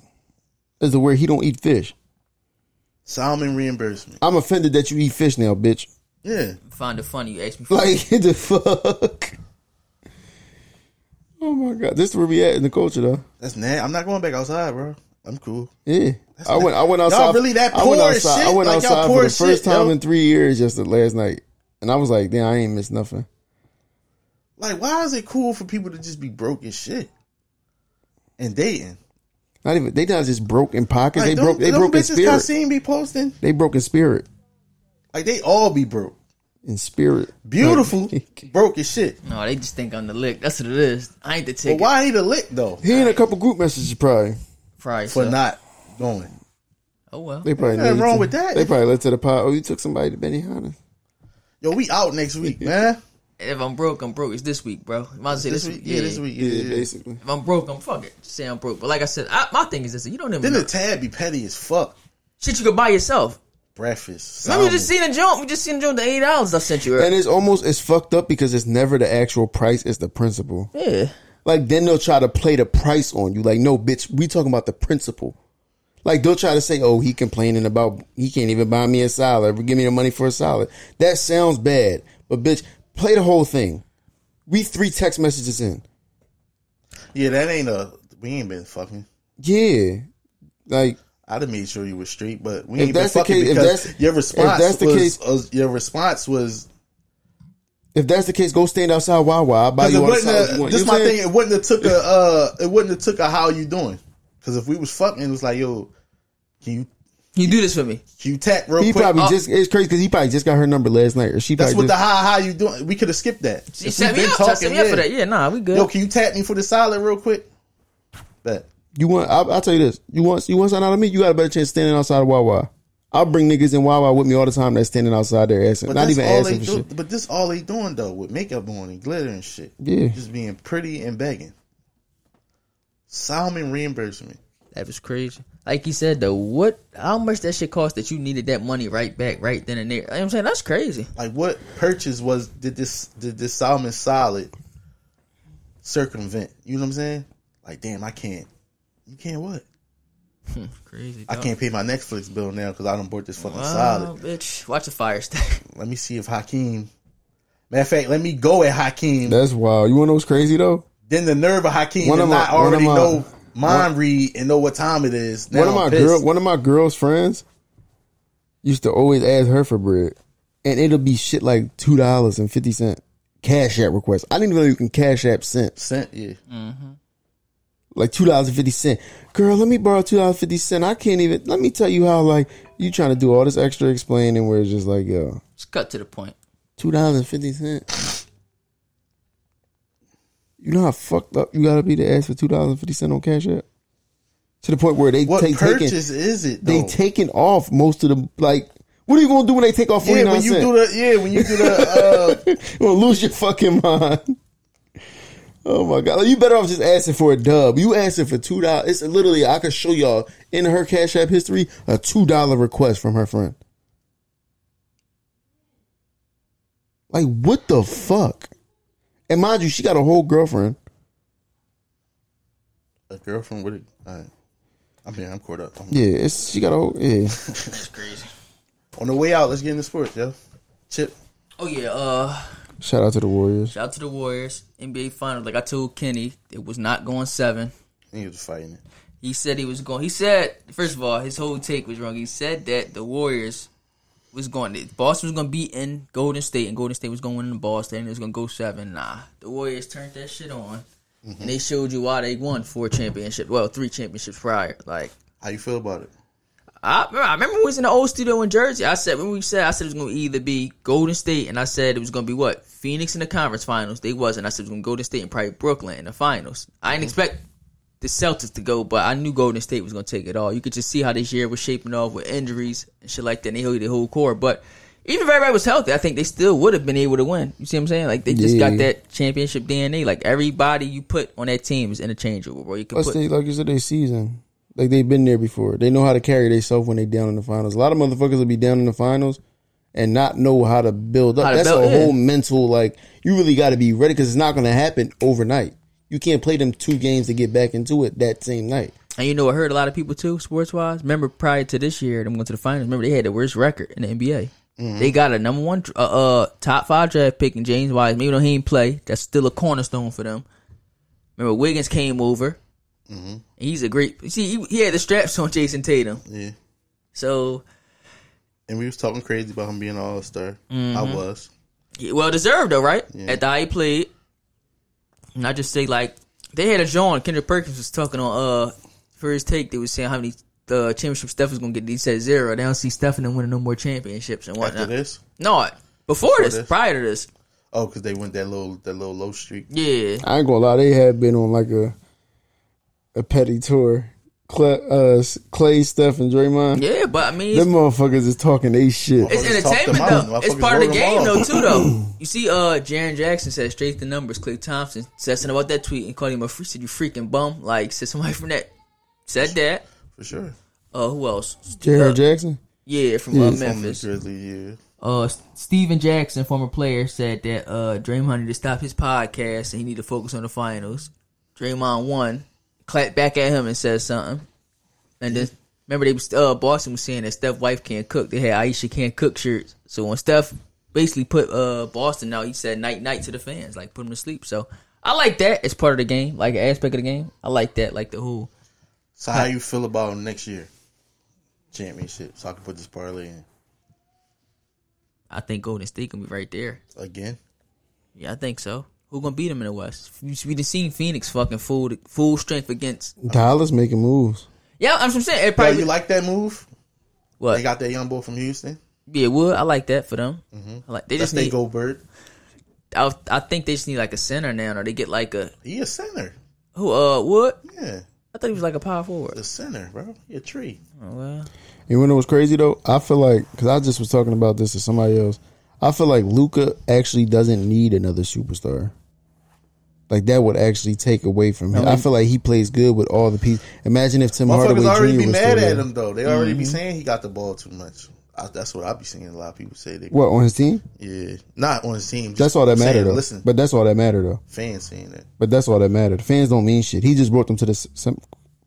Is the where he don't eat fish. Salmon reimbursement. I'm offended that you eat fish now, bitch. Yeah. find it funny. You ask me for Like the fuck. Oh my god, this is where we at in the culture though. That's nah. I'm not going back outside, bro. I'm cool. Yeah, I went. I went outside. really that I went poor as outside. I went Like, outside poor for the as first shit, time yo? in three years just last night, and I was like, "Damn, I ain't missed nothing." Like, why is it cool for people to just be broke as shit and dating? Not even they not just broke in pockets. Like, they broke. They broke in bitches spirit. Kasim be posting. They broke in spirit. Like they all be broke. In spirit, Beautiful, broke as shit. No, they just think I'm the lick. That's what it is. I ain't the But ticket. why he the lick though? He in a couple group messages probably. Probably For so. not going. Oh well. They probably Nothing led wrong to- with that. They probably led to the pot. Oh, you took somebody to Benny Benihana. Yo, we out next week, man. If I'm broke, I'm broke. It's this week, bro. Might as well say This this, week, week. yeah, this week. Yeah, Yeah, yeah. basically. If I'm broke, I'm fuck it. Just say I'm broke. But like I said, I, my thing is this: you don't even Then know. the tab be petty as fuck. shit you could buy yourself. Breakfast. Remember, we just seen a joint. We just seen a joint. The eight dollars I sent you. And it's almost it's fucked up because it's never the actual price; it's the principle. yeah. Like then they'll try to play the price on you. Like, no, bitch, we talking about the principle. Like they'll try to say, "Oh, he complaining about he can't even buy me a salad. Give me the money for a salad." That sounds bad, but bitch, play the whole thing. We three text messages in. Yeah, that ain't a. We ain't been fucking. Yeah, like I'd have made sure you were straight, but we ain't been fucking case- if because that's- your if response that's the was, case- was- your response was if that's the case, go stand outside Wawa. I'll buy you it all the wouldn't. salad you Have, this You my know thing. It wouldn't have took a. Uh, it wouldn't have took a how you doing. Because if we was fucking, it was like, yo, can you You do this for me. can you tap real He quick? probably Oh, just it's crazy because he probably just got her number last night, or she That's probably what the just, how how you doing. We could have skipped that. She If set me up. Talking, set me up for yeah. that. Yeah, nah, we good. Yo, can you tap me for the salad real quick? Bet. you want. I'll, I'll tell you this: you want you want something out of me, you got a better chance standing outside of Wawa. I'll bring niggas in Wawa with me all the time that's standing outside there asking, But not even all asking they for do. shit. But this all they doing though with makeup on and glitter and shit. Yeah. just being pretty and begging. Salmon reimbursement. That was crazy. Like you said though, what? How much that shit cost that you needed that money right back, right then and there? You know what I'm saying that's crazy. Like what purchase was did this did this salmon solid circumvent? You know what I'm saying? Like damn, I can't. You can't what? Crazy. I can't pay my Netflix bill now because I don't bought this fucking Wow, solid. bitch. Watch the fire stick. Let me see if Hakeem. Matter of fact, let me go at Hakeem. That's wild. You want to know what's crazy though? Then the nerve of Hakeem One to of my- not already my- know mind read and know what time it is. Now one of I'm my girl, one of my girl's friends used to always ask her for bread, and it'll be shit like two dollars and fifty cent cash app request. I didn't even know you can cash app cents. Cent, yeah. Mm-hmm. like two dollars and fifty cent. Girl, let me borrow two dollars fifty cent. I can't even. Let me tell you how like you trying to do all this extra explaining where it's just like yo Just cut to the point. two dollars and fifty cent. You know how fucked up you gotta be to ask for two dollars and fifty cent on Cash App. To the point where they What take taking purchase is it? they Though? taking off most of the like. What are you gonna do when they take off forty yeah, when you cents? do the yeah, when you do the uh, you gonna lose your fucking mind. Oh my god! Like, you better off just asking for a dub. You asking for two dollars. It's literally I could show y'all in her Cash App history a two dollar request from her friend. Like what the fuck? And mind you, she got a whole girlfriend. a girlfriend with it. Uh, I mean, I'm caught up. I'm- Yeah, it's she got a whole yeah. That's crazy. On the way out, let's get into sports, yo. Chip, Oh yeah, uh Shout out to the Warriors. shout out to the Warriors. NBA finals. Like I told Kenny, it was not going seven. he was fighting it. He said he was going. He said first of all, his whole take was wrong. He said that the Warriors was going. To, Boston was going to be in Golden State, and Golden State was going to win in Boston, and it was going to go seven. Nah, the Warriors turned that shit on, and mm-hmm. they showed you why they won four championships. Well, three championships prior. Like How you feel about it? I remember, I remember we was in the old studio in Jersey. I said when we said I said it was going to either be Golden State, and I said it was going to be what Phoenix in the conference finals. They wasn't. I said it was going to Golden State and probably Brooklyn in the finals. I didn't mm-hmm. expect the Celtics to go, but I knew Golden State was going to take it all. You could just see how this year was shaping off with injuries and shit like that. And they held the whole core, but. Even if everybody was healthy, I think they still would have been able to win. You see what I'm saying? Like they just Yeah. got that championship DNA. Like everybody you put on that team is interchangeable, bro. You can Plus, put they like you said, they season like they've been there before. They know how to carry themselves when they down in the finals. A lot of motherfuckers will be down in the finals and not know how to build up. To That's build, a whole yeah. mental like you really got to be ready because it's not going to happen overnight. You can't play them two games to get back into it that same night. And you know, I heard a lot of people too, sports wise. Remember, prior to this year, them going to the finals. Remember, they had the worst record in the NBA. They got a number one, uh, uh, top five draft pick in James Wiseman. Even though he ain't play, that's still a cornerstone for them. Remember, Wiggins came over. And he's a great. See, he, he had the straps on Jayson Tatum. Yeah. So, And we was talking crazy about him being an all star. Mm-hmm. I was. he- well deserved though, right? Yeah. At the high he played. And I just say like they had a John Kendrick Perkins was talking on uh for his take. They was saying how many the championship Steph was gonna get. He said zero. They don't see Steph and them winning no more championships and After whatnot. this, No, before this, this? prior to this, oh, because they went that little that little low streak. yeah. I ain't gonna lie, they had been on like a a petty tour. Klay, uh, Klay, Steph, and Draymond. Yeah, but I mean, Them motherfuckers is talking they shit. it's entertainment them out. though. It's part of the game off. though too though. You see, uh, Jaren Jackson said straight to the numbers. Klay Thompson said something about that tweet and called him a free, said you freaking bum. Like said somebody from that said that. For sure. Uh, who else? Jared Uh, Jackson. Yeah, from uh, Yeah, From the Memphis. Grizzlies, yeah. Uh, Stephen Jackson, former player, said that uh, Draymond need to stop his podcast and he need to focus on the finals. Draymond won, clapped back at him and said something. And then remember they was uh, Boston was saying that Steph wife can't cook. They had Ayesha can't cook shirts. So when Steph basically put uh, Boston out, he said night night to the fans, like put them to sleep. So I like that as part of the game, like an aspect of the game. I like that, like the whole. So how you feel about next year championship? So I can put this parlay in I think Golden State gonna be right there. again. Yeah, I think so. Who gonna beat them in the West? We we done seen Phoenix fucking full full strength against. Dallas making moves. Yeah, I'm just saying. It Yo, probably you like that move? what? They got that young boy from Houston. yeah, would I like that for them? I like they That's just need. go bird. I, I think they just need like a center now, or they get like a He a center. who? Uh, Wood. Yeah, I thought he was like a power forward. the center, bro. He a tree. Oh, well, You know what's crazy though? I feel like because I just was talking about this to somebody else. I feel like Luka actually doesn't need another superstar. Like that would actually take away from him. I, feel like he plays good with all the pieces. Imagine if Tim Hardaway Motherfuckers already Jr. be was mad at there. him though. They already Mm-hmm. be saying he got the ball too much. I, that's what I be seeing. A lot of people say they. What on his team? Yeah, not on his team. That's all that saying, mattered though. Listen, But that's all that mattered though. fans saying that. But that's all that mattered. The fans don't mean shit. He just brought them to the sem-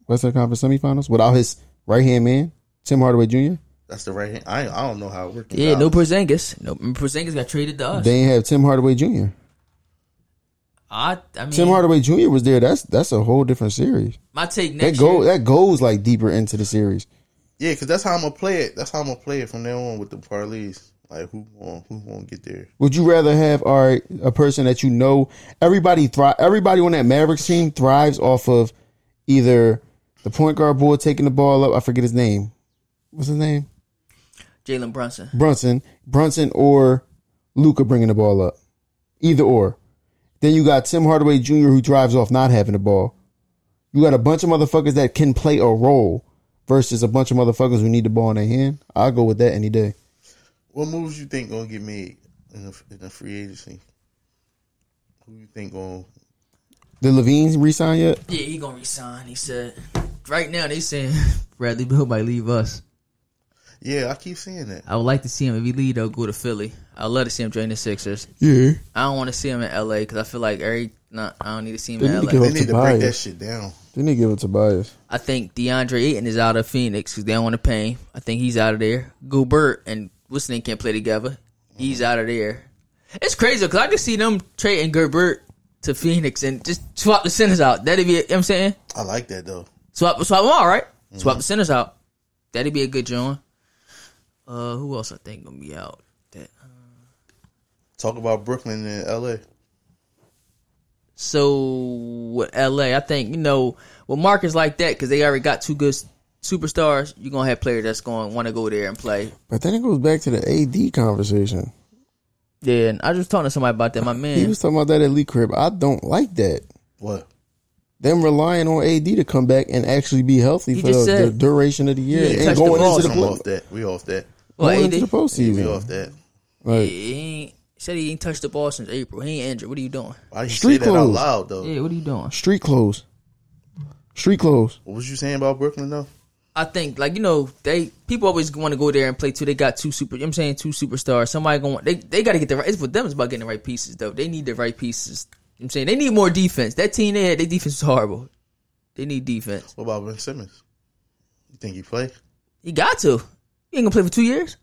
Western Conference semifinals without his right hand man, Tim Hardaway Jr. That's the right hand. I I don't know how it works. in yeah, no college. Porzingis. No Porzingis got traded to us. They ain't have Tim Hardaway Jr. I I mean, Tim Hardaway Jr. was there. That's that's a whole different series. my take That next go year. that goes like deeper into the series. Yeah, because that's how I'm gonna play it. That's how I'm gonna play it from now on with the parlays. Like who won't who won't get there? Would you rather have all right a person that you know everybody thrive everybody on that Mavericks team thrives off of either the point guard boy taking the ball up. I forget his name. What's his name? Jalen Brunson. Brunson, Brunson, or Luka bringing the ball up. Either or. Then you got Tim Hardaway Jr. who drives off not having the ball. You got a bunch of motherfuckers that can play a role versus a bunch of motherfuckers who need the ball in their hand. I'll go with that any day. What moves you think gonna get made in the, in the free agency? Who you think gonna? The LaVine's resign yet? Yeah, he gonna resign. He said. Right now they saying Bradley Beal might leave us. Yeah, I keep seeing that. I would like to see him if he leave. They'll go to Philly. I'd love to see him join the Sixers. Yeah. I don't want to see him in L.A. because I feel like every. Nah, I don't need to see him They in L.A. They need to break that shit down. They need to give it to Tobias. I think DeAndre Ayton is out of Phoenix because they don't want to pay him. I think he's out of there. Gobert and what's name can't play together. He's out of there. It's crazy because I just see them trading Gobert to Phoenix and just swap the centers out. That'd be, you know what I'm saying? I like that though. Swap, swap them all, right? Mm-hmm. Swap the centers out. That'd be a good joint. Uh, who else I think gonna be out? That Talk about Brooklyn and L.A. so with LA, I think you know with markets like that because they already got two good superstars. You're gonna have players that's going to want to go there and play. But then it goes back to the AD conversation. Yeah, and I was just talking to somebody about that. My man, He man, was talking about that at Lee Crib. I don't like that. What? Them relying on AD to come back and actually be healthy He for the, just the duration of the year He and touched the going into the I'm play- off that. We off that. Well, going AD, into the We postseason. off that. Like, he ain't, said he ain't touched the ball since April. He ain't injured. What are you doing? Why you Street say that out clothes. loud though? Yeah, what are you doing? street clothes. Street clothes. What was you saying about Brooklyn though? I think like you know they people always want to go there and play too. They got two super. You know what I'm saying two superstars. Somebody going they they got to get the right. It's for them. It's about getting the right pieces though. They need the right pieces. You know what I'm saying they need more defense. That team they had, their defense is horrible. They need defense. What about Ben Simmons? You think he play? He got to. You ain't gonna play for two years.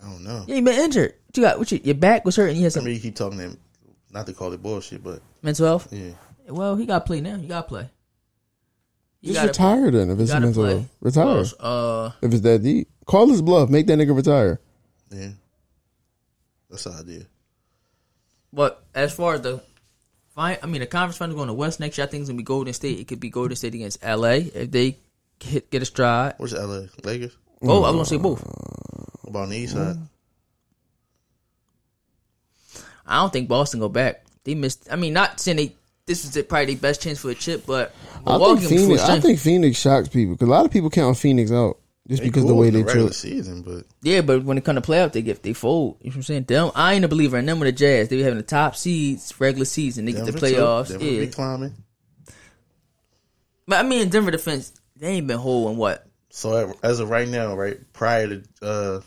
I don't know. You ain't been injured. What you got? What you, your back was hurt and you had I some mean, you keep talking to him, not to call it bullshit, but mental health. yeah. Well, he got to play now. You got to play. You Just gotta- retire then if you it's gotta mental play. health. Retire. Who? Uh, If it's that deep. Call his bluff. Make that nigga retire. Yeah. That's the idea. But as far as the fine, I mean the conference final going to West next year. I think it's gonna be Golden State. It could be Golden State against LA if they hit, get a stride. Where's LA? Lakers? Oh, I was gonna say both. Uh, what about on the east side? I don't think Boston go back. They missed. I mean, not saying they. This is probably their best chance for a chip, but I think gonna be full Phoenix. I think Phoenix shocks people because a lot of people count Phoenix out just They because the way in they regular took. season, but Yeah, but when it come to playoff, they get they fold. You know what I'm saying? Them, I ain't a believer in them with the Jazz. They be having the top seeds regular season. They get Denver the too. playoffs. Denver yeah, be climbing. but I mean, Denver defense they ain't been holding what So as of right now, right prior to uh,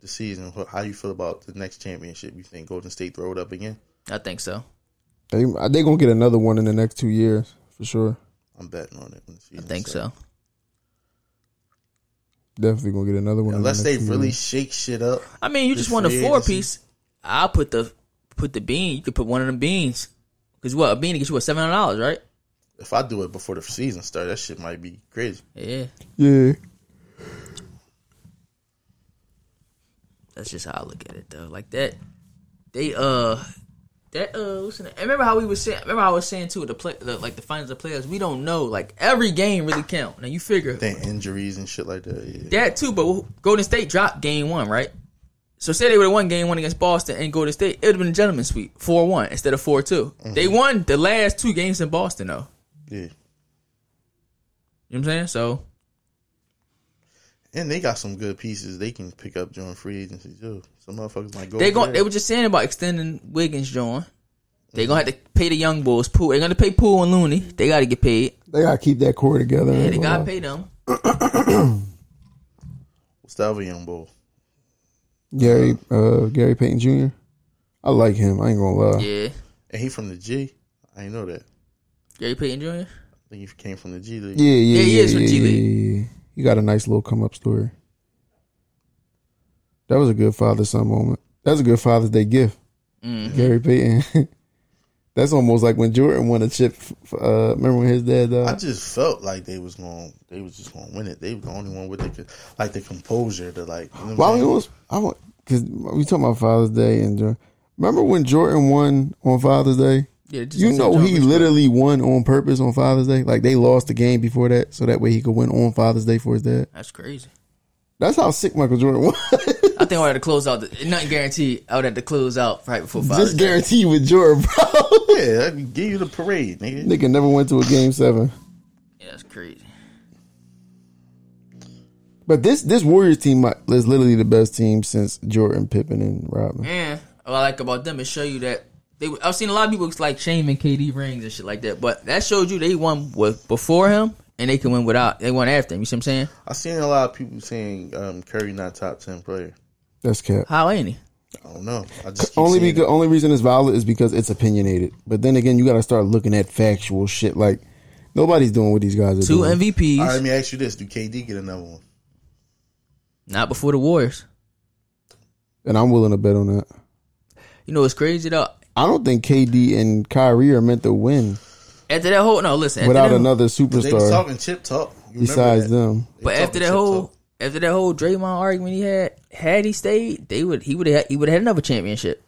the season, wh- how you feel about the next championship? You think Golden State throw it up again? I think so. They they gonna get another one in the next two years for sure. I'm betting on it. When the I think starts. so. Definitely gonna get another one. Unless in the they next two really years. shake shit up. I mean, you just want a four agency. piece. I'll put the put the bean. You could put one of them beans. Cause what a bean gets you what seven hundred dollars, right? If I do it before the season starts, that shit might be crazy. Yeah, Yeah, that's just how I look at it though. Like that, they uh. That uh, listen. I remember how we was saying. Remember how I was saying too. The play, the, like the finals of players. We don't know. Like every game really count. Now you figure Then injuries and shit like that. Yeah. that too. But Golden State dropped game one, right? So say they would have won game one against Boston and Golden State, it would have been a gentleman's sweep, four one instead of four two. They won the last two games in Boston though. Yeah. You know what I'm saying? So And they got some good pieces they can pick up during free agency too. Some motherfuckers might go. they going there. they were just saying about extending Wiggins, John. They're gonna have to pay the young bulls. Poole. They're gonna pay Poole and Looney. They got to get paid. they gotta keep that core together. Yeah, they gotta pay them. What's the other young bull? Gary uh, Gary Payton Jr. I like him. I ain't gonna lie. Yeah, And he from the G. I didn't know that. Gary Payton Jr. I think he came from the G League. Yeah, yeah, Yeah, he yeah, is from yeah, G League. yeah. He got a nice little come up story. That was a good father son moment. That's a good Father's Day gift. Mm-hmm. Gary Payton. That's almost like when Jordan won a chip. f- Uh, remember when his dad I just felt like they was going. They was just going to win it. They were the only one with the like the composure to like. You know Well, I was, I want because we talking about Father's Day and Jordan. Remember when Jordan won on Father's Day Yeah, just You know he Rich, bro. literally won on purpose on Father's Day. Like they lost the game before that, so that way he could win on Father's Day for his dad. That's crazy. That's how sick Michael Jordan was. I think I would have to close out. The, nothing guaranteed. I would have to close out right before Father's Just Day. guarantee with Jordan, bro. Yeah, I can give you the parade, nigga. Nigga never went to a game seven. Yeah, that's crazy. But this this Warriors team is literally the best team since Jordan, Pippen, and Rodman. And what I like about them is show you that they. I've seen a lot of people like shaming KD rings and shit like that, but that showed you they won with before him and they can win without. They won after him. You see what I'm saying? I've seen a lot of people saying um, Curry not top ten player. That's cap. How ain't he? I don't know. I just Only seeing because only reason it's valid is because it's opinionated. But then again, you got to start looking at factual shit. Like nobody's doing what these guys are Two doing. MVPs, All right, let me ask you this: Do KD get another one? not before the Warriors. and I'm willing to bet on that. You know what's crazy though? I don't think KD and Kyrie are meant to win After that whole no, listen. After without that, another They was superstar talking chip talk. Besides that? them. They But after that whole talk. after that whole Draymond argument he had, had he stayed, they would he would have he would have had another championship.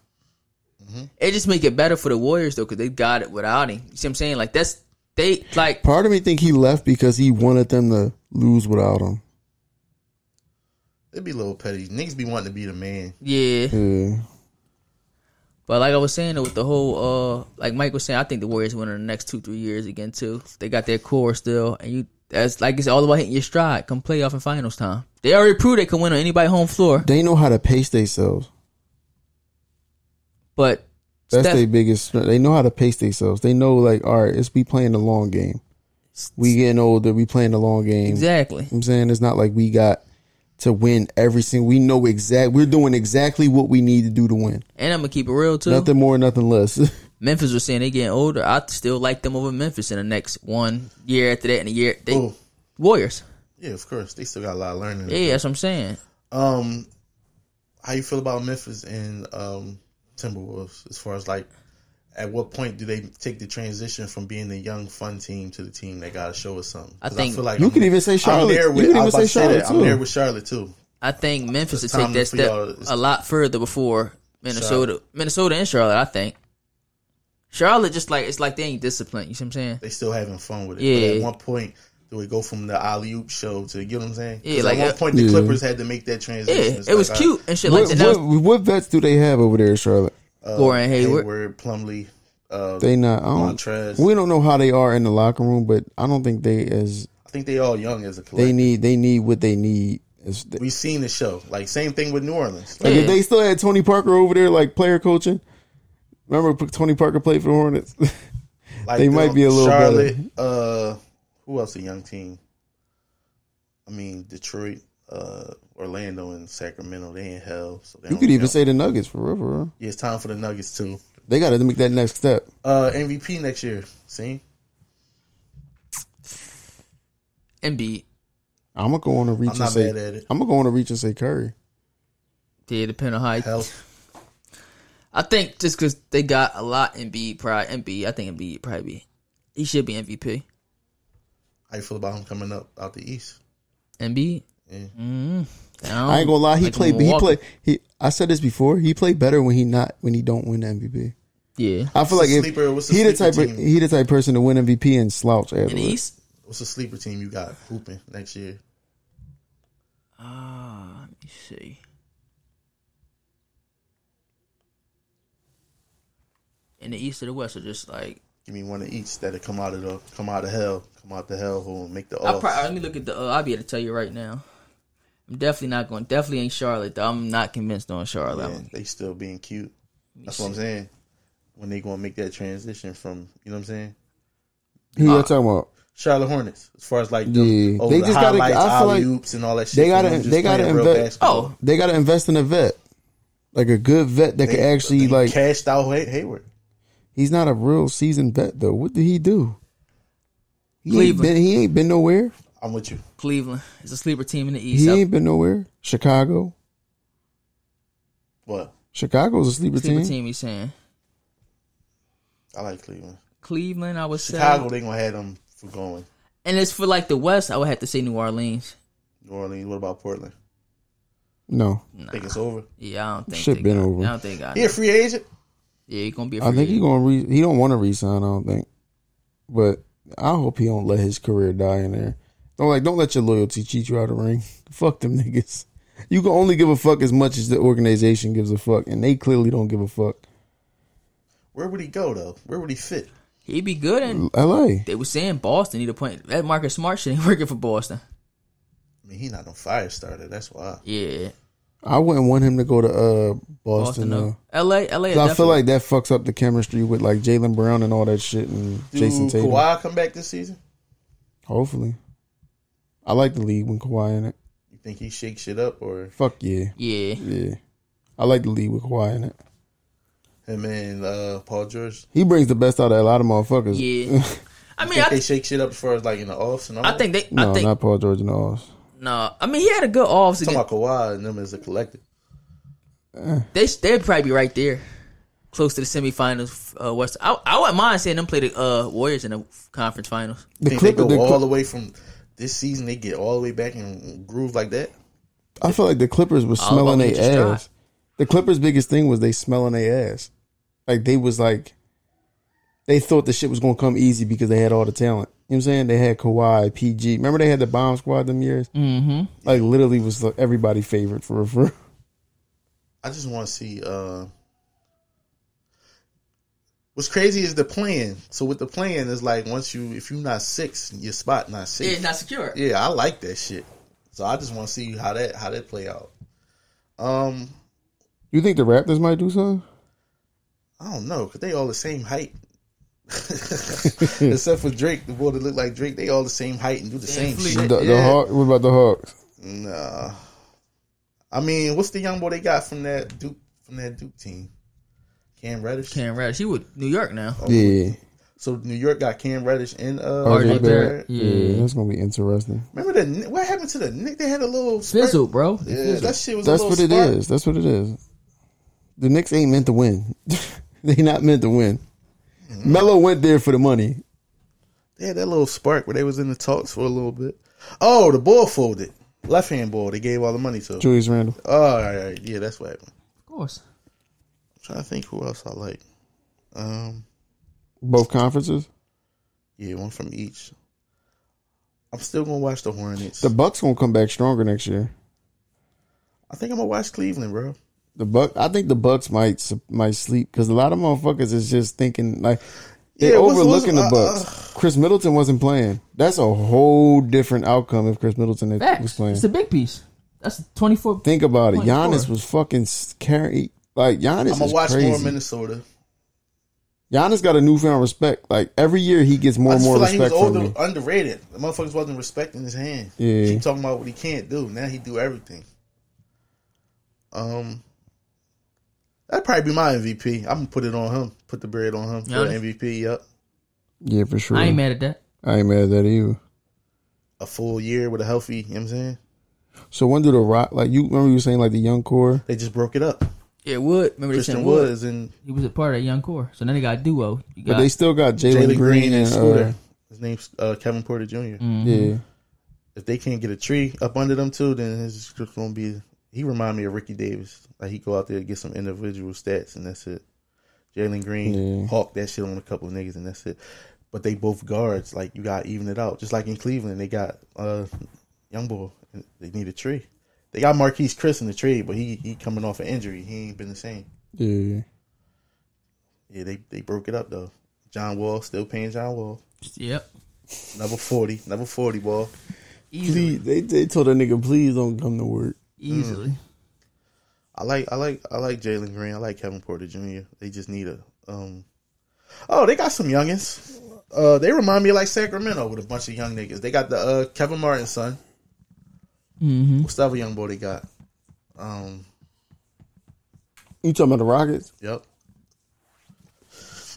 Mm-hmm. It just make it better for the Warriors though, because they got it without him. You see what I'm saying? Like that's they like Part of me think he left because he wanted them to lose without him. It'd be a little petty. Niggas be wanting to be the man. yeah. Yeah. But like I was saying with the whole uh like Mike was saying, I think the Warriors win in the next two three years again too. They got their core still, and you that's like it's all about hitting your stride. Come playoff and finals time. They already proved they can win on anybody home floor, They know how to pace themselves. but That's Steph- their biggest. They know how to pace themselves. They know like, all right, it's we playing the long game. We getting older, we playing the long game. exactly. I'm saying it's not like we got to win every single. We know exact. We're doing exactly what we need to do to win. And I'm gonna keep it real too. Nothing more, nothing less. Memphis was saying they getting older. I still like them over Memphis in the next one year after that and a year. They Oh, Warriors. yeah, of course. They still got a lot of learning. Yeah, that's what I'm saying. Um, how you feel about Memphis and um Timberwolves? As far as like, at what point do they take the transition from being the young fun team to the team that got to show us something? I think- feel like You I'm- could even say I'm Charlotte. there You with, could I even was about say to say Charlotte, that. I'm there with Charlotte too. I think Memphis It's will take that step a lot further before Minnesota, Charlotte. Minnesota and Charlotte. I think Charlotte just like it's like they ain't disciplined. You see what I'm saying? They still having fun with it. Yeah. But at one point, do we go from the alley oop show to you know what I'm saying? Yeah, like, at one point the Yeah. Clippers had to make that transition. Yeah, It's it was like, cute and shit what, like that. That what, what vets do they have over there in Charlotte? Uh, Gordon Hayward. Hayward, Plumlee, uh, They not. I don't, Montrez. we don't know how they are in the locker room, but I don't think they as I think they all young as a collective. they need. They need what they need. As, we seen the show. Like same thing with New Orleans. Like Yeah. if they still had Tony Parker over there, like player coaching. Remember Tony Parker played for the Hornets. Like They the might be a little Charlotte. Uh, who else? A young team. I mean Detroit, uh, Orlando, and Sacramento. They in hell. So they you could even count. say the Nuggets for real. For real. yeah, it's time for the Nuggets too. They got to make that next step. Uh, MVP next year. See, Embiid. I'm gonna go on a reach I'm and not say. at it. I'm gonna go on a reach and say Curry. Yeah, depending on how. He, Health. I think just because they got a lot Embiid, probably Embiid. I think Embiid probably be. He should be MVP. How you feel about him coming up out the East? Embiid. Yeah. Mm, I ain't gonna lie. He like played. He played. He. I said this before. He played better when he not when he don't win the MVP. Yeah. I feel What's like the if sleeper- what's the he the sleeper type of, he the type of person to win MVP and slouch In the. East. What's the sleeper team you got hooping next year? Ah, let me see. In the East or the West, or just like Give me one of each that'll come out of the come out of hell, come out the hell hole and make the I off. probably, let me look at the. Uh, I'll be able to tell you right now. I'm definitely not going. Definitely ain't Charlotte. Though. I'm not convinced on Charlotte. Yeah, they still being cute. That's what I'm saying. When they gonna make that transition from you know what I'm saying? Who you talking about? Charlotte Hornets, as far as like Yeah. the, oh, They the just gotta- highlights, I feel like oops, and all that shit. they gotta- oh. they gotta invest- Oh, They got to invest in a vet, like a good vet that They- could actually they like. cashed out Hay- Hayward. He's not a real seasoned vet though. What did he do? He ain't been. He ain't been nowhere. I'm with you. Cleveland is a sleeper team in the East. He ain't been nowhere. Chicago. What? Chicago's a sleeper, sleeper team. team. He's saying I like Cleveland. Cleveland. I would Chicago, say, they gonna have them for going. and it's for like the West. I would have to say New Orleans. New Orleans. What about Portland? No, I think it's over. Yeah, I don't think Shit they been got, over. I don't think I. He a free agent. Yeah, he gonna be. A I free think he gonna re- he don't want to resign. I don't think, but I hope he don't let his career die in there. Don't like don't let your loyalty cheat you out of the ring. Fuck them niggas. You can only give a fuck as much as the organization gives a fuck, and they clearly don't give a fuck. Where would he go though? Where would he fit? He'd be good, in L.A. they were saying Boston need a point. That Marcus Smart shit ain't working for Boston. I mean, he's not no fire starter. That's why. Yeah, I wouldn't want him to go to uh Boston. Boston. though. though. L.A. L.A. is 'Cause I feel like that fucks up the chemistry with like Jaylen Brown and all that shit and Do Jayson Tatum. Kawhi come back this season? Hopefully, I like the league when Kawhi in it. You think he shakes shit up or Fuck yeah, yeah. yeah. I like the league with Kawhi in it. him and uh, Paul George? He brings the best out of a lot of motherfuckers. Yeah. I mean, Think I, they shake shit up as far as like in the offs and all. I think they. no, I think not Paul George and all. no. I mean, he had a good offs talking against. about Kawhi and them as a collective. They they'd probably be right there, close to the semifinals. Uh, West. I, I wouldn't mind seeing them play the uh, Warriors in the conference finals. The think Clippers, they the go all Clip- the way from this season. They get all the way back and groove like that. I feel like the Clippers was smelling their Mitch's ass. The Clippers' biggest thing was they smelling their ass. Like they was like, they thought the shit was gonna come easy because they had all the talent. You know what I'm saying? They had Kawhi, PG. Remember they had the bomb squad them years? Mm-hmm. Like literally was everybody favorite for for. I just want to see. uh What's crazy is the plan. So with the plan is like once you if you're not six, your spot not Yeah, six. it's not secure. Yeah, I like that shit. So I just want to see how that how that play out. Um, You think the Raptors might do something? I don't know because they all the same height. Except for Drake, the boy that look like Drake, they all the same height and do the same Fleet. shit. The, the yeah. Hawk, what about the Hawks? Nah. I mean, what's the young boy they got from that Duke from that Duke team? Cam Reddish. Cam Reddish. He with New York now. Yeah, So New York got Cam Reddish and uh, RJ RJ RJ Barrett. Barrett. yeah, that's gonna be interesting. Remember the Knick- what happened to the Nick? They had a little spurt. Fizzle, bro. Yeah, that shit was. That's a what little it spark. is. That's what it is. The Knicks ain't meant to win. they not meant to win. Melo went there for the money. They had that little spark where they was in the talks for a little bit. Oh, the ball folded. Left hand ball. They gave all the money to. Julius Randle. Oh, all right, all right. yeah, that's what happened. Of course. I'm trying to think who else I like. Um, Both conferences. yeah, one from each. I'm still gonna watch the Hornets. The Bucks gonna come back stronger next year. I think I'm gonna watch Cleveland, bro. The Buck, I think the Bucks might might sleep because a lot of motherfuckers is just thinking like they Yeah, what's- overlooking what's- the uh, Bucks. Khris Middleton wasn't playing. That's a whole different outcome if Khris Middleton had- was Facts. playing. It's a big piece. That's twenty four. Think about it. 24. Giannis was fucking s- carry like Giannis I'm gonna is watch crazy. more Minnesota. Giannis got a newfound respect. Like every year he gets more I and more feel like he was respect from older, me. underrated. The motherfuckers wasn't respecting his hand. Yeah. Keep talking about what he can't do. Now he do everything. Um, that'd probably be my MVP. I'm gonna put it on him. Put the bread on him for Giannis? MVP. Yep, Yeah, for sure. I ain't mad at that. I ain't mad at that either. a full year with a healthy. You know what I'm saying So when do the rock like you remember you were saying like the young core? they just broke it up. Yeah, Wood. Remember they Christian said Wood Wood. is in He was a part of that young core. So then they got a duo. You But they still got Jalen Jalen Green, Green and and Scooter. uh, His name's uh, Kevin Porter Jr. Mm-hmm. yeah. If they can't get a tree up under them too, then it's just gonna be. He remind me of Ricky Davis. Like he go out there and get some individual stats, and that's it. Jalen Green Yeah. hawk that shit on a couple of niggas, and that's it. But they both guards. Like you got to even it out. Just like in Cleveland, they got uh, young boy. They need a tree. They got Marquese Chriss in the trade, but he he coming off an injury. He ain't been the same. Yeah. Yeah, they they broke it up though. John Wall still paying John Wall. Yep. Number forty, number forty ball. Easily. Please, they they told that nigga please don't come to work. Easily. I like I like I like Jalen Green. I like Kevin Porter Jr. They just need a um. Oh, they got some youngins. Uh, they remind me of like Sacramento with a bunch of young niggas. They got the uh Kenyon Martin son. Mm-hmm. What's the other young boy they got? Um, You talking about the Rockets? yep.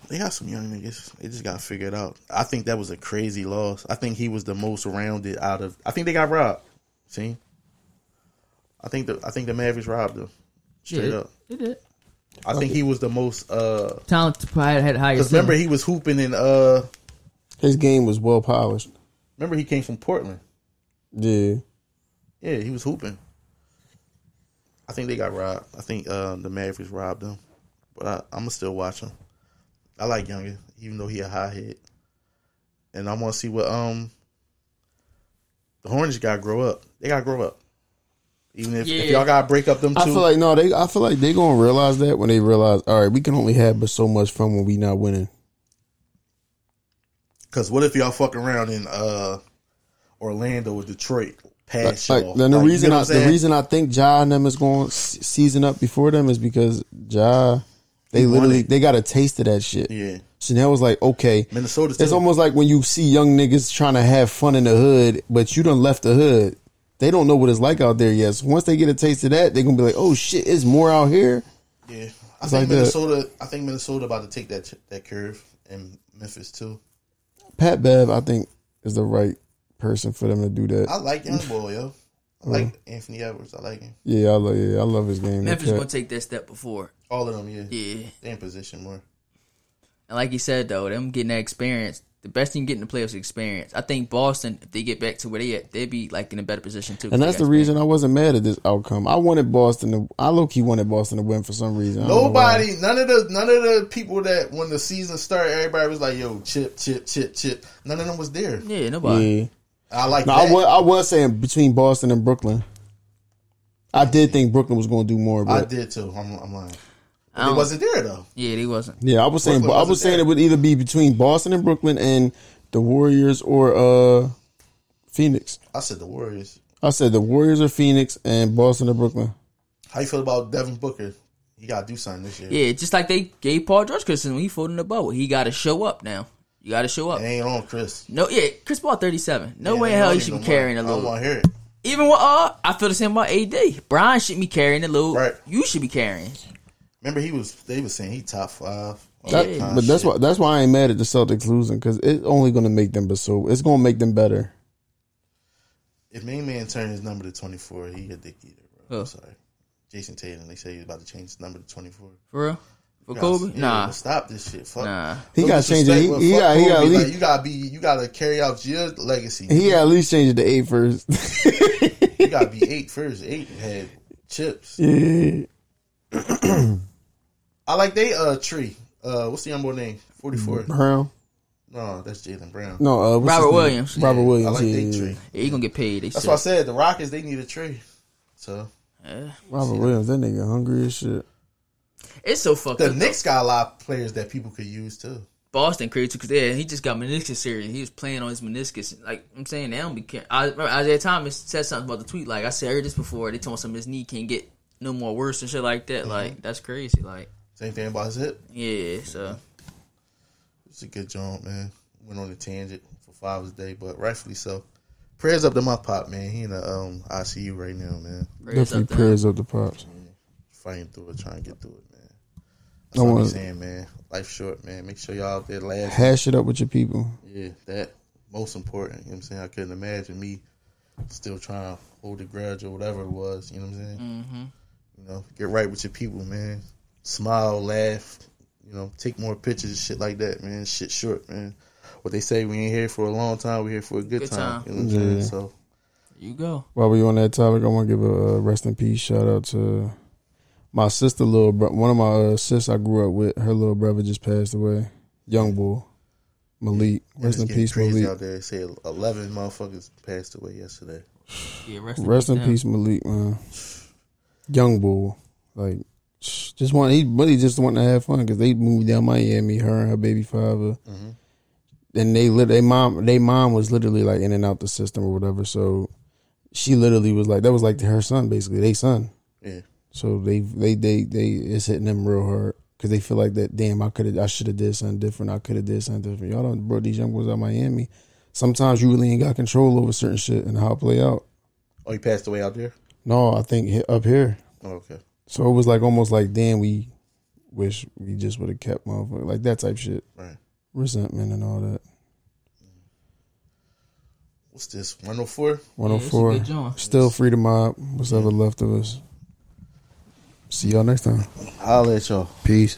They got some young niggas. They just got to figure it out. I think that was a crazy loss. I think he was the most rounded out of. I think they got robbed. See, I think the I think the Mavericks robbed them. Straight Yeah, up. They did. I think he was the most. uh Talent probably had higher. Because remember he was hooping in. uh His game was well polished. Remember he came from Portland. Yeah. Yeah, he was hooping. I think they got robbed. I think uh, the Mavericks robbed them. but I, I'm gonna still watch him. I like Younger, even though he a high head, and I want to see what um the Hornets got to grow up. They got to grow up. Even if, if y'all got to break up them two, I feel like no, they. I feel like they gonna realize that when they realize, all right, we can only have but so much fun when we not winning. because what if y'all fuck around in uh Orlando or Detroit past Like, y'all? then the Like, you reason know I the reason I think Ja and them is going to season up before them is because Ja, they He literally it. they got a taste of that shit. yeah, Chanel was like, okay, Minnesota. it's almost like when you see young niggas trying to have fun in the hood, but you done left the hood. They don't know what it's like out there yet. So once they get a taste of that, they're gonna be like, "Oh shit, it's more out here." yeah. I It's think like that. Minnesota. I think Minnesota about to take that that curve, and Memphis too. Pat Bev, I think, is the right person for them to do that. I like young boy, yo. I like Anthony Edwards. I like him. yeah, I love, yeah, I love his game. Memphis gonna take that step before. All of them, yeah. Yeah. They in position more. And like you said though, them getting that experience, the best thing getting the playoffs is experience. I think Boston, if they get back to where they at, they'd be like in a better position too. and that's the reason I wasn't mad at this outcome. I wanted Boston to. I low key wanted Boston to win for some reason. I don't know why. Nobody, none of the, none of the people that when the season started, everybody was like, "Yo, chip, chip, chip, chip." None of them was there. Yeah, nobody. Yeah. I like No, that. I was, I was saying between Boston and Brooklyn. I did think Brooklyn was going to do more, But I did too. I'm, I'm lying. I it wasn't there though. Yeah, they wasn't. yeah, I was saying Brooklyn I was saying there. it would either be between Boston and Brooklyn and the Warriors or uh Phoenix. I said the Warriors. I said the Warriors or Phoenix and Boston or Brooklyn. How you feel about Devin Booker? He got to do something this year. Yeah, just like they gave Paul George Christian when he folded the bubble. He got to show up now. You got to show up. It ain't on Chris. No, yeah, Chris Paul thirty seven. No Yeah, way in hell don't he should be more. carrying a I don't load. want to hear it. Even with uh, I feel the same about AD. Brian shouldn't be carrying a little. Right. You should be carrying. Remember, he was. They were saying he top five. That- that kind of but that's shit. why that's why I ain't mad at the Celtics losing because it's only going to make them but so it's going to make them better. If main man turned his number to 24, he a dick eater, bro. I'm sorry. Jayson Tatum. They say he's about to change his number to 24. For real? For You Kobe? gotta- nah. Stop this shit. Fuck. Nah. He got to change it. He, but he got he got least Like, you gotta be. You gotta carry out your legacy. he got at least change it to eight first. You gotta be eight first. Eight had chips. yeah. I like they uh tree. Uh, what's the young boy name? 44. Brown. No, that's Jaylen Brown. No, uh, Robert his name? Williams. Robert Yeah, Williams. I like yeah, they tree. Yeah, he gonna get paid. They That's said. why I said the Rockets they need a tree. So Yeah. Robert Williams. That nigga hungry as shit. It's so fucked the up. Knicks got a lot of players that people could use too. Boston crazy because yeah, he just got meniscus surgery. He was playing on his meniscus. Like I'm saying, they don't be caring. I remember Isaiah Thomas said something about the tweet. Like I said, I heard this before. They told him his knee can't get no more worse and shit like that. Like that's crazy. Like Same thing about his hip. yeah, so It's a good job, man. Went on a tangent for Father's Day, but rightfully so. Prayers up to my pop, man. He in the um ICU right now, man. prayers up Definitely to him. prayers up the pops. Fighting through it, trying to get through it, man. I That's all I'm wanna- saying, man. Life short, man. Make sure y'all out there laughing. Hash it up with your people. Yeah, that most important. You know what I'm saying? I couldn't imagine me still trying to hold a grudge or whatever it was. You know what I'm saying? Mm-hmm. You know, get right with your people, man. Smile, laugh. You know, take more pictures, shit like that, man. Shit short, man. What they say, we ain't here for a long time. We here for a good, Good time. time. You know what I'm saying? So You go. While we on that topic, I want to give a uh, rest in peace shout out to my sister, little bro- one of my uh, sis I grew up with. Her little brother just passed away. Young boy, Malik. and Rest in peace, crazy Malik. out there. They say eleven motherfuckers passed away yesterday. Yeah, rest, Rest in down. peace, Malik, man. Young boy, like just want he really just wanted to have fun because they moved down Miami. Her and her baby father, Mm-hmm. and they lit. They mom, they mom was literally like in and out the system or whatever. So she literally was like that was like her son basically. They son. Yeah, So they they they they it's hitting them real hard because they feel like that. Damn, I could have, I should have did something different. I could have did something different. Y'all don't brought these young boys out of Miami. Sometimes you really ain't got control over certain shit and how it play out. Oh, he passed away out there. No, I think up here. Oh, okay. So it was like almost like damn, we wish we just would have kept motherfucker like that type shit, Right. resentment and all that. What's this? One hundred four. One oh Yeah, hundred it's a four. good joint. Still free to mob. What's ever left of us. See y'all next time. I'll let y'all. Peace.